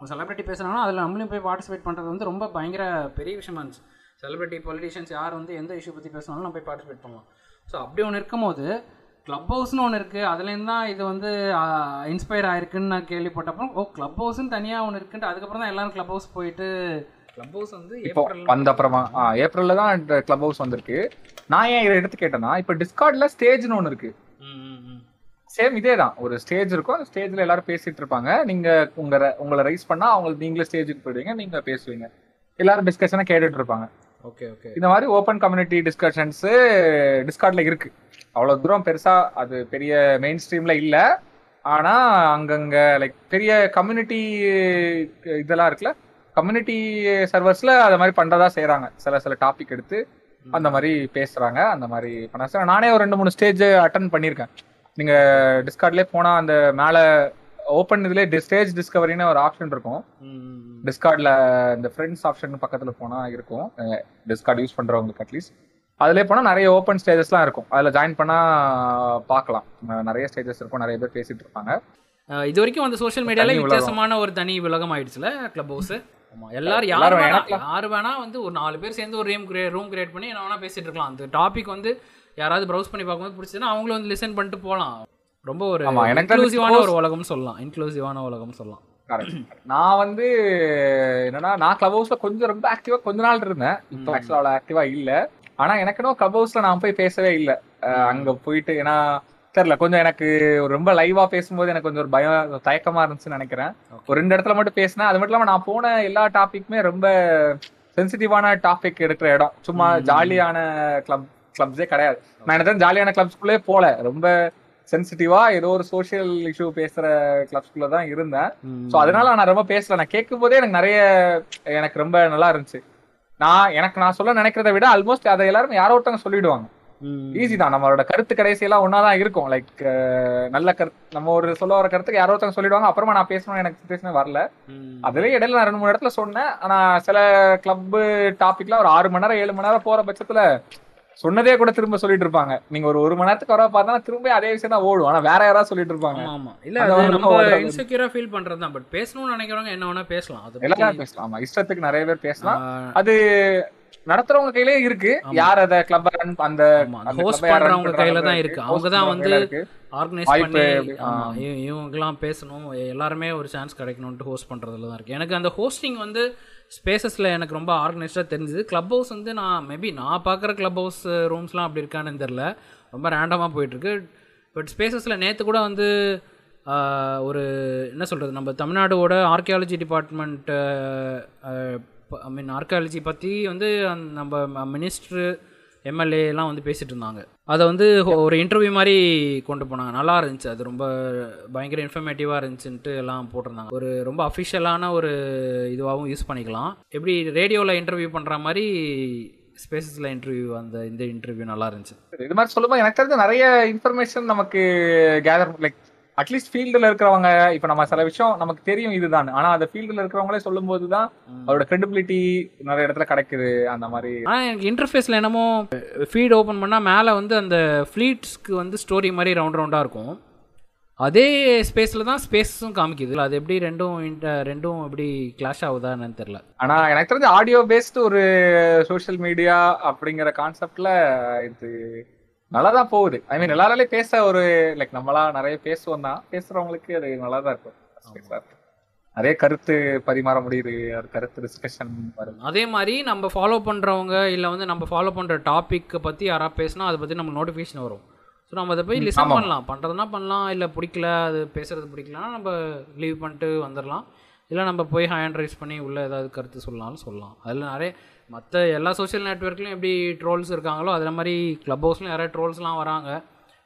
செலிபிரிட்டி பேசுகிறாங்கன்னா அதில் நம்மளையும் போய் பார்ட்டிசிபேட் பண்ணுறது வந்து ரொம்ப பயங்கர பெரிய விஷயமா இருந்துச்சு. செலிப்ரிட்டி பொலிட்டிஷியன்ஸ் யார் வந்து எந்த இஷ்யூ பற்றி பேசினாலும் நம்ம போய் பார்ட்டிசிபேட் பண்ணலாம். ஸோ அப்படி ஒன்று இருக்கும்போது க்ளப் ஹவுஸ்னு ஒன்று இருக்குது அதுலேருந்து தான் இது வந்து இன்ஸ்பயர் ஆயிருக்குன்னு நான் கேள்விப்பட்டப்போ ஓ க்ளப் ஹவுஸ்னு தனியாக ஒன்று இருக்குன்ட்டு அதுக்கப்புறம் தான் எல்லாரும் க்ளப் ஹவுஸ் போயிட்டு கிளப் ஹவுஸ் வந்து இப்போ ஏப்ரல் வந்த அப்புறமா ஆ, ஏப்ரல்ல தான் கிளப் ஹவுஸ் வந்திருக்கு. நான் ஏன் இதை எடுத்து கேட்டேன்னா இப்போ டிஸ்கார்ட்ல ஸ்டேஜ்னு ஒன்று இருக்கு. ம், ம், ம். சேம் இதே தான் ஒரு ஸ்டேஜ் இருக்கும். அந்த ஸ்டேஜ்ல எல்லாரும் பேசிட்டு இருப்பாங்க. நீங்க உங்க ர- உங்களை ரைஸ் பண்ணா அவங்க நீங்களே ஸ்டேஜுக்கு போயிடுவீங்க. நீங்க பேசுவீங்க. எல்லாரும் டிஸ்கஷனை கேட்டுட்டு இருப்பாங்க. Okay okay. இந்த மாதிரி ஓப்பன் கம்யூனிட்டி டிஸ்கஷன்ஸ் டிஸ்கார்ட்ல இருக்கு. அவ்வளவு தூரம் பெருசா அது பெரிய மெயின் ஸ்ட்ரீம்ல இல்ல. ஆனா அங்கங்க லைக் பெரிய கம்யூனிட்டி இதெல்லாம் இருக்குல்ல? கம்யூனிட்டி சர்வர்ஸ்ல அது மாதிரி பண்றதா செய்றாங்க. சில சில டாபிக் எடுத்து அந்த மாதிரி பேசுறாங்க. அந்த மாதிரி பண்ண. நானே ஒரு ரெண்டு மூணு ஸ்டேஜ் அட்டன் பண்ணியிருக்கேன். நீங்க டிஸ்கார்ட்லயே போனா அந்த மேல ஓப்பன் இதுல ஸ்டேஜ் டிஸ்கவரின்னு ஒரு ஆப்ஷன் இருக்கும். டிஸ்கார்ட்ல இந்த ஃப்ரெண்ட்ஸ் ஆப்ஷன் பக்கத்துல போனா இருக்கும். டிஸ்கார்ட் யூஸ் பண்றவங்களுக்கு அட்லீஸ்ட் அதுலயே போனா நிறைய ஓப்பன் ஸ்டேஜஸ்லாம் இருக்கும். அதுல ஜாயின் பண்ணா பார்க்கலாம். நிறைய ஸ்டேஜஸ் இருக்கும். நிறைய பேர் பேசிட்டு இருப்பாங்க. இது வரைக்கும் வந்து சோஷியல் மீடியால. வித்தியாசமான ஒரு தனி உலகம் ஆயிடுச்சுல கிளப் ஹவுஸ் எல்லாரும் யார் எல்லாரும் வேணா யார் வேணா வந்து ஒரு நாலு பேர் சேர்ந்து ஒரு ரூம் கிரே ரூம் கிரியேட் பண்ணி என்ன வேணா பேசிட்டு இருக்கலாம். அந்த டாபிக் வந்து யாராவது ப்ரௌஸ் பண்ணி பார்க்கும்போது பிடிச்சதுன்னா அவங்களும் வந்து லிசன் பண்ணிட்டு போகலாம். ரொம்ப ஒரு இன்க்ளூசிவான ஒரு உலகம் சொல்லலாம். இன்க்ளூசிவான உலகம் சொல்லலாம். நான் வந்து என்னன்னா நான் கிளப் ஹவுஸ்ல கொஞ்சம் ரொம்ப ஆக்டிவா கொஞ்ச நாள் இருந்தேன். இப்போ. ஆக்சுவலா அவ்வளோ ஆக்டிவா இல்ல. ஆனா எனக்கு இன்னும் கிளப் ஹவுஸ்ல நான் போய் பேசவே இல்லை. அங்க போயிட்டு ஏன்னா தெரியல கொஞ்சம் எனக்கு ஒரு ரொம்ப லைவா பேசும்போது எனக்கு கொஞ்சம் ஒரு பயம் தயக்கமா இருந்துச்சுன்னு நினைக்கிறேன். ஒரு ரெண்டு இடத்துல மட்டும் பேசினேன் அது மட்டும் இல்லாம நான் போன எல்லா டாபிக்குமே ரொம்ப சென்சிட்டிவான டாபிக் எடுக்கிற இடம். சும்மா. ஜாலியான கிளப் கிளப்ஸே கிடையாது. நான் எனக்கு ஜாலியான கிளப்ஸ்குள்ளே போல ரொம்ப சென்சிட்டிவா ஏதோ ஒரு சோஷியல் இஷ்யூ பேசுற கிளப்ஸ்குள்ள தான் இருந்தேன். சோ அதனால நான் ரொம்ப பேசல. நான் கேட்கும் போதே எனக்கு நிறைய எனக்கு ரொம்ப நல்லா இருந்துச்சு. நான் எனக்கு நான் சொல்ல நினைக்கிறத விட ஆல்மோஸ்ட் அதை எல்லாரும் யாரோ ஒருத்தவங்க சொல்லிடுவாங்க. ஈஸி தான். நம்மளோட கருத்து கடைசி எல்லாம் ஒன்னாதான் இருக்கும். லைக் நல்ல கருத்து நம்ம ஒரு சொல்ல வர கருத்துக்கு யாரோ ஒருத்தவங்க சொல்லிடுவாங்க. அப்புறமா நான் பேசணும்னு எனக்கு சுச்சுவேஷனே வரல. அதுலயே இடையில நான் ரெண்டு மூணு இடத்துல சொன்னேன். ஆனா சில கிளப் டாபிக்ல ஒரு ஆறு மணி நேரம் ஏழு மணி நேரம் போற பட்சத்துல சொன்னதே கூட திரும்ப சொல்லிட்டு இருப்பாங்க. நீங்க ஒரு ஒரு மணி நேரத்துக்கு வர பார்த்தா திரும்ப அதே விஷயம் தான் ஓடும். ஆனா வேற யாராவது சொல்லிட்டு இருப்பாங்க. ஆமா இல்ல நம்ம இன்செக்யூரா ஃபீல் பண்றது தான் பட் பேசணும்னு நினைக்கிறவங்க என்ன வேணா பேசலாம். அது எல்லாரும் பேசலாம். ஆமா இஷ்டத்துக்கு நிறைய பேர் பேசலாம். அது நடத்துறவங்க கையிலே இருக்கு. யார் அத கிளப் ரன் அந்த run பண்றவங்க கையில தான் இருக்கு. அவங்க தான் வந்து இருக்கு. ஆர்கனைஸ் பண்ணி எப்படி- ஆமா ஆ. இவ- இவங்களுக்கெல்லாம் பேசணும். எல்லாருமே ஒரு சான்ஸ் கிடைக்கணும்ட்டு ஹோஸ்ட் பண்ணுறதுல தான் இருக்குது எனக்கு அந்த ஹோஸ்டிங் வந்து ஸ்பேசஸில் எனக்கு ரொம்ப ஆர்கனைஸ்டாக தெரிஞ்சுது. க்ளப் ஹவுஸ் வந்து நான் மேபி நான் பார்க்குற க்ளப் ஹவுஸ் ரூம்ஸ்லாம் uh, அப்படி இருக்கான்னு தெரில ரொம்ப ரேண்டமாக போயிட்டுருக்கு. பட் ஸ்பேசஸில் நேற்று கூட வந்து uh, ஒரு என்ன சொல்கிறது நம்ம தமிழ்நாடோட archaeology department I mean archaeology பற்றி வந்து நம்ம மினிஸ்ட்ரு எம்எல்ஏ எல்லாம் வந்து பேசிட்டு இருந்தாங்க அதை வந்து ஒரு இன்டர்வியூ மாதிரி கொண்டு போனாங்க. நல்லா இருந்துச்சு. அது ரொம்ப பயங்கர இன்ஃபர்மேட்டிவாக இருந்துச்சுன்ட்டு எல்லாம் போட்டிருந்தாங்க. ஒரு ரொம்ப அஃபிஷியலான ஒரு இதுவாகவும் யூஸ் பண்ணிக்கலாம். எப்படி ரேடியோவில் இன்டர்வியூ பண்ணுற மாதிரி ஸ்பேசஸில் இன்டர்வியூ அந்த இந்த இன்டர்வியூ நல்லா இருந்துச்சு. இது மாதிரி சொல்லும்போது எனக்கு தெரிஞ்ச நிறைய இன்ஃபர்மேஷன் நமக்கு கேதர் லைக் அட்லீஸ்ட் ஃபீல்டுல இருக்கிறவங்க இப்ப நம்ம சில விஷயம் நமக்கு தெரியும் இதுதான். ஆனா அந்த ஃபீல்டுல இருக்கிறவங்களே சொல்லும்போது தான் அவரோட கிரெடிபிலிட்டி நிறைய இடத்துல கிடைக்குது அந்த மாதிரி. ஆனால் எனக்கு இன்டர்ஃபேஸில் என்னமோ ஃபீட் ஓப்பன் பண்ணால் மேலே வந்து அந்த ஃப்ளீட்ஸ்க்கு வந்து ஸ்டோரி மாதிரி ரவுண்ட் ரவுண்டாக இருக்கும். அதே ஸ்பேஸில் தான் ஸ்பேஸும் காமிக்குது. அது எப்படி ரெண்டும் ரெண்டும் எப்படி கிளாஷ் ஆகுதா என்னன்னு தெரில ஆனா எனக்கு தெரிஞ்ச ஆடியோ பேஸ்ட் ஒரு சோஷியல் மீடியா அப்படிங்கிற கான்செப்ட்ல இது நல்லா தான் போகுது. ஐ மீன் எல்லாராலையும் பேச ஒரு லைக் நம்மளா நிறைய பேசுவோம் தான் பேசுறவங்களுக்கு அது நல்லா தான் இருக்கும். நிறைய கருத்து பரிமாற முடியுது ஒரு கருத்து டிஸ்கஷன் வருது அதே மாதிரி நம்ம ஃபாலோ பண்ணுறவங்க இல்லை வந்து நம்ம ஃபாலோ பண்ணுற டாப்பிக்கை பற்றி யாராவது பேசினா அதை பற்றி நம்ம நோட்டிஃபிகேஷன் வரும். ஸோ நம்ம அதை போய் லிசன். பண்ணலாம். பண்ணுறதுனா பண்ணலாம் இல்லை பிடிக்கல அது பேசுறது பிடிக்கலனா நம்ம லீவ் பண்ணிட்டு வந்துடலாம் இல்லை நம்ம போய் ஹேண்ட் ரைஸ் பண்ணி உள்ளே ஏதாவது கருத்து சொல்லலாம்னு சொல்லலாம். அதில் நிறைய மற்ற எல்லா சோஷியல் நெட்ஒர்க்லையும் எப்படி ட்ரோல்ஸ் இருக்காங்களோ அதில் மாதிரி க்ளப் ஹவுஸ்லையும் நிறைய ட்ரோல்ஸ்லாம் வராங்க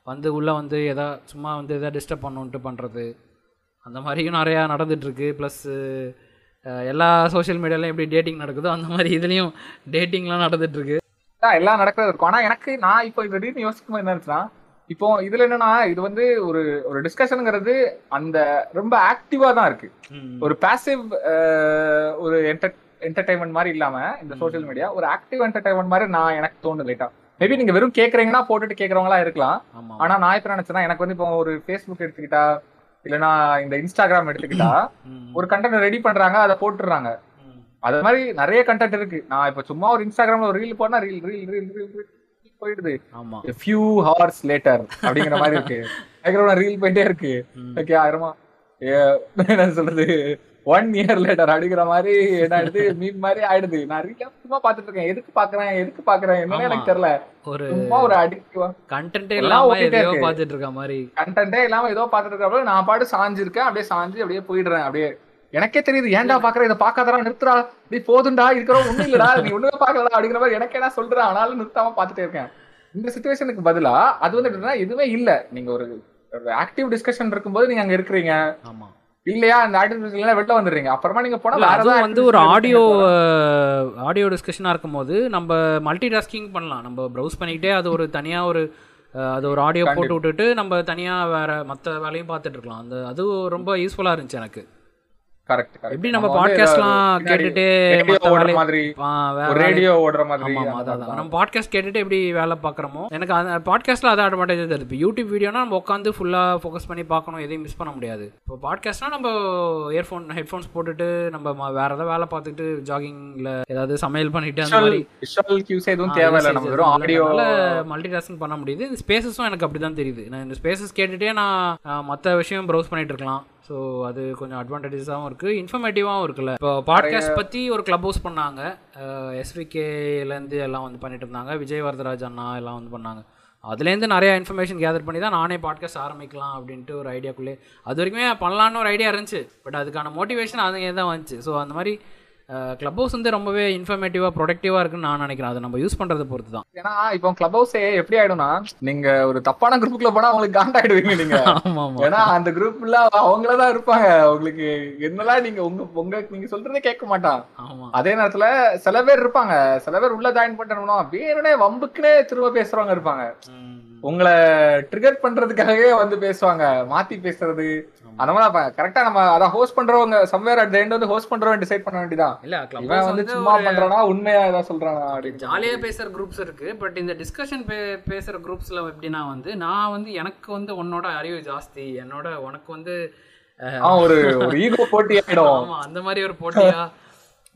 வந்து உள்ளே வந்து எதா சும்மா வந்து எதாவது டிஸ்டர்ப் பண்ணுன்ட்டு பண்ணுறது அந்த மாதிரியும் நிறையா நடந்துகிட்ருக்கு ப்ளஸ்ஸு எல்லா சோஷியல் மீடியாலையும் எப்படி டேட்டிங் நடக்குதோ அந்த மாதிரி இதுலேயும் டேட்டிங்லாம் நடந்துகிட்ருக்கு எல்லாம் நடக்கிறது இருக்கும். ஆனா எனக்கு நான் இப்போ இது திடீர்னு யோசிக்கும் போது என்ன இருந்துச்சுன்னா இப்போ இதுல என்னன்னா இது வந்து ஒரு ஒரு டிஸ்கஷனுங்கிறது அந்த ரொம்ப ஆக்டிவா தான் இருக்கு. ஒரு பாசிவ் ஒரு என்டர்டைன்மெண்ட் மாதிரி இல்லாம இந்த ம். சோஷியல் மீடியா ஒரு ஆக்டிவ் என்டர்டைன்மெண்ட் மாதிரி நான் எனக்கு தோணுது லைட்டா மேபி நீங்க வெறும் கேக்குறீங்கன்னா போட்டுட்டு கேக்குறவங்களா இருக்கலாம். ஆனா நான் இப்ப நினைச்சேன்னா எனக்கு வந்து இப்போ ஒரு ஃபேஸ்புக் எடுத்துக்கிட்டா இல்லனா இந்த இன்ஸ்டாகிராம் எடுத்துக்கிட்டா. ஒரு கண்டென்ட் ரெடி பண்றாங்க அதை போட்டுறாங்க. அது மாதிரி நிறைய கண்டென்ட் இருக்கு. நான் இப்ப சும்மா ஒரு இன்ஸ்டாகிராம்ல ஒரு ரீல் போனா ரீல் ரீல் ரீல் ரீல் போயிடுது. ஆமா. ஃபியூ ஹவர்ஸ் லேட்டர் அப்படிங்கிற மாதிரி இருக்கு. ரீல் போயிட்டே இருக்கு. ஓகே ஆயிரமா? என்ன சொல்றது? ஒன் இயர் லேட்டர் அப்படிங்கிற மாதிரி என்ன ஆயிடுது? மீன் மாதிரி ஆயிடுது. நான் ரீல் சும்மா பாத்துட்டு இருக்கேன். எதுக்கு பாக்குறேன் எதுக்கு பாக்குறேன் என்னன்னு. எனக்கு தெரியல. ஒரு சும்மா ஒரு அடிக்கு கண்டென்ட்டே இல்லாம ஓடிட்டே எதையோ இருக்கு. மாதிரி. கண்டென்ட்டே இல்லாம ஏதோ பாத்துட்டு இருக்கப்ப நான் பாட்டு சாஞ்சிருக்கேன். அப்படியே சாஞ்சு அப்படியே போயிடுறேன். அப்படியே. எனக்கே தெரியுது. ஏன்டா பாக்குற இதை பாக்காதடா நிறுத்துறா நீ போதும்டா இருக்கிற ஒண்ணும் இல்லடா. நீ ஒண்ணுமே பாக்கலடா அப்படிங்கிற மாதிரி எனக்கே நான் சொல்றேன். ஆனாலும் நிறுத்தாம பாத்துட்டே இருக்கேன். இந்த சுச்சுவேஷனுக்கு பதிலா அது வந்து எப்படின்னா எதுவுமே இல்ல. நீங்க ஒரு ஆக்டிவ் டிஸ்கஷன் இருக்கும்போது நீங்க அங்க இருக்கிறீங்க. ஆமா. இல்லையா? அந்த டிஸ்கஷன்ல வெளில வந்துடுறீங்க. அப்புறமா நீங்க போனா வேற வந்து ஒரு ஆடியோ ஆடியோ டிஸ்கஷனாக இருக்கும்போது நம்ம மல்டி டாஸ்கிங் பண்ணலாம். நம்ம ப்ரௌஸ் பண்ணிக்கிட்டே அது ஒரு தனியாக ஒரு அது ஒரு ஆடியோ போட்டு விட்டுட்டு நம்ம தனியாக வேற மற்ற வேலையும் பார்த்துட்டு இருக்கலாம். அந்த அது ரொம்ப யூஸ்ஃபுல்லாக இருந்துச்சு எனக்கு. கரெக்ட் எப்படி நம்ம பாட்காஸ்ட்லாம் கேட்டுட்டு ஓடுற மாதிரி ரேடியோ ஓடுற மாதிரி. நம்ம பாட்காஸ்ட் கேட்டுட்டு எப்படி வேலை பார்க்குறோமோ எனக்கு அந்த பாட்காஸ்ட்டில் அது அட்வான்டேஜ் இப்போ யூடியூப் வீடியோனா நம்ம உட்காந்து ஃபுல்லாக ஃபோக்கஸ் பண்ணி பார்க்கணும் எதையும் மிஸ் பண்ண முடியாது. இப்போ பாட்காஸ்ட்னா நம்ம இயர்ஃபோன் ஹெட்ஃபோன்ஸ் போட்டுட்டு நம்ம வேற ஏதாவது வேலை பார்த்துட்டு ஜாகிங்கில் ஏதாவது சமையல் பண்ணிட்டு அந்த மாதிரி. மல்டி டாஸ்கிங் பண்ண முடியுது. ஸ்பேசஸும் எனக்கு அப்படி தான் தெரியுது. நான் இந்த ஸ்பேசஸ் கேட்டுட்டே நான் மற்ற விஷயம் ப்ரௌஸ் பண்ணிட்டு இருக்கலாம். ஸோ அது கொஞ்சம் அட்வான்டேஜஸாகவும் இருக்குது இன்ஃபர்மேட்டிவாகவும் இருக்குல்ல. இப்போ பாட்காஸ்ட் பற்றி ஒரு கிளப் ஹவுஸ் பண்ணாங்க. எஸ்விகேலேருந்து எல்லாம் வந்து பண்ணிட்டு இருந்தாங்க. விஜய் வரதராஜ் அண்ணா எல்லாம் வந்து பண்ணாங்க. அதுலேருந்து நிறைய இன்ஃபர்மேஷன் கேதர் பண்ணி தான் நானே பாட்காஸ்ட் ஆரம்பிக்கலாம் அப்படின்ட்டு ஒரு ஐடியாக்குள்ளே அது வரைக்குமே பண்ணலான்னு ஒரு ஐடியா இருந்துச்சு. பட் அதுக்கான மோட்டிவேஷன் அதுங்க தான் வந்துச்சு. ஸோ அந்த மாதிரி கிளப் ஹவுஸ் வந்து ரொம்பவே இன்ஃபர்மேட்டிவாக ப்ரொடக்டிவாக இருக்குன்னு நான் நினைக்கிறேன். அதை நம்ம யூஸ் பண்ணுறதை பொறுத்து தான் ஏன்னா இப்போ கிளப் ஹவுஸே எப்படி ஆயிடும்னா நீங்க ஒரு தப்பான குரூப்புக்குள்ள போனா உங்களுக்கு காண்டாயிடுவீங்க நீங்க. ஆமாம் ஆமாம் ஏன்னா அந்த குரூப்ல அவங்களதான் இருப்பாங்க. உங்களுக்கு என்னெல்லாம் நீங்க உங்க உங்க நீங்க சொல்றதே கேட்க மாட்டான். அதே நேரத்துல சில பேர் இருப்பாங்க. சில பேர் உள்ள ஜாயின் பண்ணணும்னா வேணுனே வம்புக்குனே திரும்ப பேசுறவங்க இருப்பாங்க. உங்களை ட்ரிகர் பண்றதுக்காகவே வந்து பேசுவாங்க. மாத்தி பேசுறது. அந்த மாதிரி கரெக்டா நம்ம அத ஹோஸ்ட் பண்றவங்க சம்வேர் அட் எண்ட் வந்து ஹோஸ்ட் பண்றவங்க டிசைட் பண்ண வேண்டியதான் இல்ல இவன் வந்து சும்மா பண்றானா உண்மையா ஏதாவது சொல்றானா ஜாலியாக பேசுகிற குரூப்ஸ் இருக்கு பட் இந்த டிஸ்கஷன் பே பேசுகிற குரூப்ஸில் எப்படின்னா வந்து நான் வந்து எனக்கு வந்து உன்னோட அறிவு ஜாஸ்தி என்னோட உனக்கு வந்து ஒரு ஒரு ஈகோ போட்டி ஆயிடும் ஆமா அந்த மாதிரி ஒரு போட்டியா?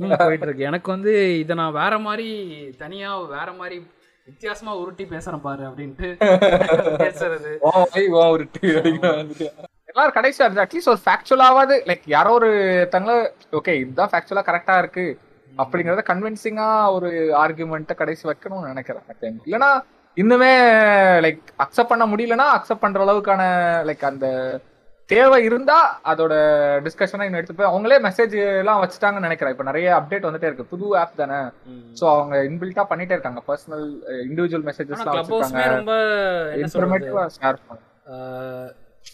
போயிட்டு இருக்கு எனக்கு வந்து இதை நான் வேற மாதிரி தனியா வேற மாதிரி வித்தியாசமா உருட்டி பேசுறேன் பாரு அப்படின்ட்டு பேசுறது. எல்லாரும் கடைசியா அட்லீஸ்ட் ஒரு ஃபேக்சுவலாவது லைக் யாரோ ஒரு தங்கள ஓகே இதுதான் ஃபேக்சுவலா கரெக்டா இருக்கு. அப்படிங்கறத கன்வின்சிங்கா ஒரு ஆர்குமெண்ட்டை கடைசி வைக்கணும்னு நினைக்கிறேன். இல்லனா இன்னுமே லைக் அக்செப்ட் பண்ண முடியலன்னா அக்செப்ட் பண்ற அளவுக்கான லைக் அந்த தேவை இருந்தா அதோட டிஸ்கஷனை இன்னும் எடுத்து போய் அவங்களே மெசேஜ் எல்லாம் வச்சுட்டாங்கன்னு நினைக்கிறேன். இப்ப நிறைய அப்டேட் வந்துட்டே இருக்கு. புது ஆப் தானே. சோ அவங்க இன்பில்ட்டா பண்ணிட்டே இருக்காங்க. பர்சனல் இண்டிவிஜுவல் மெசேஜஸ் ரொம்ப இன்ஃபர்மேட்டிவா ஷேர்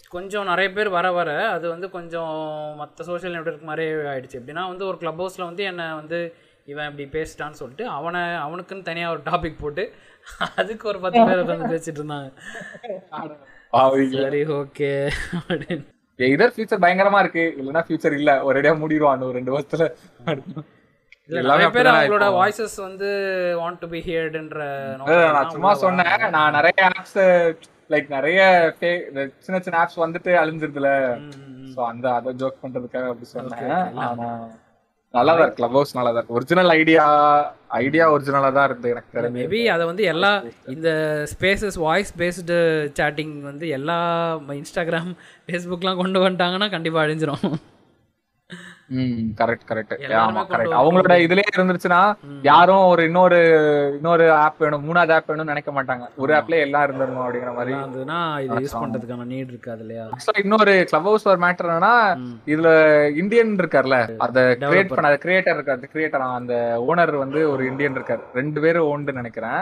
கொஞ்சம் நிறைய பேர் வர வர அது வந்து கொஞ்சம் மற்ற சோஷியல் நெட்வொர்க் மாதிரி ஆயிடுச்சு. எப்படின்னா வந்து ஒரு கிளப் ஹவுஸில் வந்து என்னை வந்து இவன் இப்படி பேசிட்டான்னு சொல்லிட்டு அவனை அவனுக்குன்னு தனியாக ஒரு டாபிக் போட்டு அதுக்கு ஒரு பத்து பேர் உட்காந்து பேசிட்டு இருந்தாங்க. சரி ஓகே அப்படின்னு. இதர் ஃபியூச்சர் பயங்கரமா இருக்கு. இல்லனா ஃபியூச்சர் இல்ல. ஒரேடியா மூடிடுவான் அந்த ஒரு ரெண்டு வருஷத்துல. நிறைய பேர் அவங்களோட. வாய்ஸஸ் வந்து வாண்ட் டு பி ஹியர்டுன்ற நான் சும்மா சொன்னேன். நான் நிறைய ஆப்ஸ் லைக் நிறைய சின்ன சின்ன ஆப்ஸ் வந்துட்டு அழிஞ்சிருதுல. சோ அந்த அத ஜோக் பண்றதுக்காக அப்படி சொன்னேன். ஆனா நல்லா தான் இருக்கு கிளப் ஹவுஸ் நல்லா தான் இருக்கு. ஒரிஜினல் ஐடியா ஐடியா ஒரிஜினலா தான் இருந்து எனக்கு மேபி அதை வந்து எல்லா இந்த ஸ்பேசஸ் வாய்ஸ் பேஸ்டு சேட்டிங் வந்து எல்லா இன்ஸ்டாகிராம் ஃபேஸ்புக்லாம் கொண்டு வந்துட்டாங்கன்னா கண்டிப்பாக அழிஞ்சிரும். கரெக்ட் கரெக்ட் ஆமா கரெக்ட் அவங்களோட இதுலயே இருந்துச்சுன்னா யாரும் ஒரு இன்னொரு இன்னொரு ஆப் வேணும் மூணாவது ஆப் வேணும்னு நினைக்க மாட்டாங்க. ஒரு ஆப்லயே எல்லாம் இருந்துடணும் அப்படிங்கிற மாதிரி இருந்ததுன்னா இது யூஸ் பண்ணுறதுக்கான நீட் இருக்காது இல்லையா? இன்னொரு கிளப் ஹவுஸ் ஒரு மேட்டர் என்னன்னா இதுல இந்தியன் இருக்கார்ல அத கிரியேட் பண்ண. கிரியேட்டர் இருக்காரு அந்த கிரியேட்டர் அந்த ஓனர் வந்து ஒரு இந்தியன் இருக்காரு. ரெண்டு பேரும் ஓண்டு நினைக்கிறேன்.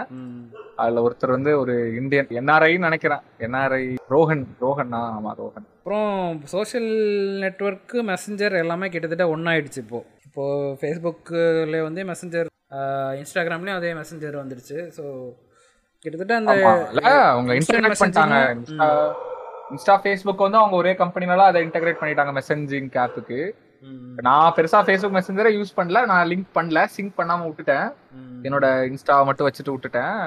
அதுல ஒருத்தர் வந்து ஒரு இந்தியன் என்ஆர்ஐன்னு நினைக்கிறேன். என்ஆர்ஐ ரோஹன் ரோஹன்னா ஆமா ரோஹன். அப்புறம் சோஷியல் நெட்வொர்க்கு மெசஞ்சர் எல்லாமே கிட்டத்தட்ட ஒன்றாயிடுச்சு இப்போது இப்போது ஃபேஸ்புக்கில் வந்து மெசஞ்சர் இன்ஸ்டாகிராம்லேயும் அதே மெசஞ்சர் வந்துடுச்சு. ஸோ கிட்டத்தட்ட அந்த அவங்க இன்டகிரேட் பண்ணிட்டாங்க. இன்ஸ்டா ஃபேஸ்புக் வந்து அவங்க ஒரே கம்பெனினால அதை இன்டகிரேட் பண்ணிட்டாங்க மெசேஜிங் ஆப்புக்கு ம், நான் பெருசா ஃபேஸ்புக் மெசஞ்சரை யூஸ் பண்ணல. நான் லிங்க் பண்ணல. சிங்க் பண்ணாம விட்டுட்டேன். என்னோட இன்ஸ்டா மட்டும் வச்சுட்டு விட்டுட்டேன்.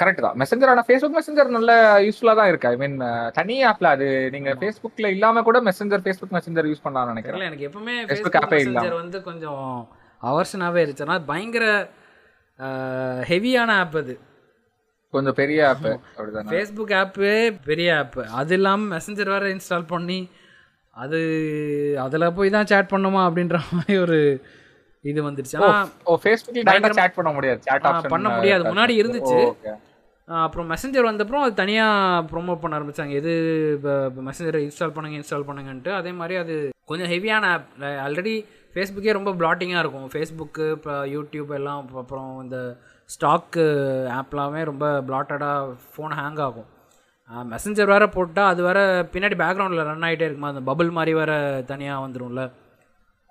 கரெக்ட் தான். மெசஞ்சர் ஆனா ஃபேஸ்புக் மெசஞ்சர் நல்ல யூஸ்ஃபுல்லா தான் இருக்கு. ஐ மீன் தனி ஆப்ல அது நீங்க ஃபேஸ்புக்ல இல்லாம கூட மெசஞ்சர் ஃபேஸ்புக் மெசஞ்சர் யூஸ் பண்ணலாம்னு நினைக்கிறேன். எனக்கு எப்பவுமே Facebook ஃபேஸ்புக் இல்லாம. மெசஞ்சர் வந்து கொஞ்சம் அவர்ஷனாகவே இருந்துச்சு. ஆனால் பயங்கர ஹெவியான ஆப் அது. கொஞ்சம் பெரிய ஆப் அப்படிதானே? ஃபேஸ்புக் ஆப்பு பெரிய ஆப்பு அது இல்லாமல் மெசஞ்சர் வேறு இன்ஸ்டால் பண்ணி அது அதில் போய் தான் சேட் பண்ணுமா அப்படின்ற மாதிரி ஒரு இது வந்துருச்சு. ஆனால் டைரக்டா சேட் பண்ண முடியாது. சேட் பண்ண முடியாது. முன்னாடி இருந்துச்சு. அப்புறம் மெசஞ்சர் வந்தப்புறம் அது தனியாக ப்ரோமோட் பண்ண ஆரம்பிச்சாங்க. எது இப்போ மெசஞ்சரை இன்ஸ்டால் பண்ணுங்க இன்ஸ்டால் பண்ணுங்கன்ட்டு. அதே மாதிரி அது கொஞ்சம் ஹெவியான ஆப் ஆல்ரெடி ஃபேஸ்புக்கே ரொம்ப பிளாட்டிங்காக இருக்கும். ஃபேஸ்புக்கு இப்போ யூடியூப் எல்லாம் அப்புறம் அப்புறம் இந்த ஸ்டாக்கு ஆப்லாமே ரொம்ப பிளாட்டடாக ஃபோன் ஹேங் ஆகும். மெசஞ்சர் வேறு போட்டால் அது வேறு பின்னாடி பேக்ரவுண்டில் ரன் ஆகிட்டே இருக்குமா? அந்த பபிள் மாதிரி வேறு தனியாக வந்துரும்ல.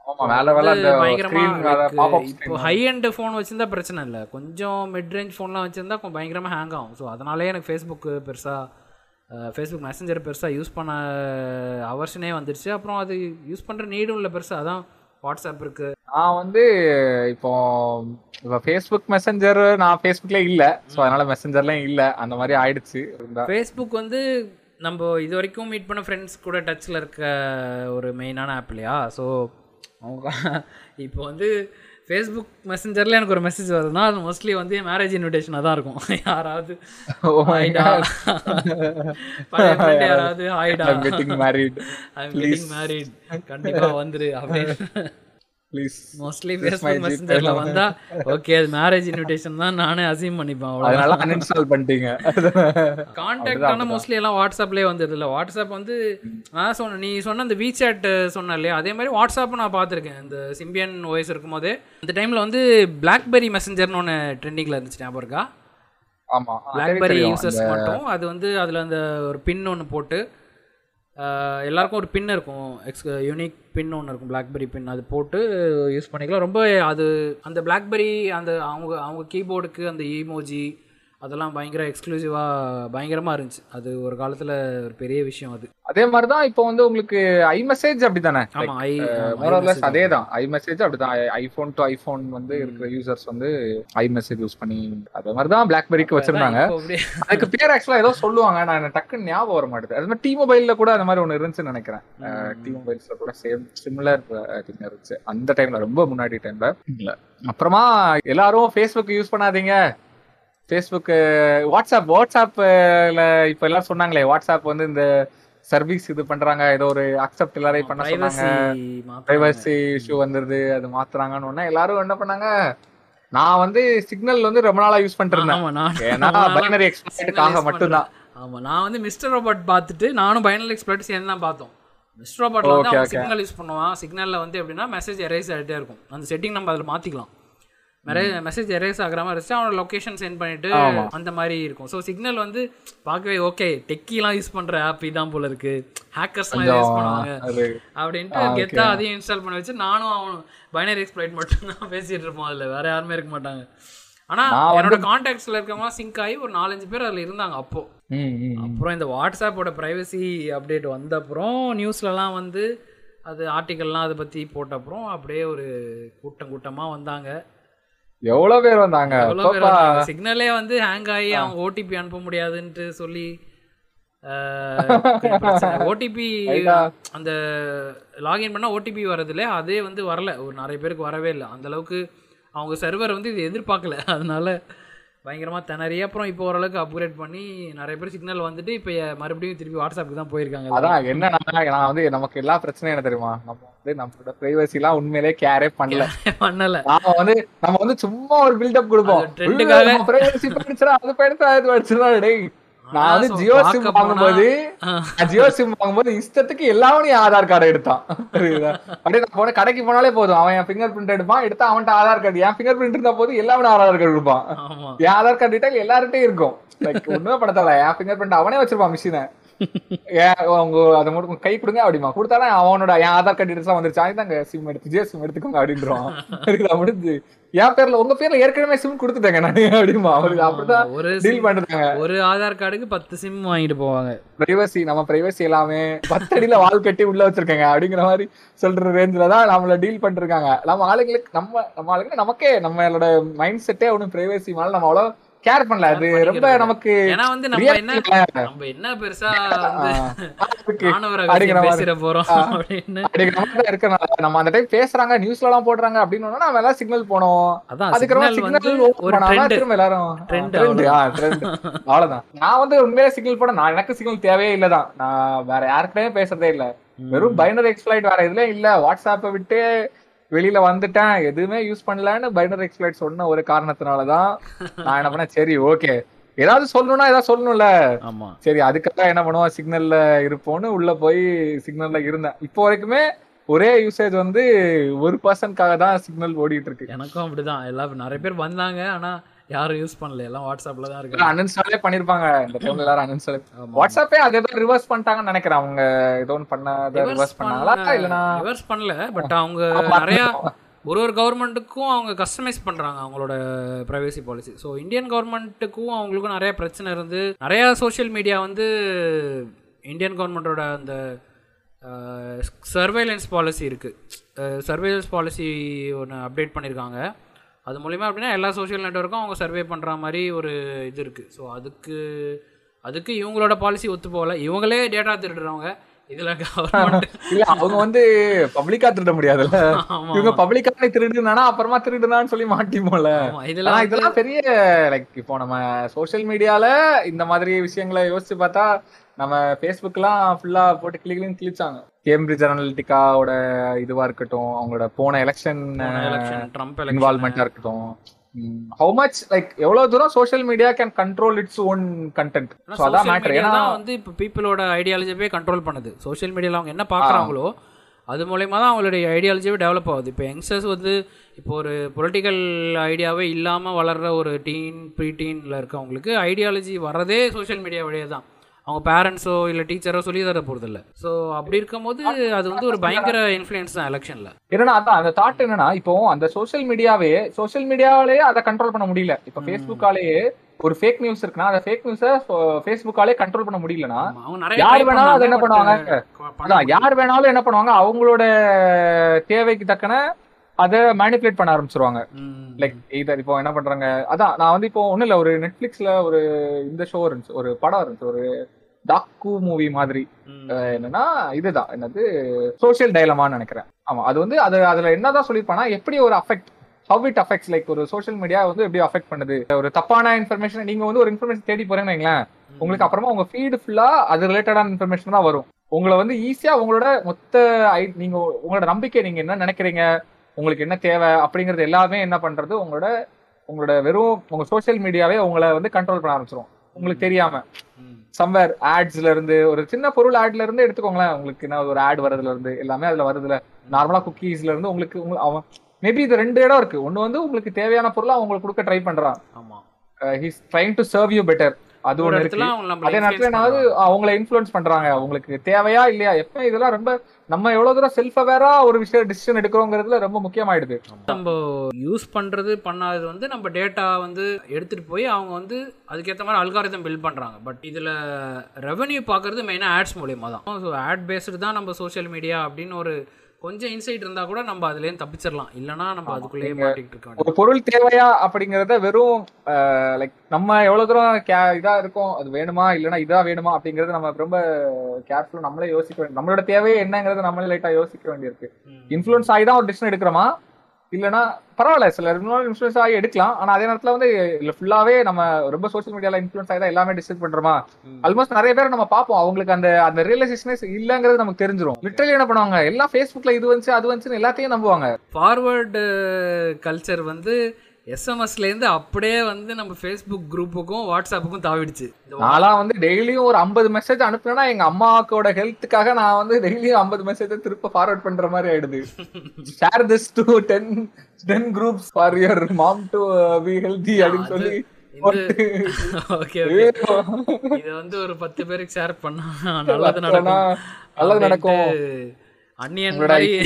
ஆமா மேல வேலை அந்த பயங்கரமா ஸ்கிரீன் பாப் அப் இப்போ ஹை எண்ட் ஃபோன் வச்சிருந்தா பிரச்சனை இல்லை. கொஞ்சம் மிட் ரேஞ்ச் ஃபோன்லாம் வச்சிருந்தா கொஞ்சம் பயங்கரமாக ஹேங் ஆகும். ஸோ அதனாலே எனக்கு ஃபேஸ்புக் பெருசாக ஃபேஸ்புக் மெசஞ்சர் பெருசாக யூஸ் பண்ண அவர்ஷனே வந்துருச்சு. அப்புறம் அது யூஸ் பண்ணுற நீடும் இல்லை பெருசாக அதான் வாட்ஸ்அப் இருக்கு. நான் வந்து இப்போ இப்போ ஃபேஸ்புக் மெசஞ்சர் நான் ஃபேஸ்புக்ல இல்ல. சோ அதனால மெசஞ்சர்லாம் இல்ல. அந்த மாதிரி ஆயிடுச்சு. ஃபேஸ்புக் வந்து நம்ம இது வரைக்கும் மீட் பண்ண ஃப்ரெண்ட்ஸ் கூட டச்சில் இருக்க ஒரு மெயினான ஆப் இல்லையா? ஸோ அவங்க இப்போ வந்து ஃபேஸ்புக் மெசஞ்சரில் எனக்கு ஒரு மெசேஜ் வருதுன்னா அது மோஸ்ட்லி வந்து மேரேஜ் இன்விடேஷனாக தான் இருக்கும். யாராவது. Oh யாராவது ஹாய்டா I'm getting married. I'm getting married கண்டிப்பா வந்துரு அப்படின்னு. ப்ளீஸ் மோஸ்ட்லி ஃபேஸ்புக் மெசஞ்சர்ல வந்தா ஓகே அது மேரேஜ் இன்விடேஷன் தான் நானே அசீம் பண்ணிப்பேன் அவ்வளோ அதனால அன்இன்ஸ்டால் பண்ணிட்டீங்க. கான்டாக்ட் மோஸ்ட்லி எல்லாம் வாட்ஸ்அப்லேயே வந்தது இல்லை. வாட்ஸ்அப் வந்து நான் சொன்ன நீ சொன்ன அந்த வீசாட் சொன்ன இல்லையா? அதே மாதிரி வாட்ஸ்அப் நான் பார்த்துருக்கேன். இந்த சிம்பியன் ஓஎஸ் இருக்கும்போதே. அந்த டைமில் வந்து பிளாக்பெரி மெசஞ்சர்னு ஒன்று ட்ரெண்டிங்கில் இருந்துச்சு ஞாபகம் இருக்கா? ஆமா. பிளாக்பெரி யூசர்ஸ் மட்டும். அது வந்து அதில் அந்த ஒரு பின் ஒன்று போட்டு எல்லாருக்கும் ஒரு பின் இருக்கும். எக்ஸ் யூனிக் பின் ஒன்று இருக்கும் பிளாக்பெரி பின் அது போட்டு யூஸ் பண்ணிக்கலாம். ரொம்ப அது அந்த பிளாக்பெரி அந்த அவங்க அவங்க கீபோர்டுக்கு அந்த ஈமோஜி அதெல்லாம் பயங்கர எக்ஸ்க்ளூசிவாக பயங்கரமாக இருந்துச்சு. அது ஒரு காலத்தில் ஒரு பெரிய விஷயம் அது. அதே மாதிரிதான் இப்போ வந்து உங்களுக்கு ஐ மெசேஜ் அப்படிதானே ஆமாம் ஐ மோரலஸ் அதே தான் ஐ மெசேஜ் அப்படிதான் ஐபோன் டு ஐபோன் வந்து இருக்கிற யூசர்ஸ் வந்து ஐ மெசேஜ் யூஸ் பண்ணி அதே மாதிரி தான் பிளாக்பெரிக்கு வச்சிருந்தாங்க. அதுக்கு பேர் ஆக்சுவலா ஏதோ சொல்லுவாங்க. நான் டக்குன்னு ஞாபகம் வர மாட்டேது. அது மாதிரி டி மொபைல்ல கூட அந்த மாதிரி ஒன்று இருந்துச்சுன்னு நினைக்கிறேன். டி மொபைல்ஸ்ல கூட சேம் சிமிலர் திங் இருந்துச்சு. அந்த டைம்ல ரொம்ப முன்னாடி டைம்ல இல்ல அப்புறமா எல்லாரும் ஃபேஸ்புக் யூஸ் பண்ணாதீங்க. ஃபேஸ்புக் வாட்ஸ்அப் வாட்ஸ்அப்ல இப்ப எல்லாரும் சொன்னாங்களே வாட்ஸ்அப் வந்து இந்த சர்வீஸ் இது பண்றாங்க ஏதோ ஒரு அக்செப்ட் எல்லாரையும் பண்ண சொன்னாங்க. பிரைவசி இஷ்யூ வந்துருது அது மாத்துறாங்கன்னு உடனே எல்லாரும் என்ன பண்ணாங்க? நான் வந்து சிக்னல் வந்து ரொம்ப நாளா யூஸ் பண்ணிட்டு இருந்தேன். ஏன்னா பைனரி எக்ஸ்பிளைனுக்காக மட்டும்தான். ஆமாம் நான் வந்து மிஸ்டர் ரோபோட் பார்த்துட்டு நானும் பைனல் எக்ஸ்பிளட் சேர்ந்து தான் பார்த்தோம். மிஸ்டர் ரோபோட்ல வந்து. சிக்னல் யூஸ் பண்ணுவான். சிக்னலில் வந்து எப்படின்னா மெசேஜ் எரேஸ் ஆகிட்டே இருக்கும். அந்த செட்டிங் நம்ம அதில் மாற்றிக்கலாம் மெரேஜ் மெசேஜ் எரேஸ் ஆகிற மாதிரி இருந்துச்சு. அவனோட லொக்கேஷன் சென்ட் பண்ணிட்டு. அந்த மாதிரி இருக்கும். ஸோ சிக்னல் வந்து பார்க்கவே ஓகே டெக்கிலாம் யூஸ் பண்ணுற ஆப் இதான் போல இருக்கு. ஹேக்கர்ஸ்லாம் யூஸ் பண்ணுவாங்க. அப்படின்ட்டு கெத்தா அதையும் இன்ஸ்டால் பண்ணி வச்சு நானும் அவனும் பைனரி எக்ஸ்பிளைட் மட்டும் தான் பேசிட்டு இருப்போம் அதில். வேற யாருமே இருக்க மாட்டாங்க. ஆனா என்னோட கான்டாக்ட்ஸ்ல இருக்கவங்க சிங்க் ஆகி ஒரு நாலஞ்சு பேர் அதுல இருந்தாங்க அப்போ. அப்புறம் இந்த வாட்ஸ்அப்போட ப்ரைவசி அப்டேட் வந்த அப்புறம் நியூஸ்லலாம் வந்து அது ஆர்டிக்கல்லாம் அதை பற்றி போட்ட அப்புறம் அப்படியே ஒரு கூட்டம் கூட்டமாக வந்தாங்க. எவ்வளவு பேர் வந்தாங்க. சிக்னலே வந்து ஹேங் ஆகி அவங்க ஓடிபி அனுப்ப முடியாதுன்ட்டு சொல்லி ஓடிபி. அந்த லாகின் பண்ணால் ஓடிபி வரதில்ல அதே வந்து வரல. ஒரு நிறைய பேருக்கு வரவே இல்லை. அந்த அளவுக்கு அவங்க சர்வர் வந்து இது எதிர்பார்க்கல. அதனால பயங்கரமாக திணறி அப்புறம் இப்போ ஓரளவுக்கு அப்கிரேட் பண்ணி நிறைய பேர் சிக்னல் வந்துட்டு இப்போ மறுபடியும் திருப்பி வாட்ஸ்அப்புக்கு தான் போயிருக்காங்க. அதான் என்னன்னா நான் வந்து நமக்கு எல்லா பிரச்சனையும் என்ன தெரியுமா? நம்ம வந்து நம்மளோட பிரைவசி எல்லாம் உண்மையிலே கேரே பண்ணல. பண்ணல. நாம வந்து நம்ம வந்து சும்மா ஒரு பில்டப் கொடுப்போம். அது trendக்காக- பிரைவசி போயிடுச்சுடா அது போயிடுச்சா இது போயிடுச்சுடா டேய். நான் வந்து ஜியோ சிம் வாங்கும்போது ஜியோ சிம் வாங்கும்போது இஷ்டத்துக்கு எல்லாமே என் ஆதார் கார்டை எடுத்தான்? அப்படியே நான் போன கடைக்கு போனாலே போதும். அவன் என் ஃபிங்கர் பிரிண்ட் எடுப்பான் எடுத்தா அவன்கிட்ட ஆதார் கார்டு என் ஃபிங்கர் பிரிண்ட் இருந்தா போது எல்லாமே ஆதார் கார்டு கொடுப்பான். ஆமா. என் ஆதார் கார்டு டீடைல் எல்லார்கிட்டயும் இருக்கும். லைக் ஒண்ணுமே பண்ண தேவையில்ல. என் ஃபிங்கர் பிரிண்ட் அவனே வச்சிருப்பான் மிஷினை அவங்க அதை மட்டும் கை கொடுங்க அப்படிமா கொடுத்தாலும் அவனோட என் ஆதார் கார்டு டீடைல்ஸ் வந்துருச்சு. தாங்க சிம் எடுத்து ஜியோ சிம் எடுத்துக்கோங்க அப்படின்றான். புரியுதா? முடிஞ்சு. என் பேர்ல உங்க பேர்ல ஏற்கனவே சிம் கொடுத்துட்டேங்க நான் அப்படிமா அவருக்கு அப்படிதான் ஒரு டீல் பண்றாங்க. ஒரு ஆதார் கார்டுக்கு பத்து சிம் வாங்கிட்டு போவாங்க. பிரைவசி நம்ம பிரைவசி எல்லாமே பத்தடியில வால் கட்டி உள்ள வச்சிருக்கேங்க அப்படிங்கிற மாதிரி சொல்ற ரேஞ்சில தான் நம்மள டீல் பண்ணிருக்காங்க. நம்ம ஆளுங்களுக்கு நம்ம நம்ம ஆளுங்க நமக்கே நம்மளோட மைண்ட் செட்டே ஒன்றும் பிரைவசி மேல நம்ம அவ்வளோ கேர் பண்ணல அது ரொம்ப நமக்கு ஏன்னா வந்து நம்ம என்ன. நம்ம என்ன பெருசா. பேசிட போறோம் அப்படின்னு. நம்ம அந்த டைம் பேசுறாங்க நியூஸ்ல எல்லாம் போடுறாங்க அப்படின்னு நம்ம எல்லாம் சிக்னல் போனோம். அதுக்கப்புறம் சிக்னல் திரும்ப எல்லாரும் அவ்வளவுதான். நான் வந்து உண்மையிலே சிக்னல் போட நான் எனக்கு சிக்னல் தேவையே இல்லதான் நான் வேற யாருக்கிட்டயும் பேசுறதே இல்ல. வெறும் பைனரி எக்ஸ்பிளைட் வேற இதுல இல்ல. வாட்ஸ்அப்பை விட்டு வெளியில வந்துட்டேன் எதுவுமே யூஸ் பண்ணலன்னு பைனரி எக்ஸ்பிளைட் சொன்ன ஒரு காரணத்தினாலதான் நான் என்ன பண்ணேன்? சரி ஓகே ஏதாவது சொல்லணும்னா ஏதாவது சொல்லணும்ல. சரி அதுக்காக என்ன பண்ணுவோம்? சிக்னல்ல இருப்போம்னு உள்ள போய் சிக்னல்ல இருந்தேன். இப்போ வரைக்குமே ஒரே யூசேஜ் வந்து ஒரு பர்சன்ட்காக தான் சிக்னல் ஓடிட்டு இருக்கு. எனக்கும் அப்படிதான். எல்லாம் நிறைய பேர் வந்தாங்க ஆனா யாரும் யூஸ் பண்ணல. எல்லாம் வாட்ஸ்அப்ல தான் இருக்கு அன்இன்ஸ்டாலே பண்ணிருப்பாங்க. இந்த டைம்ல எல்லாரும் அன்இன்ஸ்டால் வாட்ஸ்அப்பே அது ஏதோ ரிவர்ஸ் பண்ணிட்டாங்கன்னு நினைக்கிறேன். அவங்க ஏதோ பண்ணாத ரிவர்ஸ் பண்ணாங்களா இல்லனா ரிவர்ஸ் பண்ணல. பட் அவங்க. நிறைய ஒரு ஒரு கவர்மெண்ட்டுக்கும் அவங்க கஸ்டமைஸ் பண்றாங்க அவங்களோட ப்ரைவசி பாலிசி ஸோ இந்தியன் கவர்மெண்ட்டுக்கும் அவங்களுக்கும் நிறைய பிரச்சனை இருந்து நிறைய சோஷியல் மீடியா வந்து இந்தியன் கவர்மெண்ட்டோட அந்த சர்வேலன்ஸ் பாலிசி இருக்குது சர்வேலன்ஸ் பாலிசி ஒன்று அப்டேட் பண்ணியிருக்காங்க அது மூலிமா அப்படின்னா எல்லா சோஷியல் நெட்வொர்க்கும் அவங்க சர்வே பண்ணுற மாதிரி ஒரு இது இருக்குது ஸோ அதுக்கு அதுக்கு இவங்களோட பாலிசி ஒத்து போகலை. இவங்களே டேட்டா திருடுறவங்க. இதில் கவர்மெண்ட் இல்ல அவங்க வந்து பப்ளிக்கா திருட முடியாதுல்ல. இவங்க பப்ளிக்கானே திருடுனானா அப்புறமா திருடுனான்னு சொல்லி மாட்டிமோல ஆமா இதுல ஆனா வந்து இதெல்லாம் பெரிய லைக் இப்போ நம்ம சோஷியல் மீடியால இந்த மாதிரி விஷயங்களை யோசிச்சு பார்த்தா நம்ம ஃபேஸ்புக்லாம் ஃபுல்லா போட்டு கிளிக்லிங் கிழிச்சாங்க. கேம்பிரிட்ஜ் அனலிட்டிக்காவோட இதுவா இருக்கட்டும் அவங்களோட போன எலெக்ஷன் எலெக்ஷன் ட்ரம்ப் இன்வால்மெண்டா இருக்கட்டும். ஹவு மச் லைக் எவ்வளவு தூரம் social media can control it's own content so அதான் மேட்டர் ஏன்னா வந்து இப்போ பீப்புளோட ஐடியாலஜியே கண்ட்ரோல் பண்ணுது. சோஷியல் மீடியாவில் அவங்க என்ன பார்க்குறாங்களோ அது மூலயமா தான் அவங்களுடைய ஐடியாலஜியே டெவலப் ஆகுது. இப்போ யங்ஸ்டர்ஸ் வந்து இப்போ ஒரு பொலிட்டிக்கல் ஐடியாவே இல்லாமல் வளர்ற ஒரு டீன் ப்ரீ டீனில் இருக்கவங்களுக்கு ஐடியாலஜி வர்றதே சோஷியல் மீடியா வழியே தான் அவங்க பேரண்ட்ஸோ இல்லை டீச்சரோ சொல்லி தர போகிறதில்ல ஸோ அப்படி இருக்கும்போது அது வந்து ஒரு பயங்கர இன்ஃப்ளூயன்ஸ் தான் எலெக்ஷனில் என்னன்னா அதான் அந்த தாட் என்னன்னா இப்போ அந்த சோஷியல் மீடியாவே சோஷியல் மீடியாவிலேயே அதை கண்ட்ரோல் பண்ண முடியல. இப்போ ஃபேஸ்புக்காலேயே ஒரு ஃபேக் நியூஸ் இருக்குன்னா அந்த ஃபேக் நியூஸை ஃபேஸ்புக்காலே கண்ட்ரோல் பண்ண முடியலன்னா யார் வேணாலும் அதை என்ன பண்ணுவாங்க? அதான் யார் வேணாலும் என்ன பண்ணுவாங்க? அவங்களோட தேவைக்கு தக்கன அதை மேனிப்புலேட் பண்ண ஆரம்பிச்சிருவாங்க. லைக் இதர் இப்போ என்ன பண்றாங்க? அதான் நான் வந்து இப்போ ஒண்ணும் இல்ல ஒரு நெட்ஃபிளிக்ஸ்ல ஒரு இந்த ஷோ இருந்துச்சு ஒரு படம் இருந்துச்சு ஒரு டாக்கு மூவி மாதிரி. என்னன்னா இதுதான். என்னது? சோஷியல் டைலமான்னு நினைக்கிறேன். ஆமா அது வந்து அது அதுல என்னதான் சொல்லியிருப்பானா எப்படி ஒரு affect how it affects like ஒரு சோஷியல் மீடியா வந்து எப்படி அஃபெக்ட் பண்ணுது? ஒரு தப்பான இன்ஃபர்மேஷன் நீங்க வந்து ஒரு இன்ஃபர்மேஷன் தேடி போறேன்னு வைங்களேன். உங்களுக்கு அப்புறமா உங்க ஃபீடு ஃபுல்லா அது ரிலேட்டடான இன்ஃபர்மேஷன் தான் வரும். உங்களை வந்து ஈஸியா உங்களோட மொத்த ஐ- நீங்க உங்களோட நம்பிக்கை நீங்க என்ன நினைக்கிறீங்க? உங்களுக்கு என்ன தேவை? அப்படிங்கறது எல்லாமே என்ன பண்றது? உங்களோட உங்களோட வெறும் உங்க சோஷியல் மீடியாவே உங்களை வந்து கண்ட்ரோல் பண்ண ஆரம்பிச்சிரும். உங்களுக்கு தெரியாம. சம்வேர் ஆட்ஸ்ல இருந்து ஒரு சின்ன பொருள் ஆட்ல இருந்து எடுத்துக்கோங்களேன். உங்களுக்கு என்ன ஒரு ஆட் வரதுல இருந்து எல்லாமே அதுல வருதுல நார்மலா குக்கீஸ்ல இருந்து உங்களுக்கு உங்க- அவன் மேபி இது ரெண்டு இடம் இருக்கு. ஒண்ணு வந்து உங்களுக்கு தேவையான பொருளை உங்களுக்கு கொடுக்க ட்ரை பண்றான். ஆமா. He's trying to serve you better அது ஒரு இடத்துல அதே நேரத்துல என்னாவது அவங்கள இன்ஃப்ளூயன்ஸ் பண்றாங்க. உங்களுக்கு தேவையா இல்லையா? எப்ப இதெல்லாம் ரொம்ப நம்ம எவ்வளவு தூரம் செல்ஃப் அவேரா ஒரு விஷயம் டிசிஷன் எடுக்கிறோங்கிறதுல ரொம்ப முக்கியமாயிடுது. நம்ம யூஸ் பண்றது பண்ணாதது வந்து நம்ம டேட்டா வந்து எடுத்துட்டு போய் அவங்க வந்து அதுக்கேற்ற மாதிரி அல்காரிதம் பில்ட் பண்றாங்க. பட் இதுல ரெவென்யூ பார்க்கறது மெயினாக ஆட்ஸ் மூலியமா தான் ஸோ ஆட் பேஸ்டு தான் நம்ம சோஷியல் மீடியா அப்படின்னு ஒரு கொஞ்சம் இன்சைட் இருந்தா கூட நம்ம அதுலேருந்து தப்பிச்சிடலாம் இல்லைன்னா நம்ம அதுக்குள்ளேயே மாட்டிக்கிட்டு இருக்க வேண்டியது. ஒரு பொருள் தேவையா அப்படிங்கறத வெறும் லைக் நம்ம எவ்வளவு தூரம் கே- இதா இருக்கும் அது வேணுமா இல்லைன்னா இதா வேணுமா அப்படிங்கறது நம்ம ரொம்ப கேர்ஃபுல் நம்மளே யோசிக்க வேண்டிய நம்மளோட தேவையே என்னங்கறத நம்மளே லைட்டா யோசிக்க வேண்டியிருக்கு. ம். இன்ஃப்ளூயன்ஸ் ஆகி தான் ஒரு டிசிஷன் எடுக்கிறோமா? இல்லைன்னா பரவாயில்ல சில இன்ஃப்ளூயன்ஸ் ஆகி எடுக்கலாம். ஆனா அதே நேரத்துல வந்து இல்ல ஃபுல்லாவே நம்ம ரொம்ப சோஷியல் மீடியால இன்ஃப்ளூயன்ஸ் ஆகி தான் எல்லாமே டிசைட் பண்றோமா. ஆல்மோஸ்ட் நிறைய பேர் நம்ம பார்ப்போம். அவங்களுக்கு அந்த அந்த ரியலைசேஷனே இல்லங்கிறது நமக்கு தெரிஞ்சிரும். லிட்டரலி என்ன பண்ணுவாங்க? எல்லாம் ஃபேஸ்புக்ல இது வந்துச்சு அது வந்துச்சுன்னு எல்லாத்தையும் நம்புவாங்க. ஃபார்வர்டு கல்ச்சர் வந்து எஸ்எம்எஸ்லேருந்து அப்படியே வந்து நம்ம ஃபேஸ்புக் குரூப்புக்கும் வாட்ஸ்அப்புக்கும் தாவிடுச்சு. நான்லாம் வந்து டெய்லியும் ஒரு ஐம்பது மெசேஜ் அனுப்புனா எங்க அம்மாவோட ஹெல்த்துக்காக நான் வந்து டெய்லியும் ஐம்பது மெசேஜ் திருப்ப ஃபார்வர்ட் பண்ற மாதிரி ஆயிடுது. Share this to ten ten groups for your mom to be healthy அப்படின்னு சொல்லி இது வந்து ஒரு பத்து பேருக்கு ஷேர் பண்ணா நல்லது நடக்கும். நல்லது நடக்கும்.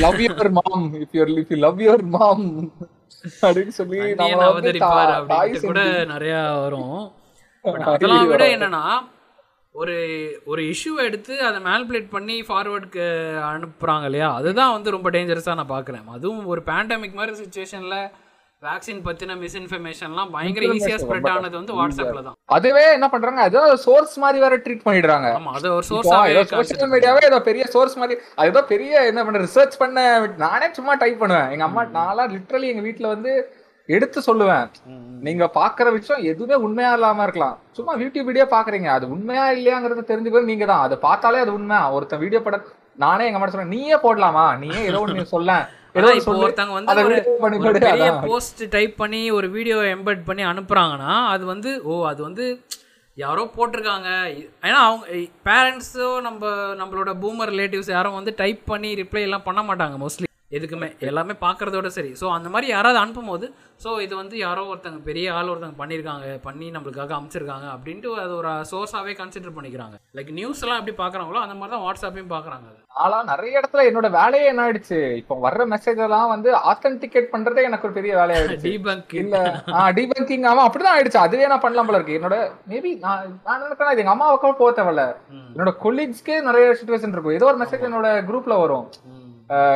Love your mom if your if you love your mom அப்படின்னு சொல்லி நம்ம அவதரிப்பார் கூட நிறைய வரும். அதெல்லாம் விட என்னன்னா ஒரு ஒரு இஷ்யூவை எடுத்து அதை மேல்பிளேட் பண்ணி ஃபார்வர்டுக்கு அனுப்புறாங்க இல்லையா? அதுதான் வந்து ரொம்ப டேஞ்சரஸாக நான் பார்க்குறேன். அதுவும் ஒரு பேண்டமிக் மாதிரி சுச்சுவேஷனில் வேக்சின் பத்தின மிஸ்இன்ஃபர்மேஷன்லாம் பயங்கர ஈஸியா ஸ்ப்ரெட் ஆனது வந்து வாட்ஸ்அப்ல தான். அதுவே என்ன பண்றாங்க ஏதோ சோர்ஸ் மாதிரி வேற ட்ரீட் பண்ணிடுறாங்க. ஆமா அது ஒரு ஏதோ சோசியல் மீடியாவே ஏதோ பெரிய சோர்ஸ் மாதிரி அது ஏதோ பெரிய என்ன பண்ண ரிசர்ச் பண்ண நானே சும்மா டைப் பண்ணுவேன். எங்க அம்மா நான்லாம் லிட்ரலி எங்க வீட்ல வந்து எடுத்து சொல்லுவேன். நீங்க பாக்குற விஷயம் எதுவுமே உண்மையா இல்லாம இருக்கலாம். சும்மா யூடியூப் வீடியோ பாக்குறீங்க. அது உண்மையா இல்லையாங்கிறத தெரிஞ்சுக்கிறது நீங்க தான் அதை பார்த்தாலே அது உண்மை. ஒருத்தன் வீடியோ பட நானே எங்க அம்மா சொல்றேன் நீயே போடலாமா? நீயே ஏதோ ஒண்ணு சொல்ல ஒருத்தங்க வந்து பெரிய. போஸ்ட் டைப் பண்ணி ஒரு வீடியோ எம்பெட் பண்ணி அனுப்புறாங்கன்னா அது வந்து ஓ அது வந்து யாரோ போட்டிருக்காங்க ஏன்னா அவங்க பேரண்ட்ஸோ நம்ம நம்மளோட பூமர் ரிலேட்டிவ்ஸ் யாரும் வந்து டைப் பண்ணி ரிப்ளை எல்லாம் பண்ண மாட்டாங்க மோஸ்ட்லி எதுக்குமே எல்லாமே பார்க்கறதோட சரி. ஸோ அந்த மாதிரி யாராவது அனுப்பும்போது ஸோ இது வந்து யாரோ ஒருத்தங்க பெரிய ஆள் ஒருத்தங்க பண்ணியிருக்காங்க பண்ணி நம்மளுக்காக அமைச்சிருக்காங்க அப்படின்ட்டு அது ஒரு சோர்ஸாகவே கன்சிடர் பண்ணிக்கிறாங்க. லைக் நியூஸ் எல்லாம் எப்படி பார்க்குறாங்களோ அந்த மாதிரி தான் வாட்ஸ்அப்பையும் பார்க்குறாங்க ஆனா நிறைய இடத்துல என்னோட வேலையே என்ன ஆயிடுச்சு? இப்போ வர்ற மெசேஜ் எல்லாம் வந்து ஆத்தென்டிகேட் பண்றதே எனக்கு ஒரு பெரிய வேலையாயிடுச்சு டீபங்க் இல்ல டீபங்கிங் ஆமா அப்படிதான் ஆயிடுச்சு. அதுவே நான் பண்ணலாம் போல இருக்கு. என்னோட மேபி நான் நான் நினைக்கிறேன் இது எங்க அம்மாவுக்கும் போக தேவையில்ல. என்னோட கொலீக்ஸ்க்கே நிறைய சுச்சுவேஷன் இருக்கும். ஏதோ ஒரு மெசேஜ் என்னோட குரூப்ல வரும்.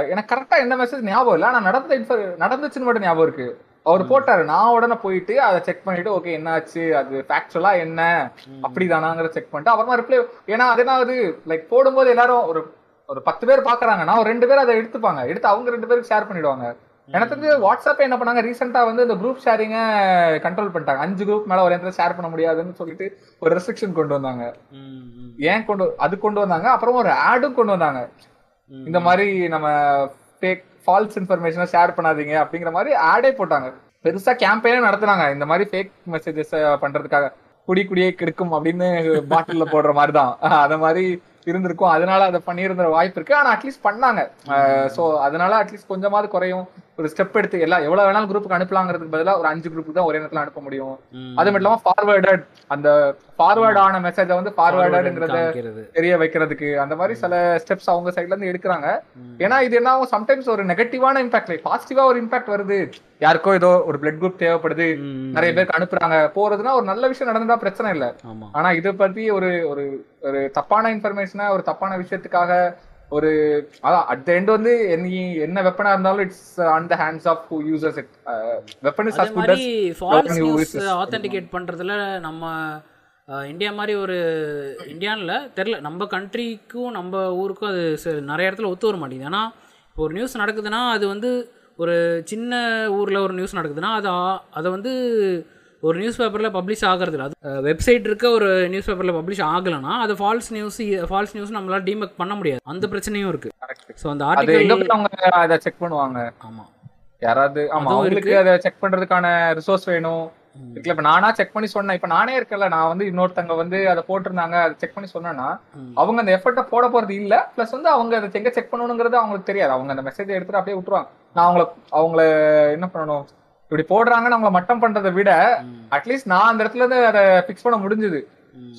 எனக்கு கரெக்டா என்ன மெசேஜ் ஞாபகம் இல்ல. ஆனா நடந்த info- நடந்துச்சுன்னு மட்டும் ஞாபகம் இருக்கு. அவர் போட்டாரு. நான் உடனே போயிட்டு அதை செக் பண்ணிட்டு ஓகே என்னாச்சு? அது ஃபேக்சுவலா என்ன? அப்படிதானாங்கிற செக் பண்ணிட்டு அப்புறமா ரிப்ளை ஏன்னா அது என்ன ஆகுது லைக் போடும்போது எல்லாரும் ஒரு ஒரு பத்து பேர் பாக்குறாங்கன்னா ஒரு ரெண்டு பேர் அதை எடுத்துப்பாங்க. எடுத்து அவங்க ரெண்டு பேருக்கு ஷேர் பண்ணிடுவாங்க. எனக்கு தெரிஞ்சு வாட்ஸ்அப் என்ன பண்ணாங்க? ரீசெண்டா வந்து இந்த குரூப் ஷேரிங்க கண்ட்ரோல் பண்ணிட்டாங்க. அஞ்சு குரூப் மேல ஒரு இடத்துல ஷேர் பண்ண முடியாதுன்னு சொல்லிட்டு ஒரு ரெஸ்ட்ரிக்ஷன் கொண்டு வந்தாங்க. ஏன் கொண்டு அது கொண்டு வந்தாங்க. அப்புறம் ஒரு ஆடும் கொண்டு வந்தாங்க. இந்த மாதிரி நம்ம ஃபேக் ஃபால்ஸ் இன்ஃபர்மேஷனை ஷேர் பண்ணாதீங்க அப்படிங்கிற மாதிரி ஆடே போட்டாங்க. பெருசா கேம்பெயினே நடத்துனாங்க. இந்த மாதிரி ஃபேக் மெசேஜஸ் பண்றதுக்காக. குடி குடியே கெடுக்கும் அப்படின்னு பாட்டில்ல போடுற மாதிரி தான் அத மாதிரி இருந்திருக்கும். அதனால அதை பண்ணியிருந்த வாய்ப்பு இருக்கு. ஆனா அட்லீஸ்ட் பண்ணாங்க. சோ அதனால அட்லீஸ்ட் கொஞ்சமாவது குறையும். ஒரு ஸ்டெப் எடுத்து எல்லாம் எவ்வளவு வேணாலும் குரூப்புக்கு அனுப்பலாங்கிறதுக்கு பதிலா ஒரு அஞ்சு குரூப்புக்கு தான் ஒரே நேரத்துல அனுப்ப முடியும். அது மட்டும் இல்லாம ஃபார்வர்டட் அந்த ஃபார்வர்ட் ஆன மெசேஜை வந்து ஃபார்வர்டட்ங்கிறத தெரிய வைக்கிறதுக்கு அந்த மாதிரி சில ஸ்டெப்ஸ் அவங்க சைட்ல இருந்து எடுக்கிறாங்க. ஏன்னா இது என்ன சம்டைம்ஸ் ஒரு நெகட்டிவான இம்பாக்ட் பாசிட்டிவா ஒரு இம்பாக்ட் வருது. யாருக்கோ ஏதோ ஒரு பிளட் குரூப் தேவைப்படுது. நிறைய பேருக்கு அனுப்புறாங்க. போறதுன்னா ஒரு நல்ல விஷயம் நடந்தா பிரச்சனை இல்ல. ஆனா இதை பத்தி ஒரு ஒரு ஒரு தப்பான இன்ஃபர்மேஷனை ஒரு தப்பான விஷயத்துக்காக ஒரு அதான் அட் த எண்ட் வந்து நீ என்ன வெப்பனா இருந்தாலும் it's on the hands of who users it weapon is as good மாதிரி ஃபால்ஸ் நியூஸ். ஆத்தென்டிகேட் பண்றதுல நம்ம இந்தியா மாதிரி ஒரு இந்தியான்ல தெரில நம்ம கண்ட்ரிக்கும் நம்ம ஊருக்கும் அது நிறைய இடத்துல ஒத்து வர மாட்டேங்குது ஏன்னா இப்போ ஒரு நியூஸ் நடக்குதுன்னா அது வந்து ஒரு சின்ன ஊரில் ஒரு நியூஸ் நடக்குதுன்னா அது அதை வந்து ஒரு நியூஸ் பேப்பரில் பப்ளிஷ் ஆகிறது. அது வெப்சைட் இருக்க ஒரு நியூஸ் பேப்பரில் பப்ளிஷ் ஆகலைன்னா அது ஃபால்ஸ் நியூஸ் ஃபால்ஸ் நியூஸ் நம்மளால டீமேக் பண்ண முடியாது. அந்த பிரச்சனையும் இருக்கு. ஸோ அந்த ஆர்டிகல் அதை செக் பண்ணுவாங்க. ஆமாம் யாராவது ஆமா அவங்களுக்கு அதை செக் பண்றதுக்கான ரிசோர்ஸ் வேணும். இருக்குல்ல இப்ப நானா செக் பண்ணி சொன்னேன். இப்ப நானே இருக்கல நான் வந்து இன்னொருத்தங்க வந்து அதை போட்டிருந்தாங்க அதை செக் பண்ணி சொன்னேன்னா அவங்க அந்த எஃபர்ட்டை போட போறது இல்ல. பிளஸ் வந்து அவங்க அதை எங்க செக் பண்ணணுங்கிறது அவங்களுக்கு தெரியாது. அவங்க அந்த மெசேஜ் எடுத்துட்டு அப்படியே விட்டுருவாங்க. நான் அவங்கள அவங்கள என்ன பண்ணணும்? இப்படி போடுறாங்கன்னு அவங்கள மட்டம் பண்றதை விட அட்லீஸ்ட் நான் அந்த இடத்துல இருந்து அதை ஃபிக்ஸ் பண்ண முடிஞ்சது.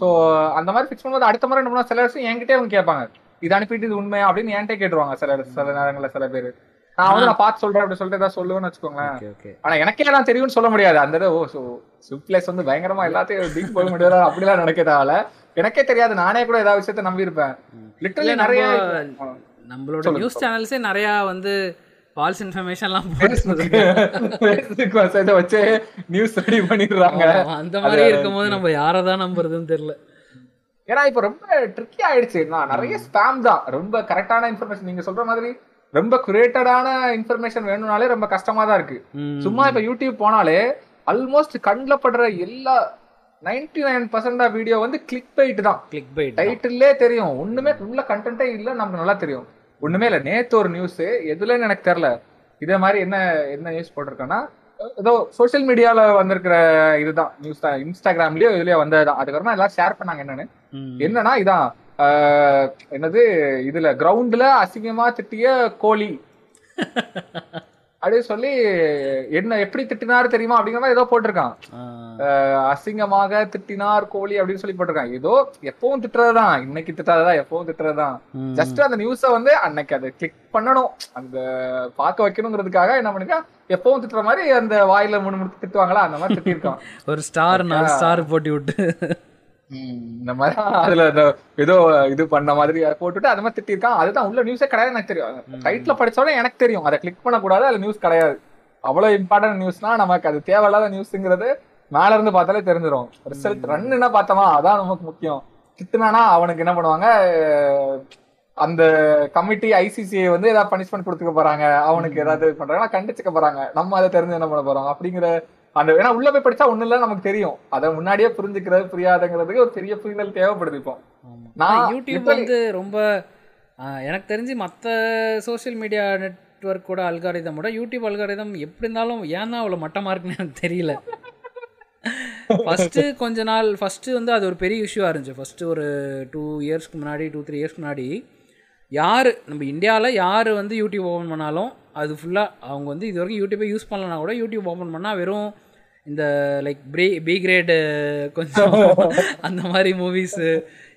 சோ அந்த மாதிரி ஃபிக்ஸ் பண்ணும்போது அடுத்த முறை என்ன சில விஷயம் என்கிட்டயே அவங்க கேட்பாங்க. இது அனுப்பிட்டு இது உண்மையா? அப்படின்னு என்கிட்ட கேட்டுருவாங்க சில சில நேரங்கள்ல சில பேர். நான் வந்து நான் பார்த்து சொல்றேன் அப்படி சொல்லிட்டு ஏதாவது சொல்லுவேன்னு வச்சுக்கோங்களேன். ஆனா எனக்கே நான் தெரியும்னு சொல்ல முடியாது. அந்த ஓ ஸோ ஸ்விப்லேஸ் வந்து பயங்கரமா எல்லாத்தையும் டீப் போக முடியாது? அப்படிலாம் நினைக்க தேவையில்ல எனக்கே தெரியாது. நானே கூட ஏதாவது விஷயத்த நம்பி இருப்பேன் லிட்டரலி நிறைய நம்ம- நம்மளோட நியூஸ் சேனல்ஸே நிறையா வந்து ஃபால்ஸ் இன்ஃபர்மேஷன்லாம் ஃபேஸ்புக் மெசேஜ வச்சு நியூஸ் ரெடி பண்ணிடுறாங்க. அந்த மாதிரி இருக்கும்போது நம்ம யாரை தான் நம்புறதுன்னு தெரியல. ஏன்னா இப்ப ரொம்ப ட்ரிக்கி ஆயிடுச்சு. நான் நிறைய ஸ்பேம் தான். ரொம்ப கரெக்டான இன்ஃபர்மேஷன் நீங்க சொல்ற மாதிரி ரொம்ப குரேட்டடான இன்ஃபர்மேஷன் வேணும்னாலே ரொம்ப கஷ்டமா தான் இருக்கு. சும்மா இப்ப யூடியூப் போனாலே ஆல்மோஸ்ட் கண்ணில் படுற எல்லா நைன்டி நைன் பர்சன்ட் வீடியோ வந்து கிளிக் பைட் தான். கிளிக் பைட் டைட்டில்லே தெரியும். ஒண்ணுமே உள்ள கண்டென்ட்டே இல்ல. நமக்கு நல்லா தெரியும். ஒண்ணுமே இல்ல. நேத்து ஒரு நியூஸ் எதுலன்னு எனக்கு தெரியல. இதே மாதிரி என்ன என்ன நியூஸ் போட்டிருக்கேன்னா ஏதோ சோஷியல் மீடியால வந்திருக்கிற இதுதான் நியூஸ் தான். இன்ஸ்டாகிராம்லயோ இதுலயோ வந்ததுதான். அதுக்கப்புறமா எல்லாம் ஷேர் பண்ணாங்க என்னன்னு. என்னன்னா இதான் என்னது இதுல கிரவுண்ட்ல அசிங்கமா திட்டிய கோழி. அப்படின்னு சொல்லி என்ன எப்படி திட்டினாரு தெரியுமா? அப்படிங்கிற மாதிரி ஏதோ போட்டிருக்கான். அசிங்கமாக திட்டினார் கோழி அப்படின்னு சொல்லி போட்டிருக்கான். ஏதோ எப்பவும் திட்டுறதுதான். இன்னைக்கு திட்டாததான் எப்பவும் திட்டுறதுதான். ஜஸ்ட் அந்த நியூஸ வந்து அன்னைக்கு அதை கிளிக் பண்ணணும். அந்த பார்க்க வைக்கணுங்கிறதுக்காக என்ன பண்ணிருக்கா எப்பவும் திட்டுற மாதிரி அந்த வாயில மூணு மூணு திட்டுவாங்களா? அந்த மாதிரி திட்டிருக்கான். ஒரு ஸ்டார் நாலு ஸ்டார் போட்டு விட்டு. இந்த மாதிரி அதுல ஏதோ இது பண்ண மாதிரி அதை போட்டுட்டு அது மாதிரி திட்டிருக்கான் அதுதான் உள்ள நியூஸே கிடையாது எனக்கு தெரியும். டைட்டில் படிச்சோடனே எனக்கு தெரியும். அதை கிளிக் பண்ணக்கூடாது அதுல நியூஸ் கிடையாது. அவ்வளவு இம்பார்ட்டன்ட் நியூஸ்னா நமக்கு அது தேவையில்லாத நியூஸ்ங்கிறது மேல இருந்து பார்த்தாலே தெரிஞ்சிடும் ரிசல்ட் ரன் என்ன பார்த்தோமா அதான் நமக்கு முக்கியம். திட்டுனானா அவனுக்கு என்ன பண்ணுவாங்க அந்த கமிட்டி ஐசிசிஐ வந்து ஏதாவது பனிஷ்மெண்ட் கொடுத்துக்க போறாங்க. அவனுக்கு ஏதாவது பண்றாங்கன்னா கண்டிச்சுக்க போறாங்க. நம்ம அதை தெரிஞ்சு என்ன பண்ண போறோம்? அப்படிங்கிற அந்த ஏன்னா உள்ள போய் படிச்சா ஒண்ணு இல்ல நமக்கு தெரியும். அதை முன்னாடியே புரிஞ்சுக்கிறது புரியாதுங்கிறதுக்கு ஒரு பெரிய புரிதல் தேவைப்படுது இப்போ. நான் யூடியூப் வந்து ரொம்ப எனக்கு தெரிஞ்சு மற்ற சோஷியல் மீடியா நெட்ஒர்க்கோட அல்காரிதம் விட யூடியூப் அல்காரிதம் எப்படி இருந்தாலும் ஏன் தான் அவ்வளோ மட்டமாக இருக்குன்னு எனக்கு தெரியல. ஃபஸ்ட்டு கொஞ்ச நாள் ஃபஸ்ட்டு வந்து அது ஒரு பெரிய இஷ்யூவாக இருந்துச்சு. ஃபஸ்ட்டு ஒரு டூ இயர்ஸ்க்கு முன்னாடி டூ த்ரீ இயர்ஸ்க்கு முன்னாடி யார் நம்ம இந்தியாவில் யார் வந்து யூடியூப் ஓப்பன் பண்ணாலும் அது ஃபுல்லாக அவங்க வந்து இது வரைக்கும் யூடியூப்பை யூஸ் பண்ணலனா கூட யூடியூப் ஓப்பன் பண்ணால் வெறும் இந்த லைக் ப்ரீ பி கிரேடு கொஞ்சம் அந்த மாதிரி மூவிஸு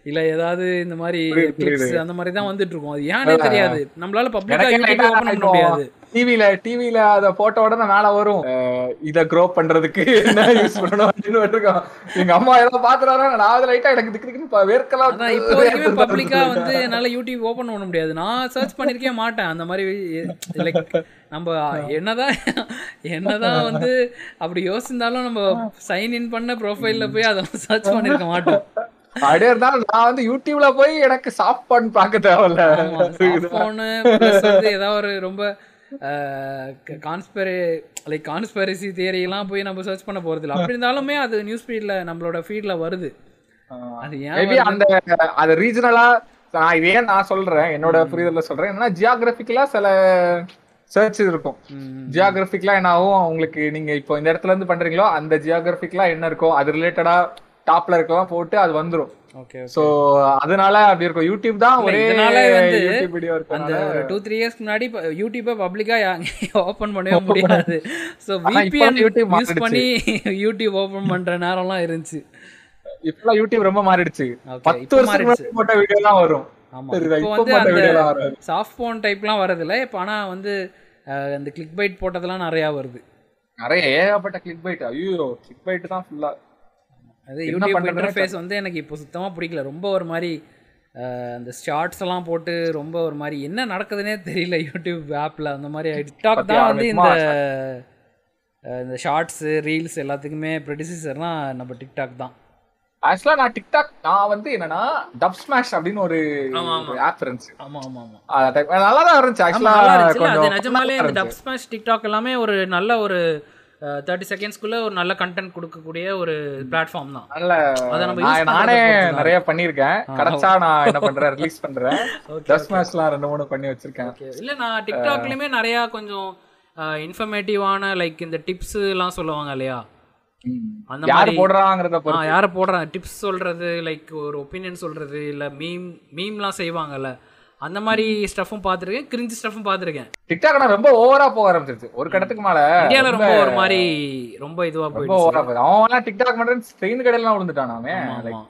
இல்லை ஏதாவது இந்த மாதிரி கிளிப்ஸ். அந்த மாதிரி தான் வந்துட்டு இருக்கும் அது ஏன்னே தெரியாது. நம்மளால பப்ளிக்காக எனக்கே யூடியூப் ஓப்பன் பண்ண முடியாது. டிவில டிவில அத போட்ட உடனே மேல வரும். இத க்ரோ பண்றதுக்கு என்ன யூஸ் பண்ணணும் அப்படின்னு இருக்கும் எங்க அம்மா ஏதோ பாத்துறாங்க நான் அது லைட்டா எனக்கு திக்கு திக்குன்னு வேர்க்கலாம் இப்போ வரைக்குமே பப்ளிக்கா வந்து என்னால யூடியூப் ஓபன் பண்ண முடியாது. நான் சர்ச் பண்ணிருக்கே மாட்டேன். அந்த மாதிரி லைக் நம்ம என்னதான் என்னதான் வந்து அப்படி யோசிந்தாலும் நம்ம சைன் இன் பண்ண ப்ரொஃபைல்ல போய் அதெல்லாம் சர்ச் பண்ணிருக்க மாட்டோம். அப்படியே இருந்தாலும் நான் வந்து யூடியூப்ல போய் எனக்கு சாஃப்ட் பான் பார்க்க தேவையில்ல. வந்து ஏதாவது ஒரு ரொம்ப கான்ஸ்பெரி லைக் கான்ஸ்பெரசி தியரியெல்லாம் போய் நம்ம சர்ச் பண்ண போறது இல்லை. அப்படி இருந்தாலுமே அது நியூஸ் ஃபீட்ல நம்மளோட ஃபீட்ல வருது. அது ஏன்? அந்த அது ரீஜனலா நான் இதே நான் சொல்றேன். என்னோட புரிதல்ல சொல்றேன். என்னன்னா ஜியாகிரபிக்கலா சில சர்ச் இருக்கும். ம். ஜியாகிரபிக்கலா என்ன ஆகும்? உங்களுக்கு நீங்க இப்போ இந்த இடத்துல இருந்து பண்றீங்களோ அந்த ஜியாகிரபிக்கலா என்ன இருக்கோ அது ரிலேட்டடா டாப்ல இருக்கலாம் போட்டு அது வந்துரும். ஓகே சோ அதனால அப்படி இருக்கும். யூடியூப் தான் ஒரே வந்து யூடியூப் வீடியோ அந்த இருக்கு ஒரு டூ த்ரீ இயர்ஸ்க்கு முன்னாடி யூடியூபை பப்ளிக்கா ஓபன் பண்ணவே முடியாது. இப்ப விபிஎன் YouTube யூஸ். பண்ணி யூடியூப் ஓபன் பண்ற நேரம்லாம் இருந்துச்சு. இப்ப யூடியூப் ரொம்ப மாறிடுச்சு. Okay, பத்து இப்ப வருஷத்துக்கு மாறிடுச்சு. முன்னாடி போட்ட வீடியோ எல்லாம் வரும். ஆமா? இப்போ வந்து அந்த சாஃப்ட் ஃபோன் டைப்லாம் வரதில்ல இப்போ ஆனா வந்து அந்த கிளிக் பைட் போட்டதெல்லாம் நிறையா வருது. நிறைய ஏகப்பட்ட கிளிக் பைட் ஐயோ கிளிக் பைட் தான் ஃபுல்லா அது யூடியூப் இன்டர்ஃபேஸ் வந்து எனக்கு இப்போ சுத்தமா பிடிக்கல. ரொம்ப ஒரு மாதிரி அந்த ஷார்ட்ஸ் எல்லாம் போட்டு ரொம்ப ஒரு மாதிரி என்ன நடக்குதுன்னே தெரியல யூடியூப் ஆப்ல அந்த மாதிரி டிக்டாக் தான் வந்து இந்த இந்த ஷார்ட்ஸ் ரீல்ஸ் எல்லாத்துக்குமே ப்ரொடியூசர்னா நம்ம டிக்டாக் தான். ஆக்சுவலா நான் டிக்டாக் நான் வந்து என்னன்னா டப் ஸ்மாஷ் அப்படின்னு ஒரு. ஆப் இருந்துச்சு. ஆமா ஆமா ஆமா. அந்த time- நல்லா தான் இருந்துச்சு. ஆமா, ஆக்சுவலா நல்லா இருந்துச்சுல்ல? அது கொஞ்சம் நிஜமாலே இருந்துச்சு. டப் ஸ்மாஷ் டிக்டாக் எல்லாமே ஒரு நல்ல ஒரு தேர்ட்டி செகண்ட்ஸ்க்குள்ள ஒரு நல்ல கண்டென்ட் கொடுக்கக்கூடிய ஒரு பிளாட்ஃபார்ம் தான். நல்ல அதை நம்ம நான் நிறைய பண்ணிருக்கேன் கிடைச்சா நான் என்ன பண்றேன் ரிலீஸ் பண்றேன். ஸ்மாஷ்லாம் ரெண்டு மூணு பண்ணி வச்சிருக்கேன். இல்லை நான் டிக்டாக்லயுமே நிறையா கொஞ்சம் இன்ஃபர்மேட்டிவான லைக் இந்த டிப்ஸ் எல்லாம் சொல்லுவாங்க இல்லையா? அந்த மாதிரி. போடுறாங்கிறத யாரை போடுறாங்க? டிப்ஸ் சொல்றது லைக் ஒரு ஒப்பீனியன் சொல்றது இல்ல மீம் மீம்லாம் செய்வாங்கல்ல. அந்த மாதிரி ஸ்டஃப்பும் பார்த்துருக்கேன். கிரிஞ்சு ஸ்டஃப்பும் பார்த்துருக்கேன். டிக்டாக் நான் ரொம்ப ஓவரா போக ஆரம்பிச்சிருச்சு. ஒரு கட்டத்துக்கு மேல இந்தியாவில் ரொம்ப ஒரு மாதிரி ரொம்ப இதுவா போயிடுச்சு. ஓவரா போகுது. அவன் எல்லாம் டிக்டாக் பண்றேன் ட்ரெயின் கடையிலாம் விழுந்துட்டான் அவன்.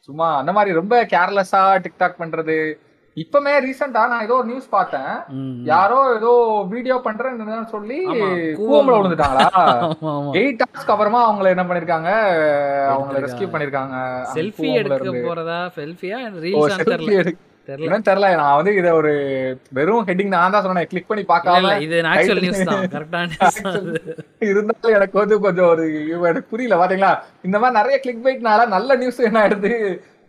சும்மா அந்த மாதிரி ரொம்ப கேர்லெஸ்ஸா டிக்டாக் பண்றது. இப்பமே ரீசெண்டா நான் ஏதோ ஒரு நியூஸ் பார்த்தேன். யாரோ ஏதோ வீடியோ பண்றேன்னு சொல்லி. கூவம்ல விழுந்துட்டாங்களா. எயிட் ஹவர்ஸ்க்கு அப்புறமா அவங்கள என்ன பண்ணிருக்காங்க? அவங்கள ரெஸ்கியூ பண்ணிருக்காங்க. செல்ஃபி எடுக்க. போறதா? செல்ஃபியா ரீல்ஸ் தெரியல. தெரியல நான் வந்து இத ஒரு வெறும் ஹெட்டிங் நான் தான் சொன்னேன். கிளிக் பண்ணி பார்க்காம இது ஆக்சுவல் நியூஸ் தான். கரெக்டான. இருந்தாலும் எனக்கு வந்து கொஞ்சம் ஒரு எனக்கு புரியல பாத்தீங்களா? இந்த மாதிரி நிறைய கிளிக் பைட்னால நல்ல நியூஸ் என்ன ஆயிடுது?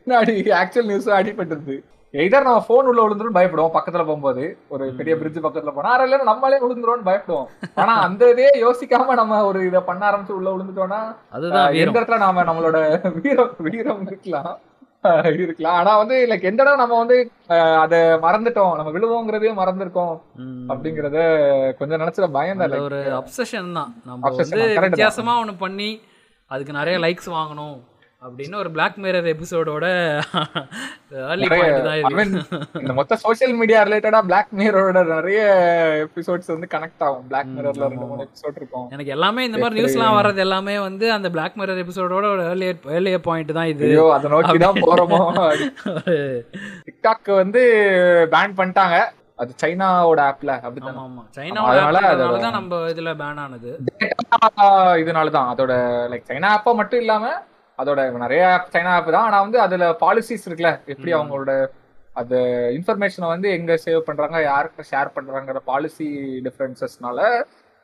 பின்னாடி ஆக்சுவல் நியூஸ் அடிபட்டுருது. எதர் நம்ம போன் உள்ள விழுந்துரும் பயப்படுவோம் பக்கத்துல போகும்போது. ஒரு பெரிய பிரிட்ஜ் பக்கத்துல போனா இல்ல நம்மளே விழுந்துருவோம்னு பயப்படுவோம். ஆனா அந்த இதே யோசிக்காம நம்ம ஒரு இத பண்ண ஆரம்பிச்சு உள்ள விழுந்துட்டோம்னா அதுதான் எந்த இடத்துல நாம நம்மளோட வீரம் வீரம் இருக்கலாம். இருக்கலாம். ஆனா வந்து லைக் எந்த இடம் நம்ம வந்து அத மறந்துட்டோம். நம்ம விழுவோங்கிறதே மறந்துருக்கோம். அப்படிங்கறத கொஞ்சம் நினைச்சத தான் ஒரு அப்சஷன் தான். நம்ம வந்து. வித்தியாசமா ஒண்ணு பண்ணி அதுக்கு நிறைய லைக்ஸ் வாங்கணும். அப்படின்னு ஒரு பிளாக் மிரர் எபிசோடோட ஏர்லி பாயிண்ட் தான் இந்த மொத்த சோஷியல் மீடியா ரிலேட்டடா பிளாக் மிரரோட நிறைய எபிசோட்ஸ் வந்து கனெக்ட் ஆகும். பிளாக் மிரர்ல ரெண்டு மூணு எபிசோட் இருக்கும். எனக்கு எல்லாமே இந்த மாதிரி நியூஸ்லாம் வர்றது எல்லாமே வந்து அந்த பிளாக் மிரர் எபிசோடோட ஒரு ஏர்லியர் ஏர்லியர் பாயிண்ட் தான் இது. ஐயோ அதை நோக்கி தான் போறோமோ? டிக்டாக் வந்து பேன் பண்ணிட்டாங்க. அது சைனாவோட ஆப்ல அப்படிதான் ஆமா சைனாவோட அதனால தான் நம்ம இதுல பேன் ஆனது. இதனாலதான். அதோட லைக் சைனா ஆப்பா மட்டும் இல்லாம அதோட நிறைய சைனா ஆப் தான். ஆனா வந்து அதுல பாலிசிஸ் இருக்குல்ல. எப்படி அவங்களோட அந்த இன்ஃபர்மேஷனை வந்து எங்க சேவ் பண்றாங்க யாருக்கு ஷேர் பண்றாங்கிற பாலிசி டிஃபரன்சஸ்னால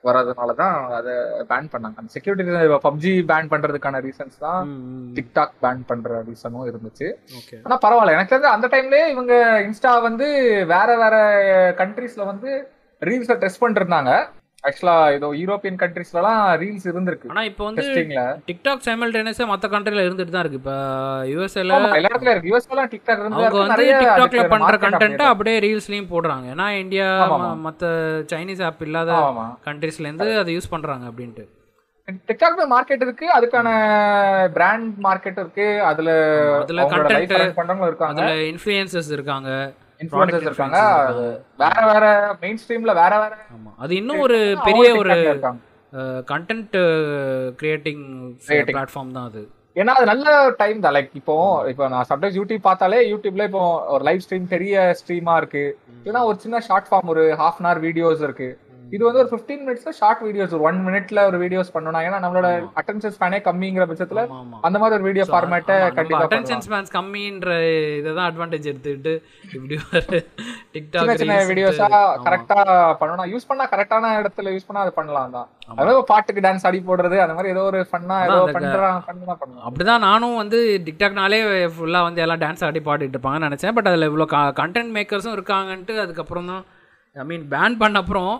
வர்றதுனால தான் அதை பேன் பண்ணாங்க. அந்த செக்யூரிட்டி பப்ஜி பேன் பண்றதுக்கான ரீசன்ஸ் தான் டிக்டாக் பேன் பண்ற ரீசனும் இருந்துச்சு. ஓகே. ஆனா பரவாயில்ல. எனக்கு தெரிஞ்சு அந்த டைம்லயே இவங்க இன்ஸ்டா வந்து வேற வேற கண்ட்ரீஸ்ல வந்து ரீல்ஸை டெஸ்ட் பண்ணிருந்தாங்க ஆக்சுவலா ஏதோ யூரோப்பியன் கண்ட்ரீஸ்லலாம் ரீல்ஸ் இருந்திருக்கு. ஆனா இப்போ வந்து டிக்டாக் சைமல்டேனியஸா மத்த கண்ட்ரில இருந்துட்டு தான் இருக்கு. இப்போ யூஎஸ்ஏல எல்லா இடத்துல இருக்கு. யூஎஸ்லாம் டிக்டாக் இருந்து அவங்க வந்து டிக்டாக்ல பண்ற கண்டென்ட் அப்படி அப்படியே ரீல்ஸ்லயும் போடுறாங்க. ஏன்னா இந்தியா. மத்த சைனீஸ் ஆப் இல்லாத கண்ட்ரீஸ்ல இருந்து அதை யூஸ் பண்றாங்க அப்படின்ட்டு. டிக்டாக்ல மார்க்கெட் இருக்கு. அதுக்கான பிராண்ட் மார்க்கெட் இருக்கு. அதுல அதுல run பண்றவங்க இருக்காங்க. அதுல இன்ஃப்ளூயன்சஸ் இருக்காங்க. Product இருக்காங்க. வேற வேற மெயின் ஸ்ட்ரீம்ல வேற வேற ஆமா. அது இன்னும் ஒரு பெரிய ஒரு கண்டென்ட் கிரியேட்டிங். பிளாட்ஃபார்ம் தான் அது. ஏன்னா அது நல்ல டைம் தான். லைக் இப்போ இப்போ நான் சம்டைம்ஸ் யூடியூப் பார்த்தாலே யூடியூப்ல இப்போ ஒரு லைவ் ஸ்ட்ரீம் பெரிய ஸ்ட்ரீமா இருக்கு. இல்லைன்னா ஒரு சின்ன ஷார்ட் ஃபார்ம் ஒரு ஹாஃப் அன் ஹவர் வீடியோஸ் இருக்கு. இது வந்து ஒரு 15 மினிட்ஸ்ல ஷார்ட் வீடியோஸ் ஒரு ஒன் மினிட்ல ஒரு வீடியோஸ் பண்ணணும் ஏன்னா நம்மளோட அட்டென்ஷன் ஸ்பேனே கம்மிங்கிற பட்சத்துல அந்த மாதிரி ஒரு வீடியோ ஃபார்மேட்டை கண்டிப்பா அட்டென்ஷன். ஸ்பேன்ஸ் கம்மின்ற இதை தான் அட்வான்டேஜ் எடுத்துக்கிட்டு இப்படி ஒரு டிக்டாக் சின்ன வீடியோஸா கரெக்டா பண்ணணும் யூஸ் பண்ணா கரெக்டான இடத்துல யூஸ் பண்ணா அது பண்ணலாம் தான். அதாவது பாட்டுக்கு டான்ஸ் ஆடி போடுறது அந்த மாதிரி ஏதோ ஒரு ஃபன்னா ஏதோ பண்றாங்க பண்ணா பண்ணலாம். அப்படிதான் நானும் வந்து டிக்டாக்னாலே ஃபுல்லாக வந்து எல்லாம் டான்ஸ் ஆடி பாடிட்டு இருப்பாங்கன்னு நினச்சேன். பட் அதில் இவ்வளோ கண்டென்ட் மேக்கர்ஸும் இருக்காங்கன்ட்டு அதுக்கப்புறம் தான் ஐ மீன் பேன் பண்ண அப்புறம்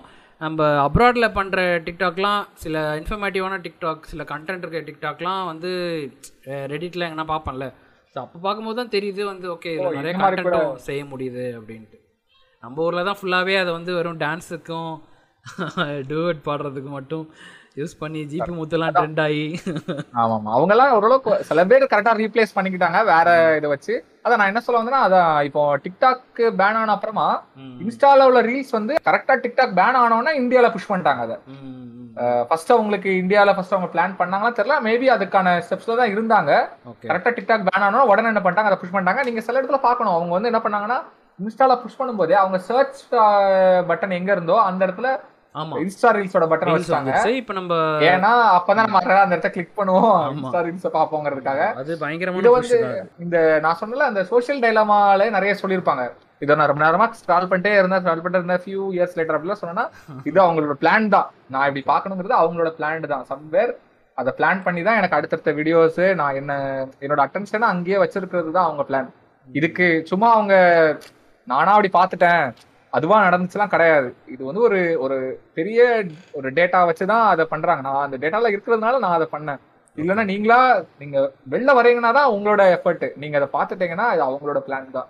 நம்ம அப்ராடில் பண்ணுற டிக்டாக்லாம் சில இன்ஃபர்மேட்டிவான டிக்டாக் சில கண்டென்ட் இருக்க டிக்டாக்லாம் வந்து ரெடிட்டில் எங்கன்னா பார்ப்பேன்ல. ஸோ அப்போ பார்க்கும்போது தான் தெரியுது வந்து ஓகே இதில் நிறைய கண்டென்ட்டும் செய்ய முடியுது அப்படின்ட்டு. நம்ம ஊரில் தான் ஃபுல்லாகவே அதை வந்து வெறும் டான்ஸுக்கும் டூவட் பாடுறதுக்கு மட்டும் யூஸ் பண்ணி ஜிபி முத்துலாம் ட்ரெண்ட் ஆகி ஆமா ஆமா அவங்க எல்லாம் ஓரளவுக்கு சில பேர் கரெக்டா ரீப்ளேஸ் பண்ணிக்கிட்டாங்க வேற இதை வச்சு. அதான் நான் என்ன சொல்ல வந்தேன்னா அதான் இப்போ டிக்டாக் பேன் ஆன அப்புறமா இன்ஸ்டால உள்ள ரீல்ஸ் வந்து கரெக்டா டிக்டாக் பேன் ஆனவொடனே இந்தியால புஷ் பண்ணிட்டாங்க அதை. ஃபர்ஸ்ட் அவங்களுக்கு இந்தியால ஃபர்ஸ்ட் அவங்க பிளான் பண்ணாங்களா தெரியல மேபி அதுக்கான ஸ்டெப்ஸ்ல தான் இருந்தாங்க. கரெக்டா டிக்டாக் பேன் ஆனோட உடனே என்ன பண்ணிட்டாங்க அதை புஷ் பண்ணிட்டாங்க. நீங்க சில இடத்துல பார்க்கணும் அவங்க வந்து என்ன பண்ணாங்கன்னா இன்ஸ்டால புஷ் பண்ணும்போதே அவங்க சர்ச் பட்டன் எங்க இருந்தோ அந்த இடத்துல இன்ஸ்டா ரீல்ஸோட பட்டன் வந்துச்சு இப்போ நம்ம ஏன்னா அப்பதான் நம்ம அந்த இடத்த கிளிக் பண்ணுவோம். ஆமா. இன்ஸ்டா ரீல்ஸ் பாப்போங்கிறதுக்காக அது இது பயங்கரமான வந்து இந்த நான் சொன்னல அந்த சோஷியல் டைலமால நிறைய சொல்லியிருப்பாங்க. இதை நான் ரொம்ப நேரமா ஸ்க்ரால் பண்ணிட்டே இருந்தேன் ஸ்க்ரால் பண்ணிட்டே இருந்தேன். ஃபியூ இயர்ஸ் லேட்டர் அப்படிலாம் சொன்னா இது அவங்களோட பிளான் தான். நான் இப்படி பார்க்கணுங்கிறது அவங்களோட பிளான் தான். சம்வேர் அதை பிளான் பண்ணி தான் எனக்கு அடுத்தடுத்த வீடியோஸ் நான் என்ன என்னோட அட்டென்ஷனை அங்கேயே வச்சிருக்கிறது தான் அவங்க பிளான் இதுக்கு சும்மா அவங்க நானா அப்படி பார்த்துட்டேன். அதுவா நடந்துச்சுலாம் கிடையாது. இது வந்து ஒரு ஒரு பெரிய ஒரு டேட்டா வச்சு தான் அதை பண்றாங்க. நான் அந்த டேட்டால இருக்கிறதுனால நான் அதை பண்ணேன். இல்லைன்னா நீங்களா நீங்க வெளில வரீங்கன்னா தான் உங்களோட எஃபர்ட் நீங்க அதை பார்த்துட்டீங்கன்னா அவங்களோட பிளான் தான்.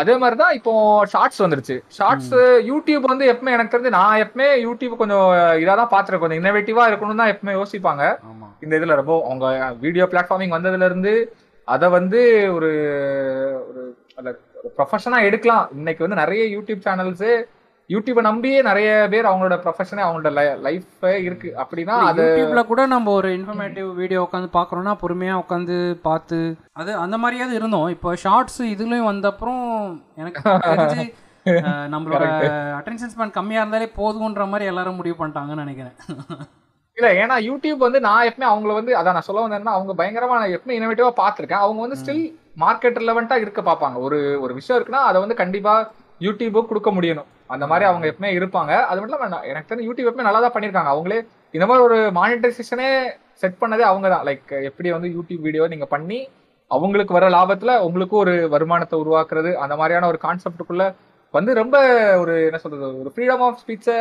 அதே மாதிரி தான் இப்போ ஷார்ட்ஸ் வந்துருச்சு. ஷார்ட்ஸ் யூடியூப் வந்து எப்பவுமே எனக்கு தெரிஞ்சு நான் எப்பவுமே யூடியூப் கொஞ்சம் இதாக தான் பார்த்துருக்கேன். கொஞ்சம் இன்னோவேட்டிவா இருக்கணும் தான் எப்பவுமே யோசிப்பாங்க. இந்த இதுல ரொம்ப அவங்க வீடியோ பிளாட்ஃபார்மிங் வந்ததுல இருந்து அதை வந்து ஒரு ஒரு ப்ரொஃபஷனா எடுக்கலாம். இன்னைக்கு வந்து நிறைய யூடியூப் சேனல்ஸ் யூடியூபை நம்பியே நிறைய பேர் அவங்களோட ப்ரொஃபஷனே அவங்களோட லைஃப் இருக்கு. அப்படின்னா அது யூடியூப்ல கூட நம்ம ஒரு இன்ஃபர்மேட்டிவ் வீடியோ உட்காந்து பார்க்குறோன்னா பொறுமையாக உட்காந்து பார்த்து அது அந்த மாதிரியாவது இருந்தோம். இப்போ ஷார்ட்ஸ் இதுலயும் வந்தப்புறம் எனக்கு தெரிஞ்சு அஹ், நம்மளோட அட்டென்ஷன் ஸ்பேன் கம்மியாக இருந்தாலே போதுன்ற மாதிரி எல்லாரும் முடிவு பண்ணிட்டாங்கன்னு நினைக்கிறேன். இல்ல ஏன்னா யூடியூப் வந்து நான் எப்பவுமே அவங்கள வந்து அதான் நான் சொல்ல வந்தேன்னா அவங்க பயங்கரமா நான் எப்பவுமே இனோவேட்டிவா பார்த்திருக்கேன். அவங்க வந்து ஸ்டில் மார்க்கெட் ரிலவெண்டா இருக்க பார்ப்பாங்க. ஒரு ஒரு விஷயம் இருக்குன்னா அதை வந்து கண்டிப்பா யூடியூபுக்கு கொடுக்க முடியணும். அந்த மாதிரி அவங்க எப்பவுமே இருப்பாங்க. அது மட்டும் இல்லாம நான் எனக்கு தெரிஞ்சு யூடியூப் எப்பவுமே நல்லா தான் பண்ணிருக்காங்க அவங்களே இந்த மாதிரி ஒரு மானிட்டைசேஷனே செட் பண்ணதே அவங்க தான். லைக் எப்படி வந்து யூடியூப் வீடியோ நீங்க பண்ணி அவங்களுக்கு வர லாபத்துல உங்களுக்கும் ஒரு வருமானத்தை உருவாக்குறது அந்த மாதிரியான ஒரு கான்செப்டுக்குள்ள வந்து ரொம்ப ஒரு என்ன சொல்றது ஒரு ஃப்ரீடம் ஆஃப் ஸ்பீச்சை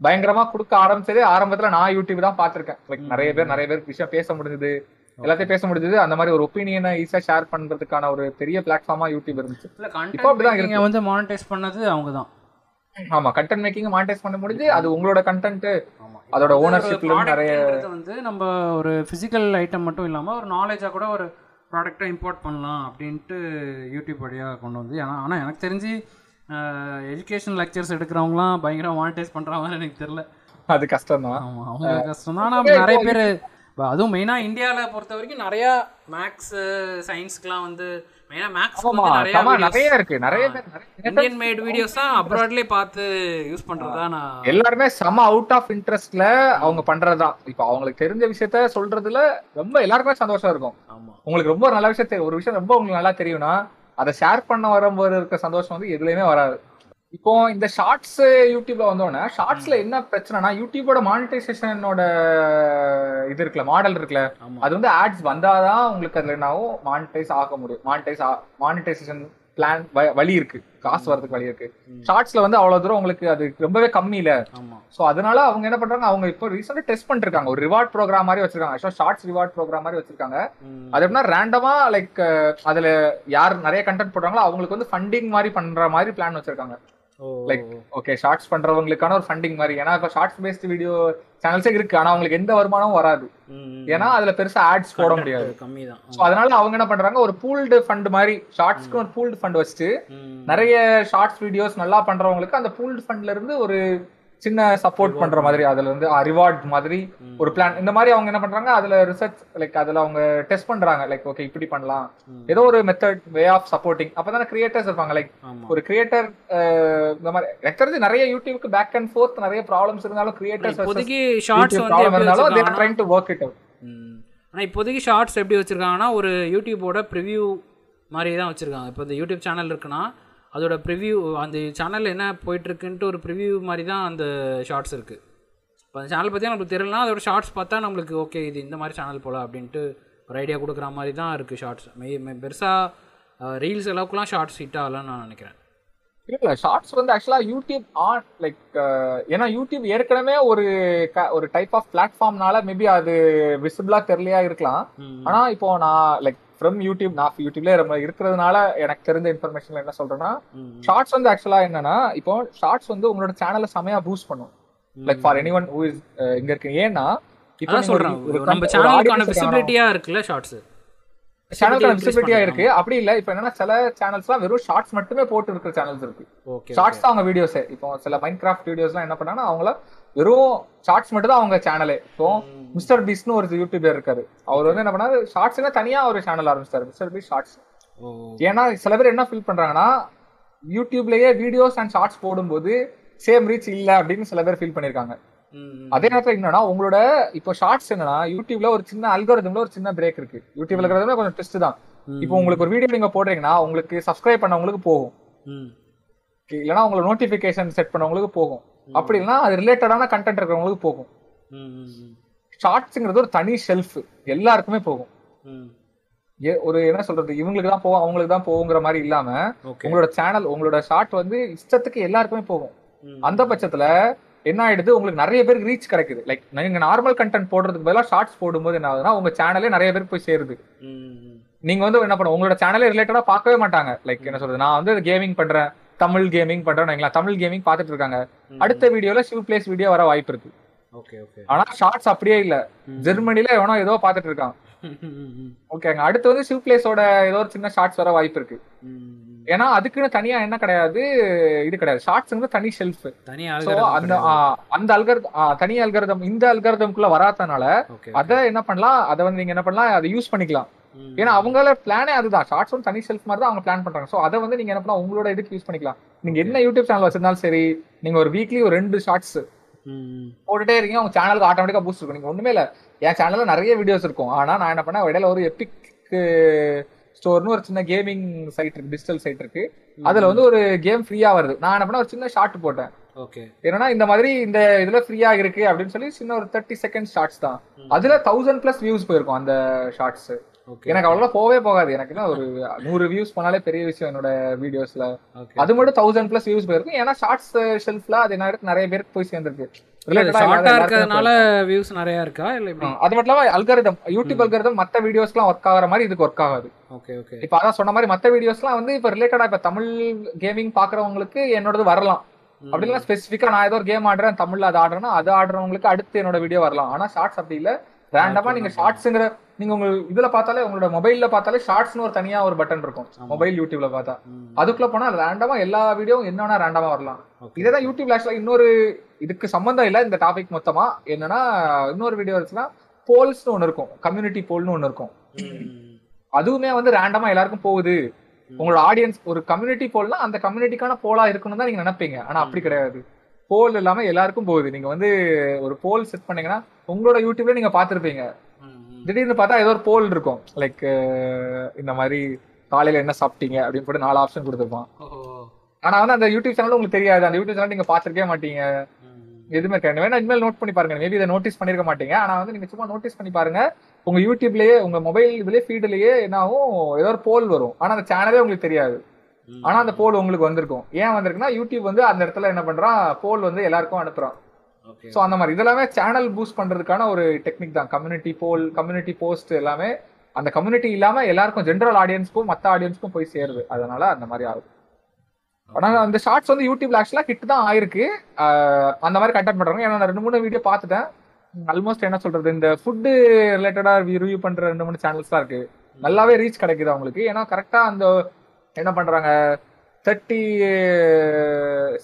பயங்கரமா கொடுக்க ஆரம்பிச்சதே ஆரம்பத்துல நான் யூடியூப் தான் பார்த்திருக்கேன். லைக் நிறைய பேர் நிறைய பேர் விஷயம் பேச முடிஞ்சது. எல்லாத்தையும் பேச முடிஞ்சது. அந்த மாதிரி ஒரு ஒப்பீனியனை ஈஸியா ஷேர் பண்றதுக்கான ஒரு பெரிய பிளாட்ஃபார்மா யூடியூப் இருந்துச்சு. இல்லை இப்போ அப்படிதான் வந்து மானிட்டைஸ் பண்ணது அவங்க தான் ஆமா கண்டென்ட் மேக்கிங் மானிட்டைஸ் பண்ண முடிஞ்சு அது உங்களோட கண்டென்ட் அதோட இருந்து நிறைய வந்து நம்ம ஒரு ஃபிசிக்கல் ஐட்டம் மட்டும் இல்லாமல் ஒரு நாலேஜாக கூட ஒரு ப்ராடக்டை இம்போர்ட் பண்ணலாம் அப்படின்ட்டு யூடியூப் வழியாக கொண்டு வந்து ஏன்னா ஆனால் எனக்கு தெரிஞ்சு எஜுகேஷன் லெக்சர்ஸ் எடுக்கிறவங்களாம் பயங்கரம் மானிட்டைஸ் பண்ணுற மாதிரி எனக்கு தெரில அது கஷ்டம் தான் ஆமாம் அவங்க கஷ்டம் தான் ஆனால் நிறைய பேர் அதுவும் மெயினாக இந்தியாவில் பொறுத்த வரைக்கும் நிறையா மேக்ஸு சயின்ஸ்க்குலாம் வந்து மெயினாக மேக்ஸ் நிறையா இருக்கு நிறைய இந்தியன் மேட் வீடியோஸ் தான் அப்ராட்லேயே பார்த்து யூஸ் பண்ணுறதா நான் எல்லாருமே செம அவுட் ஆஃப் இன்ட்ரெஸ்ட்ல அவங்க பண்றதுதான். இப்போ அவங்களுக்கு தெரிஞ்ச விஷயத்த சொல்றதுல ரொம்ப எல்லாருக்குமே சந்தோஷம் இருக்கும். உங்களுக்கு ரொம்ப நல்ல விஷயம் ஒரு விஷயம் ரொம்ப உங்களுக்கு நல்லா தெரியும்னா அதை ஷேர் பண்ண வரும்போது இருக்க சந்தோஷம் வந்து எதுலயுமே வராது. இப்போ இந்த ஷார்ட்ஸ் யூடியூப்ல வந்தோடனே ஷார்ட்ஸ்ல என்ன பிரச்சனைனா யூடியூபோட மானிட்டைசேஷனோட இது இருக்குல்ல மாடல் இருக்குல்ல அது வந்து ஆட்ஸ் வந்தாதான் உங்களுக்கு அதுல என்னாகும் மானிட்டைஸ் ஆக முடியும். மானிட்டைஸ் மானிட்டைசேஷன் பிளான் வழி இருக்கு. காசு வரதுக்கு வழி இருக்கு. ஷார்ட்ஸ்ல வந்து அவ்வளவு தூரம் உங்களுக்கு அது ரொம்பவே கம்மி இல்ல. சோ அதனால அவங்க என்ன பண்றாங்க? அவங்க இப்போ ரீசெண்டா டெஸ்ட் பண்ணிட்டு இருக்காங்க ஒரு ரிவார்ட் ப்ரோக்ராம் மாதிரி வச்சிருக்காங்க. ஷார்ட்ஸ் ரிவார்ட் ப்ரோக்ராம் மாதிரி வச்சிருக்காங்க. அது எப்படின்னா ரேண்டமா லைக் அதுல யார் நிறைய கண்டென்ட் போடுறாங்களோ அவங்களுக்கு வந்து ஃபண்டிங் மாதிரி பண்ற மாதிரி பிளான் வச்சிருக்காங்க. Like, ஓகே ஷார்ட்ஸ் பண்றவங்களுக்கான ஒரு ஃபண்டிங் மாதிரி. ஏன்னா இப்போ ஷார்ட்ஸ் பேஸ்ட் வீடியோ சேனல்ஸே இருக்கு. ஆனா அவங்களுக்கு எந்த வருமானமும் வராது. ஏன்னா அதுல பெருசா ஆட்ஸ் போட முடியாது. கம்மிதான். ஸோ அதனால அவங்க என்ன பண்றாங்க? ஒரு பூல்டு ஃபண்ட் மாதிரி ஷார்ட்ஸ்க்கு ஒரு பூல்டு ஃபண்ட் வச்சுட்டு. நிறைய ஷார்ட்ஸ் வீடியோஸ் நல்லா பண்றவங்களுக்கு அந்த பூல்டு ஃபண்ட்ல இருந்து ஒரு சின்ன சப்போர்ட் பண்ற மாதிரி அதுல இருந்து ரிவார்ட் மாதிரி. ஒரு பிளான் இந்த மாதிரி அவங்க என்ன பண்றாங்க அதுல ரிசர்ச் லைக் அதுல அவங்க டெஸ்ட் பண்றாங்க லைக் ஓகே இப்படி பண்ணலாம். ஏதோ ஒரு மெத்தட் வே ஆஃப் சப்போர்ட்டிங் அப்பதானே கிரியேட்டர்ஸ் இருப்பாங்க. லைக் ஒரு கிரியேட்டர் இந்த மாதிரி எனக்கு தெரிஞ்சு நிறைய யூடியூப்க்கு பேக் அண்ட் ஃபோர்த் நிறைய ப்ராப்ளம்ஸ் இருந்தாலும் கிரியேட்டர்ஸ் ப்ராப்ளம் இருந்தாலும் trying to work it out இப்போதைக்கு ஷார்ட்ஸ் எப்படி வச்சிருக்காங்கன்னா ஒரு யூடியூபோட ப்ரிவ்யூ மாதிரி தான் வச்சிருக்காங்க. இப்போ இந்த யூடியூப் சேனல் இருக்குன்னா அதோட ப்ரிவ்யூ அந்த சேனல் என்ன போயிட்டு இருக்குன்ட்டு ஒரு ப்ரிவ்யூ மாதிரி தான் அந்த ஷார்ட்ஸ் இருக்கு. இப்போ அந்த சேனல் பற்றி நம்மளுக்கு தெரியலனா அதோட ஷார்ட்ஸ் பார்த்தா நம்மளுக்கு ஓகே இது இந்த மாதிரி சேனல் போல அப்படின்ட்டு ஒரு ஐடியா கொடுக்குற மாதிரி தான் இருக்குது ஷார்ட்ஸ் மெய் பெருசாக ரீல்ஸ் அளவுக்குலாம் ஷார்ட்ஸ் ஹிட் ஆகலன்னு நான் நினைக்கிறேன். இல்ல ஷார்ட்ஸ் வந்து ஆக்சுவலா யூடியூப் ஆன் லைக் ஏன்னா யூடியூப் ஏற்கனவே ஒரு க- ஒரு டைப் ஆஃப் பிளாட்ஃபார்ம்னால மேபி அது விசிபிளா தெரியலையா இருக்கலாம். ம். ஆனா இப்போ நான் லைக் ஃப்ரம் யூடியூப் நான் யூடியூப்ல ரொம்ப இருக்கிறதுனால எனக்கு தெரிஞ்ச இன்ஃபர்மேஷன்ல என்ன சொல்றேன்னா. ஷார்ட்ஸ் வந்து ஆக்சுவலா என்னன்னா இப்போ ஷார்ட்ஸ் வந்து உங்களோட சேனலை செமையா பூஸ்ட் பண்ணும். லைக் ஃபார் எனி ஒன் இங்க இருக்கு. ஏன்னா இப்போ ஒரு நம்ம சேனலுக்கான. விசிபிலிட்டியாக இருக்குல்ல ஷார்ட்ஸு சேனலுக்கான விசிபிலிட்டியா. இருக்கு. அப்படி இல்ல. இப்போ என்னன்னா சில சேனல்ஸ்லாம் வெறும் ஷார்ட்ஸ் மட்டுமே போட்டு இருக்கிற சேனல்ஸ் இருக்கு ஷார்ட்ஸ் தான் அவங்க வீடியோஸ் இப்போ சில மைண்ட் கிராஃப்ட் வீடியோஸ்லாம் என்ன பண்ணாங்கன்னா அவங்கள வெறும் ஷார்ட்ஸ் மட்டும் தான் அவங்க சேனலே இப்போ மிஸ்டர் பீஸ்னு ஒரு யூடியூபர் இருக்காரு. அவர் வந்து என்ன பண்ணாரு? ஷார்ட்ஸ்னா தனியா ஒரு சேனல் ஆரம்பிச்சாரு. மிஸ்டர் பீஸ் ஷார்ட்ஸ் ஏன்னா சில பேர் என்ன ஃபீல் பண்றாங்கன்னா யூடியூப்லயே வீடியோஸ் அண்ட் ஷார்ட்ஸ் போடும்போது சேம் ரீச் இல்ல அப்படின்னு சில பேர் ஃபீல் பண்ணிருக்காங்க. அதே நேரத்துல என்னன்னா உங்களோட இப்போ ஷார்ட்ஸ் என்னன்னா யூடியூப்ல ஒரு சின்ன அல்காரிதம்ல ஒரு சின்ன பிரேக் இருக்கு. யூடியூப்ல இருக்கிறதுல கொஞ்சம் ட்விஸ்ட் தான். இப்போ உங்களுக்கு ஒரு வீடியோ நீங்க போடுறீங்கன்னா உங்களுக்கு சப்ஸ்கிரைப் பண்ணவங்களுக்கு போகும். இல்லைன்னா உங்களுக்கு நோட்டிபிகேஷன் செட் பண்ணவங்களுக்கு போகும். அப்படி இல்லைன்னா அது ரிலேட்டடான கண்டென்ட் இருக்கிறவங்களுக்கு போகும். ஷார்ட்ஸ்ங்கிறது ஒரு தனி ஷெல்ஃப் எல்லாருக்குமே போகும். ஒரு என்ன சொல்றது? இவங்களுக்கு தான் போகும் அவங்களுக்கு தான் போகுங்கிற மாதிரி இல்லாம உங்களோட சேனல் உங்களோட ஷார்ட் வந்து இஷ்டத்துக்கு எல்லாருக்குமே போகும். அந்த பட்சத்துல என்ன ஆயிடுது? உங்களுக்கு நிறைய பேருக்கு ரீச் கிடைக்குது. லைக் நீங்க நார்மல் கண்டென்ட் போடுறதுக்கு பதிலாக ஷார்ட்ஸ் போடும்போது என்ன ஆகுதுன்னா உங்க சேனலே நிறைய பேருக்கு போய் சேருது. நீங்க வந்து என்ன பண்ண உங்களோட சேனலே ரிலேட்டடா பார்க்கவே மாட்டாங்க. லைக் என்ன சொல்றது? நான் வந்து கேமிங் பண்றேன். தமிழ் கேமிங் வைங்களேன். தமிழ் கேமிங் பார்த்துட்டு இருக்காங்க. அடுத்த வீடியோல சிவ் பிளேஸ் வீடியோ வர வாய்ப்பு இருக்கு. ஆனா ஷார்ட்ஸ் அப்படியே இல்ல. ஜெர்மனில எவனோ ஏதோ பார்த்துட்டு இருக்கான். ஓகேங்க அடுத்து வந்து சிவ் பிளேஸோட ஏதோ ஒரு சின்ன ஷார்ட்ஸ் வர வாய்ப்பு இருக்கு. ஏன்னா அதுக்குன்னு தனியா என்ன கிடையாது இது கிடையாது. ஷார்ட்ஸ் தனி ஷெல்ஃப் தனி சோ அந்த அந்த அல்கர் தனி அல்கரிதம் இந்த அல்கரிதம்குள்ள வராதனால அத என்ன பண்ணலாம் அதை வந்து நீங்க என்ன பண்ணலாம் அதை யூஸ் பண்ணிக்கலாம். ஏன்னா அவங்கள பிளானே அதுதான். ஷார்ட்ஸ் வந்து தனி ஷெல்ஃப் மாதிரி தான் அவங்க பிளான் பண்றாங்க. சோ அதை வந்து நீங்க என்ன பண்ணலாம்? உங்களோட இதுக்கு யூஸ் பண்ணிக்கலாம். நீங்க என்ன யூடியூப் சேனல் வச்சிருந்தாலும் சரி நீங்க ஒரு வீக்லி ஒரு ரெண்டு ஷார்ட்ஸ் போட்டுட்டே இருக்கீங்க உங்க சேனலுக்கு ஆட்டோமேட்டிக்கா பூஸ்ட் இருக்கும். நீங்க ஒண்ணுமே இல்ல. என் சேனல்ல நிறைய வீடியோஸ் இருக்கும். ஆனா நான் என்ன பண்ணேன்? இடையில ஒரு எபிக் ஸ்டோர்னு ஒரு சின்ன கேமிங் சைட் இருக்கு டிஜிட்டல் சைட் இருக்கு. அதுல வந்து ஒரு கேம் ஃப்ரீயா வருது. நான் என்ன பண்ணேன்? ஒரு சின்ன ஷார்ட் போட்டேன். ஓகே என்னன்னா இந்த மாதிரி இந்த இதுல ஃப்ரீயா இருக்கு அப்படின்னு சொல்லி சின்ன ஒரு தேர்ட்டி செகண்ட் ஷார்ட்ஸ் தான். அதுல தௌசண்ட் பிளஸ் வியூஸ் போயிருக்கும் அந்த ஷார்ட்ஸ் எனக்கு அவ்வளவு போவே போகாது. எனக்கு என்ன ஒரு நூறு வியூஸ் பண்ணாலே பெரிய விஷயம் என்னோட வீடியோஸ்ல அது மட்டும் தௌசண்ட் பிளஸ் வியூஸ் போயிருக்கும் ஏன்னா ஷார்ட்ஸ் ஷெல்ஃப்ல அது என்ன நிறைய பேருக்கு போய் சேர்ந்திருக்கு. இருக்கிறதுனால வியூஸ் நிறைய இருக்கா? இல்ல எப்படி? ஆ, அது மட்டும் இல்லாம அல்காரிதம் யூடியூப் அல்காரிதம் மத்த வீடியோஸ்க்குலாம் ஒர்க் ஆகுற மாதிரி இதுக்கு ஒர்க் ஆகாது. ஓகே ஓகே இப்ப அதான் சொன்ன மாதிரி மத்த வீடியோஸ்லாம் வந்து இப்ப ரிலேட்டடா இப்ப தமிழ் கேமிங் பாக்குறவங்களுக்கு என்னோடது வரலாம். அப்படி இல்ல ஸ்பெசிஃபிக்கா நான் ஏதோ ஒரு கேம் ஆடுறேன் தமிழ்ல அது ஆடுறேன்னா அது ஆடுறவங்களுக்கு அடுத்து என்னோட வீடியோ வரலாம். ஆனா ஷார்ட்ஸ் அப்படி இல்ல. ரேண்டமா நீங்க ஷார்ட்ஸ்ங்கிற நீங்க உங்க இதுல பார்த்தாலே உங்களோட மொபைல்ல பார்த்தாலே ஷார்ட்ஸ்னு ஒரு தனியா ஒரு பட்டன் இருக்கும். மொபைல் யூடியூப்ல பார்த்தா. அதுக்குள்ள போனா ரேண்டமா எல்லா வீடியோ என்ன வேணா ரேண்டமா வரலாம். இதே தான் யூடியூப்ல ஆக்சுவலா இன்னொரு இதுக்கு சம்பந்தம் இல்ல இந்த டாபிக் மொத்தமா. என்னன்னா இன்னொரு வீடியோ இருந்துச்சுன்னா போல்ஸ்னு ஒன்னு இருக்கும். கம்யூனிட்டி போல்னு ஒன்னு இருக்கும். அதுவுமே வந்து ரேண்டமா எல்லாருக்கும் போகுது. உங்களோட ஆடியன்ஸ் ஒரு கம்யூனிட்டி போல்னா அந்த கம்யூனிட்டிக்கான போலா இருக்கணும் தான் நீங்க நினைப்பீங்க. ஆனா அப்படி கிடையாது. போல் இல்லாம எல்லாருக்கும் போகுது. நீங்க வந்து ஒரு போல் செட் பண்ணீங்கன்னா உங்களோட யூடியூப்ல நீங்க பாத்திருப்பீங்க திடீர்னு பார்த்தா ஏதோ ஒரு போல் இருக்கும். லைக் இந்த மாதிரி காலையில என்ன சாப்பிட்டீங்க அப்படின்னு போட்டு நாலு ஆப்ஷன் கொடுத்துருப்பான். ஆனா வந்து அந்த யூடியூப் சேனல் உங்களுக்கு தெரியாது. அந்த யூடியூப் சேனல் நீங்க பாத்திருக்கவே மாட்டீங்க. எதுவுமே இருக்காது. வேணா இனிமேல் நோட் பண்ணி பாருங்க. மேபி இதை நோட்டீஸ் பண்ணிருக்க மாட்டீங்க. ஆனா வந்து நீங்க சும்மா நோட்டீஸ் பண்ணி பாருங்க. உங்க யூடியூப்லயே உங்க மொபைல் இதுலயே ஃபீல்டுலயே என்ன ஆகும்? ஏதோ ஒரு போல் வரும். ஆனா அந்த சேனலே உங்களுக்கு தெரியாது. ஆனா அந்த போல் உங்களுக்கு வந்திருக்கும். ஏன் வந்திருக்குன்னா யூடியூப் வந்து அந்த இடத்துல என்ன பண்றான்? போல் வந்து எல்லாருக்கும் அனுப்புறான். சோ அந்த மாதிரி. இதெல்லாமே சேனல் பூஸ்ட் பண்றதுக்கான ஒரு டெக்னிக் தான். கம்யூனிட்டி போல் கம்யூனிட்டி போஸ்ட் எல்லாமே அந்த கம்யூனிட்டி இல்லாம எல்லாருக்கும் ஜென்ரல் ஆடியன்ஸ்க்கும் மத்த ஆடியன்ஸ்க்கும் போய் சேருது. அதனால அந்த மாதிரி ஆகுது. ஆனா அந்த ஷார்ட்ஸ் வந்து யூடியூப்ல ஆக்சுவலா கிட்ட தான் ஆயிருக்கு. அந்த மாதிரி கண்டென்ட் பண்றாங்க ஏன்னா நான் ரெண்டு மூணு வீடியோ பார்த்துட்டேன். ஆல்மோஸ்ட் என்ன சொல்றது இந்த ஃபுட்டு ரிலேட்டடா ரிவ்யூ பண்ற ரெண்டு மூணு சேனல்ஸ் தான் இருக்கு. நல்லாவே ரீச் கிடைக்குது அவங்களுக்கு. ஏன்னா கரெக்டா அந்த என்ன பண்றாங்க தேர்ட்டி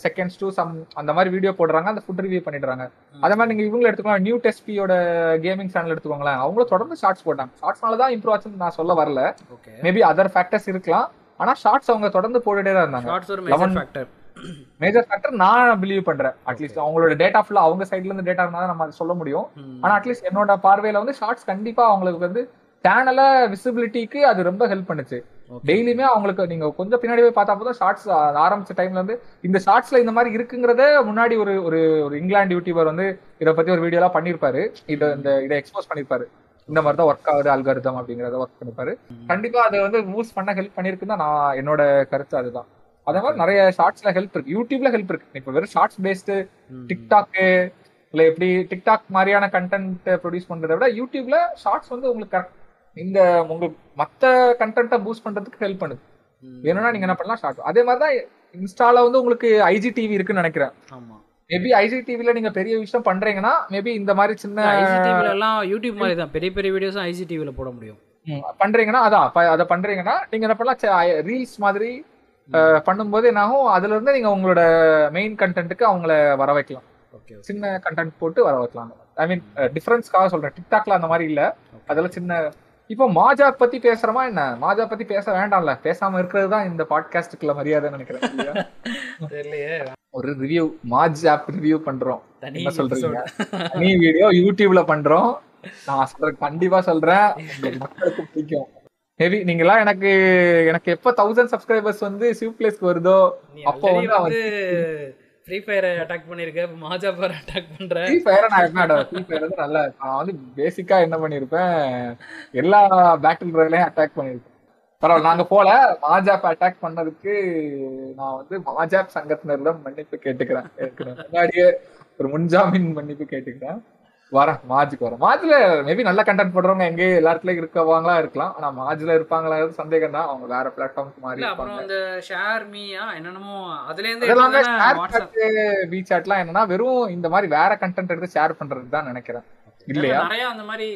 செகண்ட்ஸ் டு சம் அந்த மாதிரி வீடியோ போடுறாங்க அந்த ஃபுட் ரிவ்யூ பண்ணிடுறாங்க. அதே மாதிரி நீங்க இவங்களை எடுத்துக்கலாம் நியூ டெஸ்பியோட கேமிங் சேனல் எடுத்துக்கோங்களேன். அவங்களும் தொடர்ந்து ஷார்ட்ஸ் போட்டாங்க. ஷார்ட்ஸ்னால தான் இம்ப்ரூவ் ஆச்சுன்னு நான் சொல்ல வரல. மேபி அதர் ஃபேக்டர்ஸ் இருக்கலாம். ஆனா ஷார்ட்ஸ் அவங்க தொடர்ந்து போட்டுட்டே தான் இருந்தாங்க. மேஜர் ஃபேக்டர் நான் பிலீவ் பண்றேன். அட்லீஸ்ட் அவங்களோட டேட்டா ஃபுல்லா அவங்க சைட்ல இருந்து டேட்டா இருந்தா நம்ம சொல்ல முடியும். ஆனா அட்லீஸ்ட் என்னோட பார்வையில வந்து ஷார்ட்ஸ் கண்டிப்பா அவங்களுக்கு வந்து சேனல விசிபிலிட்டிக்கு அது ரொம்ப ஹெல்ப் பண்ணுச்சு. டெய்லியுமே அவங்களுக்கு நீங்க கொஞ்சம் பின்னாடி போய் பார்த்தா போதும். ஷார்ட்ஸ் ஆரம்பிச்ச டைம்ல இருந்து இந்த ஷார்ட்ஸ்ல இந்த மாதிரி இருக்குங்கிறத முன்னாடி ஒரு ஒரு ஒரு இங்கிலாந்து யூடியூபர் வந்து இதை பத்தி ஒரு வீடியோலாம் பண்ணிருப்பாரு. இதை இந்த இதை எக்ஸ்போஸ் பண்ணிருப்பாரு. இந்த மாதிரி தான் ஒர்க் ஆகுது அல்காரிதம் அப்படிங்கறத ஒர்க் பண்ணிருப்பாரு. கண்டிப்பா அதை வந்து மூவ்ஸ் பண்ண ஹெல்ப் பண்ணிருக்குன்னு நான் என்னோட கருத்து அதுதான். அதே மாதிரி நிறைய ஷார்ட்ஸ்ல ஹெல்ப் இருக்கு. யூடியூப்ல ஹெல்ப் இருக்கு. இப்ப வெறும் ஷார்ட்ஸ் பேஸ்டு டிக்டாக்கு இல்ல எப்படி டிக்டாக் மாதிரியான கண்டென்ட் ப்ரொடியூஸ் பண்றதை விட யூடியூப்ல ஷார்ட்ஸ் வந்து உங்களுக்கு correct- இந்த உங்களுக்கு மத்த கண்டென்ட்டை பூஸ்ட் பண்றதுக்கு ஹெல்ப் பண்ணுது. வேணும்னா நீங்க என்ன பண்ணலாம் ஷார்ட் அதே மாதிரி தான் இன்ஸ்டால வந்து உங்களுக்கு ஐஜி டிவி இருக்குன்னு நினைக்கிறேன். ஆமா. மேபி ஐஜி டிவில நீங்க பெரிய விஷயம் பண்றீங்கன்னா மேபி இந்த மாதிரி சின்ன ஐசிடிவில எல்லாம் யூடியூப் மாதிரி தான் பெரிய பெரிய வீடியோஸும் ஐசிடிவில போட முடியும். பண்றீங்கன்னா அதான் அதை பண்றீங்கன்னா நீங்க என்ன பண்ணலாம் ரீல்ஸ் மாதிரி பண்ணும்போது என்ன ஆகும் அதுல இருந்து நீங்க உங்களோட மெயின் கண்டென்ட்டுக்கு அவங்கள வர வைக்கலாம். ஓகே சின்ன கண்டென்ட் போட்டு வர வைக்கலாம். ஐ மீன் டிஃபரன்ஸ்க்காக சொல்றேன். டிக்டாக்ல அந்த மாதிரி இல்ல. அதெல்லாம் சின்ன இப்போ மாஜா பத்தி பேசுறோமா என்ன? மாஜா பத்தி பேச வேண்டாம்ல. பேசாம இருக்கிறது தான் இந்த பாட்காஸ்டுக்குள்ள மரியாதை நினைக்கிறேன். ஒரு ரிவ்யூ மாஜ் ஆப் ரிவ்யூ பண்றோம். என்ன சொல்றீங்க? தனி வீடியோ யூடியூப்ல பண்றோம். நான் சொல்றேன் கண்டிப்பா சொல்றேன். மக்களுக்கு பிடிக்கும். மேபி நீங்களா? எனக்கு எனக்கு எப்ப தௌசண்ட் சப்ஸ்கிரைபர்ஸ் வந்து சிவ் பிளேஸ்க்கு வருதோ நீ அப்போ வந்து ஃப்ரீ ஃபயரை அட்டாக் பண்ணிருக்க மாஜா ஃபயர் அட்டாக் பண்ற. ஃப்ரீ ஃபயரை நான் என்ன ஃப்ரீ ஃபயர் வந்து நல்லா நான் வந்து பேசிக்கா என்ன பண்ணிருப்பேன் எல்லா பேட்டில் ராயலையும் அட்டாக் பண்ணிருப்பேன். பரவாயில்ல நாங்க போல மாஜாப் அட்டாக் பண்ணதுக்கு நான் வந்து மாஜாப் சங்கத்தினரிடம் மன்னிப்பு கேட்டுக்கிறேன். முன்னாடியே ஒரு முன்ஜாமீன் மன்னிப்பு கேட்டுக்கிறேன். வரேன் மாஜுக்கு வரேன் மாஜ்ல மேபி நல்ல கண்டென்ட் போடுறவங்க எங்கே எல்லா இடத்துலயும் இருக்கவாங்களா இருக்கலாம். ஆனா மாஜ்ல இருப்பாங்களா சந்தேகம் தான் அவங்க வேற பிளாட்ஃபார்ம்க்கு மாறி அப்புறம் அந்த ஷேர் மீயா என்னென்னமோ அதுல இருந்து சாட் வி சாட்லாம் என்னன்னா வெறும் இந்த மாதிரி வேற கண்டென்ட் எடுத்து ஷேர் பண்றது தான் நினைக்கிறேன் இல்லையா? நிறைய அந்த மாதிரி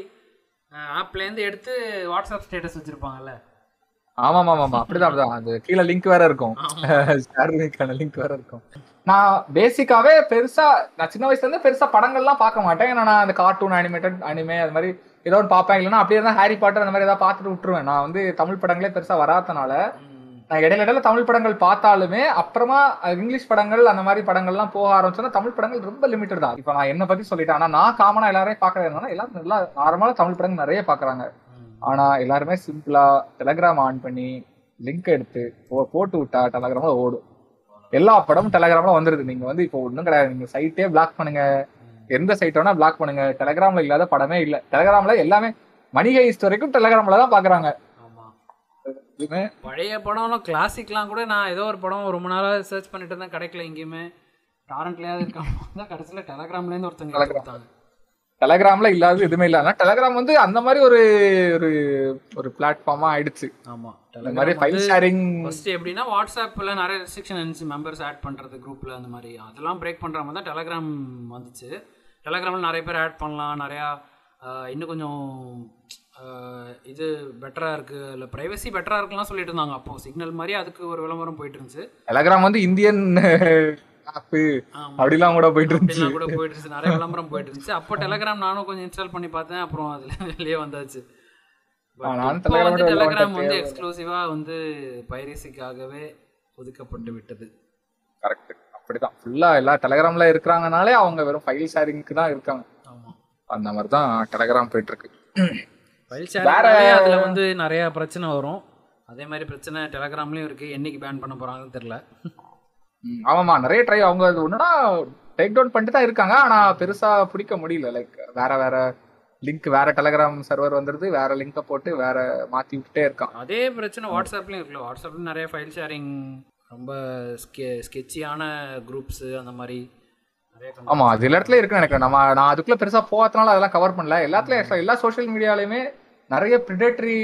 ஆப்ல இருந்து எடுத்து வாட்ஸ்அப் ஸ்டேட்டஸ் வச்சிருப்பாங்கல்ல. ஆமா ஆமா ஆமா அப்படிதான் அப்படிதான். அது கீழே லிங்க் வேற இருக்கும். ஷேர் லிங்க் வேற இருக்கும். நான் பேசிக்காவே பெருசா நான் சின்ன வயசுல இருந்து பெருசா படங்கள்லாம் பார்க்க மாட்டேன். ஏன்னா நான் அந்த கார்ட்டூன் அனிமேட்டட் அனிமே அது மாதிரி ஏதோ ஒன்று பார்ப்பேன். இல்லைன்னா அப்படியே தான் ஹாரி பாட்டர் அந்த மாதிரி ஏதாவது பார்த்துட்டு விட்டுருவேன். நான் வந்து தமிழ் படங்களே பெருசா வராதனால நான் இடையில இடையில தமிழ் படங்கள் பார்த்தாலுமே அப்புறமா இங்கிலீஷ் படங்கள் அந்த மாதிரி படங்கள்லாம் போக ஆரம்பிச்சோன்னா தமிழ் படங்கள் ரொம்ப லிமிட்டட் தான். இப்போ நான் என்ன பத்தி சொல்லிட்டேன். ஆனா நான் காமனா எல்லாரையும் பார்க்கறது என்னன்னா எல்லாரும் நல்லா நார்மலா தமிழ் படங்கள் நிறைய பாக்குறாங்க ஆனா எல்லாருமே சிம்பிளா டெலகிராம் ஆன் பண்ணி லிங்க் எடுத்து போ- போட்டு விட்டா டெலகிராம்ல ஓடும். எல்லா படமும் டெலகிராம்ல வந்துருது. நீங்க வந்து இப்போ ஒண்ணும் கிடையாது. நீங்க சைட்டே பிளாக் பண்ணுங்க. எந்த சைட் வேணா பிளாக் பண்ணுங்க. டெலகிராம்ல இல்லாத படமே இல்ல. டெலகிராம்ல எல்லாமே மணிகை வரைக்கும் டெலகிராம்ல தான் பாக்குறாங்க. பழைய படம்லாம் கிளாசிக்லாம் கூட நான் ஏதோ ஒரு படம் ரொம்ப நாளா சர்ச் பண்ணிட்டு இருந்தேன். கிடைக்கல எங்கேயுமே. டாரண்ட்லயாவது இருக்காங்க தான் கடைசியில டெலகிராம்ல இருந்து ஒருத்தங்க டெலகிராம்ல இல்லாத எதுவுமே இல்ல. ஆனா டெலகிராம் வந்து அந்த மாதிரி ஒரு ஒரு ஒரு பிளாட்ஃபார்மா ஆயிடுச்சு. ஆமா. இந்த மாதிரி ஃபைல் ஷேரிங் ஃபர்ஸ்ட் எப்படின்னா வாட்ஸ்அப்ல நிறைய ரெஸ்ட்ரிக்ஷன் இருந்துச்சு மெம்பர்ஸ் ஆட் பண்றது குரூப்ல அந்த மாதிரி. அதெல்லாம் பிரேக் பண்ற மாதிரி தான் டெலகிராம் வந்துச்சு. டெலகிராம்ல நிறைய பேர் ஆட் பண்ணலாம் நிறையா இன்னும் கொஞ்சம் இது பெட்டரா இருக்கு இல்லை ப்ரைவசி பெட்டரா இருக்குலாம் சொல்லிட்டு இருந்தாங்க அப்போ. சிக்னல் மாதிரி அதுக்கு ஒரு விளம்பரம் போயிட்டு இருந்துச்சு. டெலகிராம் வந்து இந்தியன். அப்படிலாம் கூட போயிட்டு இருந்துச்சு. கூட போயிட்டு இருந்துச்சு. நிறைய விளம்பரம் போயிட்டு இருந்துச்சு. அப்போ டெலகிராம் நானும் கொஞ்சம் இன்ஸ்டால் பண்ணி பார்த்தேன். அப்புறம் அதுல வெளியே வந்தாச்சு. வந்து டெலகிராம் வந்து எக்ஸ்க்ளூசிவா வந்து பைரசிக்காகவே ஒதுக்கப்பட்டு விட்டது. கரெக்ட் அப்படிதான். ஃபுல்லா எல்லா டெலகிராம்ல இருக்கிறாங்கனாலே அவங்க வெறும் ஃபைல் ஷேரிங்க்கு தான் இருக்காங்க. ஆமா. அந்த மாதிரி தான் டெலகிராம் போயிட்டு இருக்கு ஃபைல் ஷேரிங்னாலே அதுல வந்து நிறைய பிரச்சனை வரும். அதே மாதிரி பிரச்சனை டெலகிராம்லயும் இருக்கு. என்னைக்கு பேன் பண்ண போறாங்கன்னு தெரியல. ஆமாமா நிறைய ட்ரை அவங்க அது ஒண்ணுனா டேக் டவுன் பண்ணிட்டு தான் இருக்காங்க. ஆனா பெருசா பிடிக்க முடியல. லைக் வேற வேற லிங்க் வேற டெலகிராம் சர்வர் வந்துருது. வேற லிங்கை போட்டு வேற மாத்தி விட்டுட்டே இருக்கான். அதே பிரச்சனை வாட்ஸ்அப்லேயும் இருக்குல்ல. வாட்ஸ்அப்ல நிறைய ஃபைல் ஷேரிங் ரொம்ப ஸ்கெ ஸ்கெட்சியான குரூப்ஸு அந்த மாதிரி ஆமா அது எல்லா இடத்துலயும் இருக்குன்னு நினைக்கிறேன். நம்ம நான் அதுக்குள்ள பெருசா போகாதனால அதெல்லாம் கவர் பண்ணல. எல்லாத்துலயும் எல்லா சோஷியல் மீடியாலயுமே நிறைய ப்ரிடேட்டரி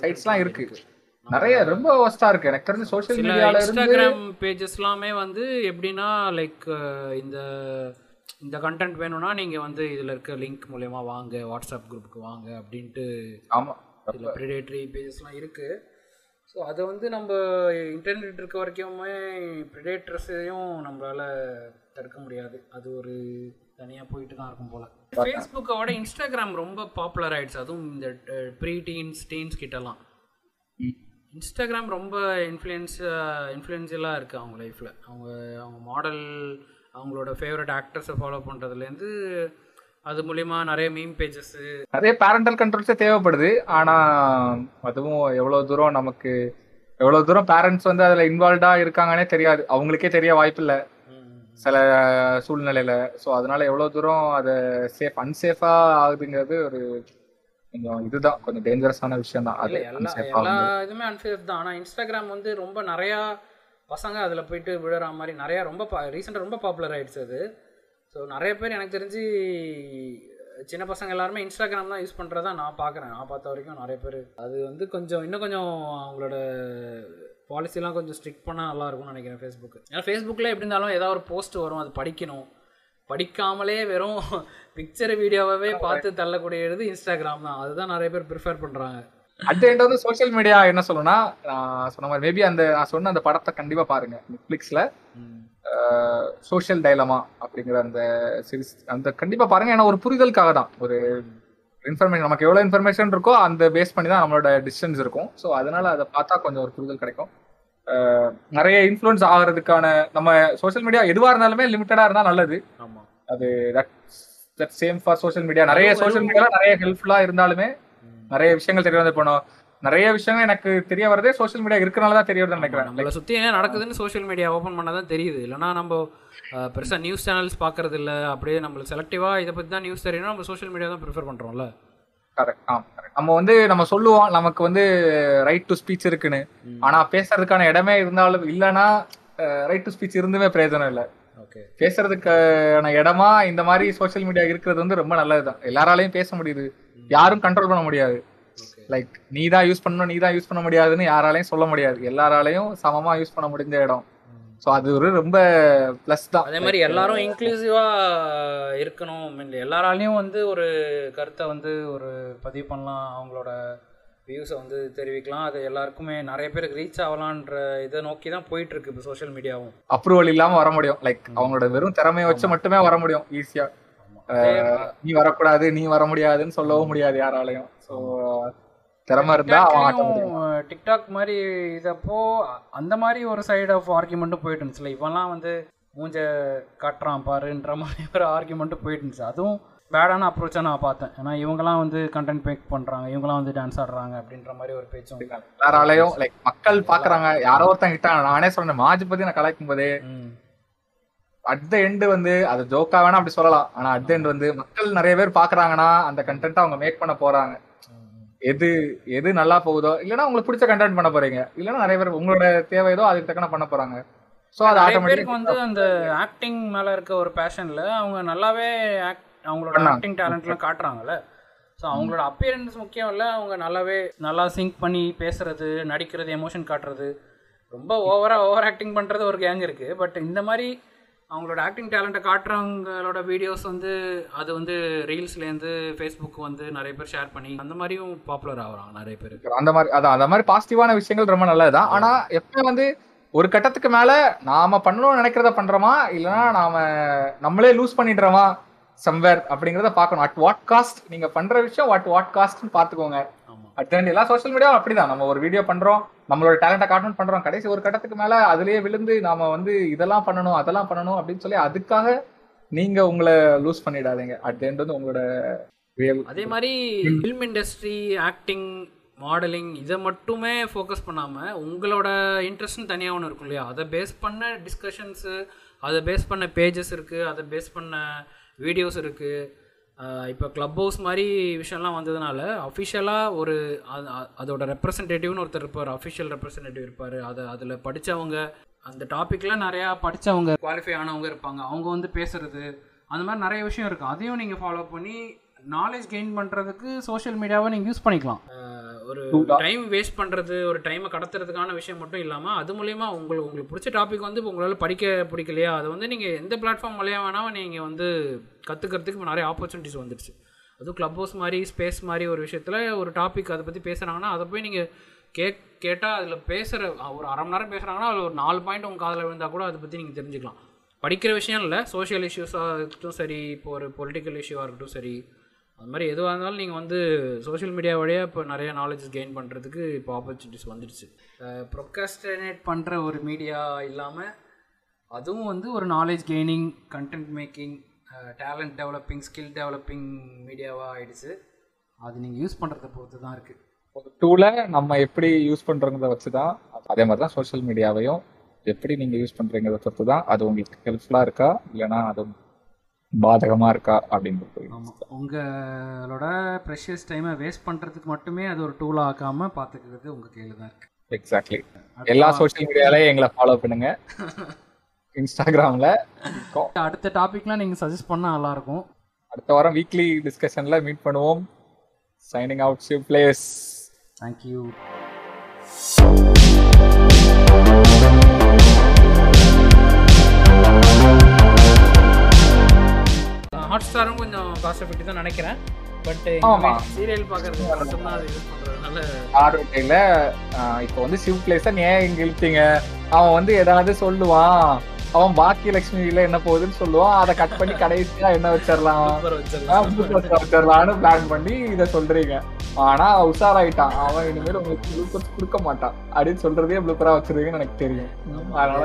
சைட்ஸ்லாம் இருக்கு. நிறைய ரொம்ப ஒஸ்டா இருக்கு. எனக்கு தெரிஞ்சு சோஷியல் மீடியால இன்ஸ்டாகிராம் பேஜஸ் எல்லாமே வந்து எப்படின்னா லைக் இந்த இந்த கண்டென்ட் வேணும்னா நீங்கள் வந்து இதில் இருக்க லிங்க் மூலயமா வாங்க வாட்ஸ்அப் குரூப்புக்கு வாங்க அப்படின்ட்டு ஆமா. சில ப்ரிடேட்டரி பேஜஸ்லாம் இருக்குது ஸோ அதை வந்து நம்ம இன்டர்நெட் இருக்க வரைக்குமே ப்ரிடேட்டர்ஸையும் நம்மளால தடுக்க முடியாது. அது ஒரு தனியாக போயிட்டு தான் இருக்கும் போல். ஃபேஸ்புக்கை விட இன்ஸ்டாகிராம் ரொம்ப பாப்புலர் ஆயிடுச்சு. அதுவும் இந்த ப்ரீ டீன்ஸ் டீன்ஸ் கிட்டலாம். இன்ஸ்டாகிராம் ரொம்ப இன்ஃப்ளூயன்ஸ் இன்ஃப்ளூயன்ஷியலாக இருக்குது அவங்க லைஃப்பில் அவங்க அவங்க மாடல் அவங்களோட ஃபேவரட் ஆக்டர்ஸை ஃபாலோ பண்ணுறதுலேருந்து அது மூலிமா நிறைய மீம் பேஜஸ்ஸு நிறைய பேரண்டல் கண்ட்ரோல்ஸே தேவைப்படுது. ஆனா அதுவும் எவ்வளவு தூரம் நமக்கு எவ்வளவு தூரம் பேரண்ட்ஸ் வந்து அதுல இன்வால்வ்டா இருக்காங்கன்னே தெரியாது. அவங்களுக்கே தெரிய வாய்ப்பில்லை சில சூழ்நிலையில. ஸோ அதனால எவ்வளவு தூரம் அதை சேஃப் அன்சேஃபா ஆகுதுங்கிறது ஒரு கொஞ்சம் இதுதான் கொஞ்சம் டேஞ்சரஸான விஷயம் தான் அது எல்லா. இதுவுமே அன்சேஃப் தான். ஆனால் இன்ஸ்டாகிராம் வந்து ரொம்ப நிறையா பசங்க அதில் போயிட்டு விழுற மாதிரி நிறையா ரொம்ப ரீசெண்டாக ரொம்ப பாப்புலர் ஆயிடுச்சு அது. ஸோ நிறைய பேர் எனக்கு தெரிஞ்சு சின்ன பசங்க எல்லாருமே இன்ஸ்டாகிராம் தான் யூஸ் பண்ணுறதா நான் பார்க்குறேன் நான் பார்த்த வரைக்கும் நிறைய பேர். அது வந்து கொஞ்சம் இன்னும் கொஞ்சம் அவங்களோட பாலிசிலாம் கொஞ்சம் ஸ்ட்ரிக்ட் பண்ணால் நல்லா இருக்கும்னு நினைக்கிறேன் ஃபேஸ்புக் ஏன்னா ஃபேஸ்புக்கில் எப்படி இருந்தாலும் ஏதாவது ஒரு போஸ்ட் வரும் அது படிக்கணும். படிக்காமலே வெறும் பிக்சர் வீடியோவே பார்த்து தள்ளக்கூடியது இன்ஸ்டாகிராம் தான். அதுதான் நிறைய பேர் ப்ரிஃபர் பண்ணுறாங்க அட் எண்ட் வந்து சோஷியல் மீடியா என்ன சொல்லணும்னா நான் சொன்ன மாதிரி மேபி அந்த நான் சொன்ன அந்த படத்தை கண்டிப்பா பாருங்க நெட்ஃபிளிக்ஸ்ல சோஷியல் டைலமா அப்படிங்கிற அந்த சீரிஸ் அந்த கண்டிப்பா பாருங்க. ஏன்னா ஒரு புரிதலுக்காக தான். ஒரு இன்ஃபர்மேஷன் நமக்கு எவ்வளவு இன்ஃபர்மேஷன் இருக்கோ அந்த பேஸ் பண்ணி தான் நம்மளோட டிஸ்டன்ஸ் இருக்கும். ஸோ அதனால அதை பார்த்தா கொஞ்சம் ஒரு புரிதல் கிடைக்கும். நிறைய இன்ஃப்ளூயன்ஸ் ஆகிறதுக்கான நம்ம சோஷியல் மீடியா எதுவா இருந்தாலுமே லிமிட்டடா இருந்தா நல்லது. ஆமாம் அது that same for social media நிறைய சோஷியல் மீடியால நிறைய ஹெல்ப்ஃபுல்லா இருந்தாலுமே நிறைய விஷயங்கள் தெரிய வந்து போனோம். நிறைய விஷயங்கள் எனக்கு தெரிய வரதே சோஷியல் மீடியா இருக்கனால தான் தெரிய வருதுன்னு நினைக்கிறேன். நம்மளை சுற்றி என்ன நடக்குதுன்னு சோஷியல் மீடியா ஓப்பன் பண்ணால் தான் தெரியுது. இல்லைனா நம்ம அஹ், பெருசா நியூஸ் சேனல்ஸ் பார்க்கறது இல்ல அப்படியே நம்மளுக்கு செலக்டிவாக இதை பற்றி தான் நியூஸ் தெரியணும் நம்ம சோஷியல் மீடியா தான் ப்ரிஃபர் பண்ணுறோம்ல கரெக்ட். நம்ம வந்து நம்ம சொல்லுவோம் நமக்கு வந்து ரைட் டு ஸ்பீச் இருக்குன்னு. ஆனா பேசுறதுக்கான இடமே இருந்தாலும் இல்லைன்னா ரைட் டு ஸ்பீச் இருந்துமே பிரயோஜனம் இல்லை. ஓகே. பேசுறதுக்கான இடமா இந்த மாதிரி சோஷியல் மீடியா இருக்கிறது வந்து ரொம்ப நல்லதுதான். எல்லாராலையும் பேச முடியுது. யாரும் கண்ட்ரோல் பண்ண முடியாது. லைக் நீ தான் யூஸ் பண்ணணும் நீ தான் யூஸ் பண்ண முடியாதுன்னு யாராலையும் சொல்ல முடியாது. எல்லாராலையும் சமமா யூஸ் பண்ண முடிஞ்ச இடம். ஸோ அது ஒரு ரொம்ப ப்ளஸ் தான். அதே மாதிரி எல்லாரும் இன்க்ளூசிவாக இருக்கணும். எல்லாராலையும் வந்து ஒரு கருத்தை வந்து ஒரு பதிவு பண்ணலாம். அவங்களோட வியூஸை வந்து தெரிவிக்கலாம். அது எல்லாருக்குமே நிறைய பேருக்கு ரீச் ஆகலான்ற இதை நோக்கி தான் போயிட்டு இருக்கு இப்போ சோஷியல் மீடியாவும் அப்ரூவல் இல்லாம வர முடியும். லைக் அவங்களோட வெறும் திறமையை வச்சு மட்டுமே வர முடியும் ஈஸியா நீ வரக்கூடாது நீ வர முடியாதுன்னு சொல்லவும் முடியாது யாராலையும். ஸோ திறமை இருந்தா டிக்டாக் மாதிரி இதப்போ அந்த மாதிரி ஒரு சைடு ஆஃப் ஆர்குமெண்ட்டும் போயிட்டு இருந்துச்சுல இவன்லாம் வந்து மூஞ்ச காட்டுறான் பாருன்ற மாதிரி ஒரு ஆர்குமெண்ட்டும் போயிட்டு இருந்துச்சு. அதுவும் பேடான அப்ரோச்சாக நான் பார்த்தேன். ஏன்னா இவங்கலாம் வந்து கண்டென்ட் பேக் பண்ணுறாங்க இவங்கலாம் வந்து டான்ஸ் ஆடுறாங்க அப்படின்ற மாதிரி ஒரு பேச்சும் எல்லாராலையும் லைக் மக்கள் பாக்குறாங்க யாரோ ஒருத்தன் கிட்டான் நானே சொன்னேன் மாஜி பத்தி நான் கலாய்க்கும் போதே. அட் த எண்ட் வந்து அது ஜோக்கா வேணா அப்படி சொல்லலாம். ஆனா அட் த எண்ட் வந்து மக்கள் நிறைய பேர் பாக்குறாங்கன்னா அந்த கண்டென்ட் அவங்க மேக் பண்ண போறாங்க. எது எது நல்லா போகுதோ இல்லைன்னா உங்களுக்கு பிடிச்ச கண்டென்ட் பண்ண போறீங்க. இல்லைன்னா நிறைய பேர் உங்களோட தேவை ஏதோ அதுக்கு தக்கன பண்ண போறாங்க. சோ அது ஆட்டோமேட்டிக் வந்து அந்த ஆக்டிங் மேல இருக்க ஒரு பேஷன்ல அவங்க நல்லாவே அவங்களோட. ஆக்டிங் டேலண்ட்லாம் காட்டுறாங்கல்ல. ஸோ அவங்களோட அப்பியரன்ஸ் முக்கியம் இல்லை அவங்க நல்லாவே நல்லா சிங்க் பண்ணி பேசுறது நடிக்கிறது எமோஷன் காட்டுறது. ரொம்ப ஓவரா ஓவர் ஆக்டிங் பண்றது ஒரு கேங் இருக்கு. பட் இந்த மாதிரி அவங்களோட ஆக்டிங் டேலண்ட்டை காட்டுறவங்களோட வீடியோஸ் வந்து அது வந்து ரீல்ஸ்லேருந்து ஃபேஸ்புக் வந்து நிறைய பேர் ஷேர் பண்ணி அந்த மாதிரியும் பாப்புலர் ஆகுறாங்க நிறைய பேர். அந்த மாதிரி அதான் அந்த மாதிரி பாசிட்டிவான விஷயங்கள் ரொம்ப நல்லதுதான். ஆனா எப்ப வந்து ஒரு கட்டத்துக்கு மேல நாம பண்ணணும்னு நினைக்கிறத பண்றோமா? இல்லைன்னா நாம நம்மளே லூஸ் பண்ணிடுறோமா? சம்வேர் அப்படிங்கறத பார்க்கணும். அட் வாட் காஸ்ட் நீங்க பண்ற விஷயம் வாட் வாட் காஸ்ட்னு பாத்துக்கோங்க ஆமாம் அட் end எல்லா சோஷியல் மீடியாவும் அப்படிதான். நம்ம ஒரு வீடியோ பண்றோம் நம்மளோட டேலண்ட்டை காட்டணும் பண்றோம். கடைசி ஒரு கட்டத்துக்கு மேல அதுலயே விழுந்து நாம வந்து இதெல்லாம் பண்ணணும் அதெல்லாம் பண்ணணும் அப்படின்னு சொல்லி அதுக்காக நீங்க உங்களை லூஸ் பண்ணிடாதீங்க. அட் end வந்து உங்களோட அதே மாதிரி ஃபில்ம் இண்டஸ்ட்ரி ஆக்டிங் மாடலிங் இதை மட்டுமே ஃபோக்கஸ் பண்ணாமல் உங்களோட இன்ட்ரெஸ்ட்னு தனியாக ஒன்று இருக்கும் இல்லையா? அதை பேஸ் பண்ண டிஸ்கஷன்ஸு அதை பேஸ் பண்ண பேஜஸ் இருக்குது அதை பேஸ் பண்ண வீடியோஸ் இருக்குது இப்போ க்ளப் ஹவுஸ் மாதிரி விஷயம்லாம் வந்ததுனால அஃபிஷியலாக ஒரு அதோட ரெப்ரசன்டேட்டிவ்னு ஒருத்தர் இருப்பார். அஃபிஷியல் ரெப்ரசன்டேட்டிவ் இருப்பார். அதை அதில் படித்தவங்க அந்த டாப்பிக்கில் நிறையா படித்தவங்க குவாலிஃபை ஆனவங்க இருப்பாங்க. அவங்க வந்து பேசுறது அந்த மாதிரி நிறைய விஷயம் இருக்குது அதையும் நீங்கள் ஃபாலோ பண்ணி நாலேஜ் கெயின் பண்ணுறதுக்கு சோஷியல் மீடியாவை நீங்கள் யூஸ் பண்ணிக்கலாம். ஒரு டைம் வேஸ்ட் பண்ணுறது ஒரு டைமை கடத்துறதுக்கான விஷயம் மட்டும் இல்லாமல் அது மூலயமா உங்களுக்கு உங்களுக்கு பிடிச்ச டாபிக் வந்து இப்போ உங்களால் படிக்க பிடிக்கலையா? அது வந்து நீங்கள் எந்த பிளாட்ஃபார்ம் மூலியம் வேணாலும் நீங்கள் வந்து கற்றுக்கிறதுக்கு இப்போ நிறைய ஆப்பர்ச்சுனிட்டிஸ் வந்துடுச்சு. அதுவும் க்ளப் ஹவுஸ் மாதிரி ஸ்பேஸ் மாதிரி ஒரு விஷயத்தில் ஒரு டாபிக் அதை பற்றி பேசுகிறாங்கன்னா அதை போய் நீங்கள் கே கேட்டால் அதில் பேசுகிற ஒரு அரை மணி நேரம் பேசுகிறாங்கன்னா அதில் ஒரு நாலு பாயிண்ட் உங்கள் காதில் விழுந்தால் கூட அதை பற்றி நீங்கள் தெரிஞ்சுக்கலாம். படிக்கிற விஷயம் இல்லை சோஷியல் இஷ்யூஸாக இருக்கட்டும் சரி இப்போ ஒரு பொலிட்டிக்கல் இஷ்யூவாக இருக்கட்டும் சரி அது மாதிரி எதுவாக இருந்தாலும் நீங்கள் வந்து சோஷியல் மீடியா வழியாக இப்போ நிறைய நாலேஜ் கெயின் பண்ணுறதுக்கு இப்போ ஆப்பர்ச்சுனிட்டிஸ் வந்துடுச்சு. ப்ரொக்காஸ்டினேட் பண்ணுற ஒரு மீடியா இல்லாமல் அதுவும் வந்து ஒரு knowledge gaining content making talent developing skill developing மீடியாவாக ஆயிடுச்சு. அது நீங்கள் யூஸ் பண்ணுறத பொறுத்து தான் இருக்குது ஒரு டூலை நம்ம எப்படி யூஸ் பண்ணுறோங்கிறத வச்சு தான் அதே மாதிரி தான் சோஷியல் மீடியாவையும் எப்படி நீங்கள் யூஸ் பண்ணுறீங்கிறத பொறுத்து தான் அது உங்களுக்கு ஹெல்ப்ஃபுல்லாக இருக்கா? இல்லைன்னா அது பாதகமா இருக்கா அப்படின்றது ஆமாம் உங்களோட ப்ரெஷியஸ் டைமை வேஸ்ட் பண்ணுறதுக்கு மட்டுமே அது ஒரு டூலாக ஆக்காமல் பார்த்துக்கிறது உங்கள் கையில் தான் இருக்குது எக்ஸாக்ட்லி எல்லா சோஷியல் மீடியாலயும் எங்களை ஃபாலோ பண்ணுங்க. இன்ஸ்டாகிராம்ல. அடுத்த டாபிக்லாம் நீங்கள் சஜஸ்ட் பண்ணால் நல்லாயிருக்கும் அடுத்த வாரம் வீக்லி டிஸ்கஷன்ல மீட் பண்ணுவோம். Signing out Shiv plays thank you hot ஸ்டாரும் கொஞ்சம் காஸ்ட் எஃபெக்டிவ் தான் நினைக்கிறேன் பட். சீரியல் பார்க்கறது மட்டும்தான் அது யூஸ் இப்போ வந்து சிவ் பிளேஸ ஏன் இங்க இழுத்தீங்க அவன் வந்து ஏதாவது சொல்லுவான். அவன் பாக்கிய லட்சுமியில என்ன போகுதுன்னு சொல்லுவான். அதை கட் பண்ணி கடைசியா என்ன வச்சிடலாம்? வச்சிடலாம்னு பிளான் பண்ணி இத சொல்றீங்க. ஆனா உஷாராயிட்டான். அவன் இனிமேல் உங்களுக்கு குளுக்கோஸ் கொடுக்க மாட்டான். அப்படின்னு சொல்றதே ப்ளூப்பரா வச்சிருவீங்கன்னு எனக்கு தெரியும். அதனால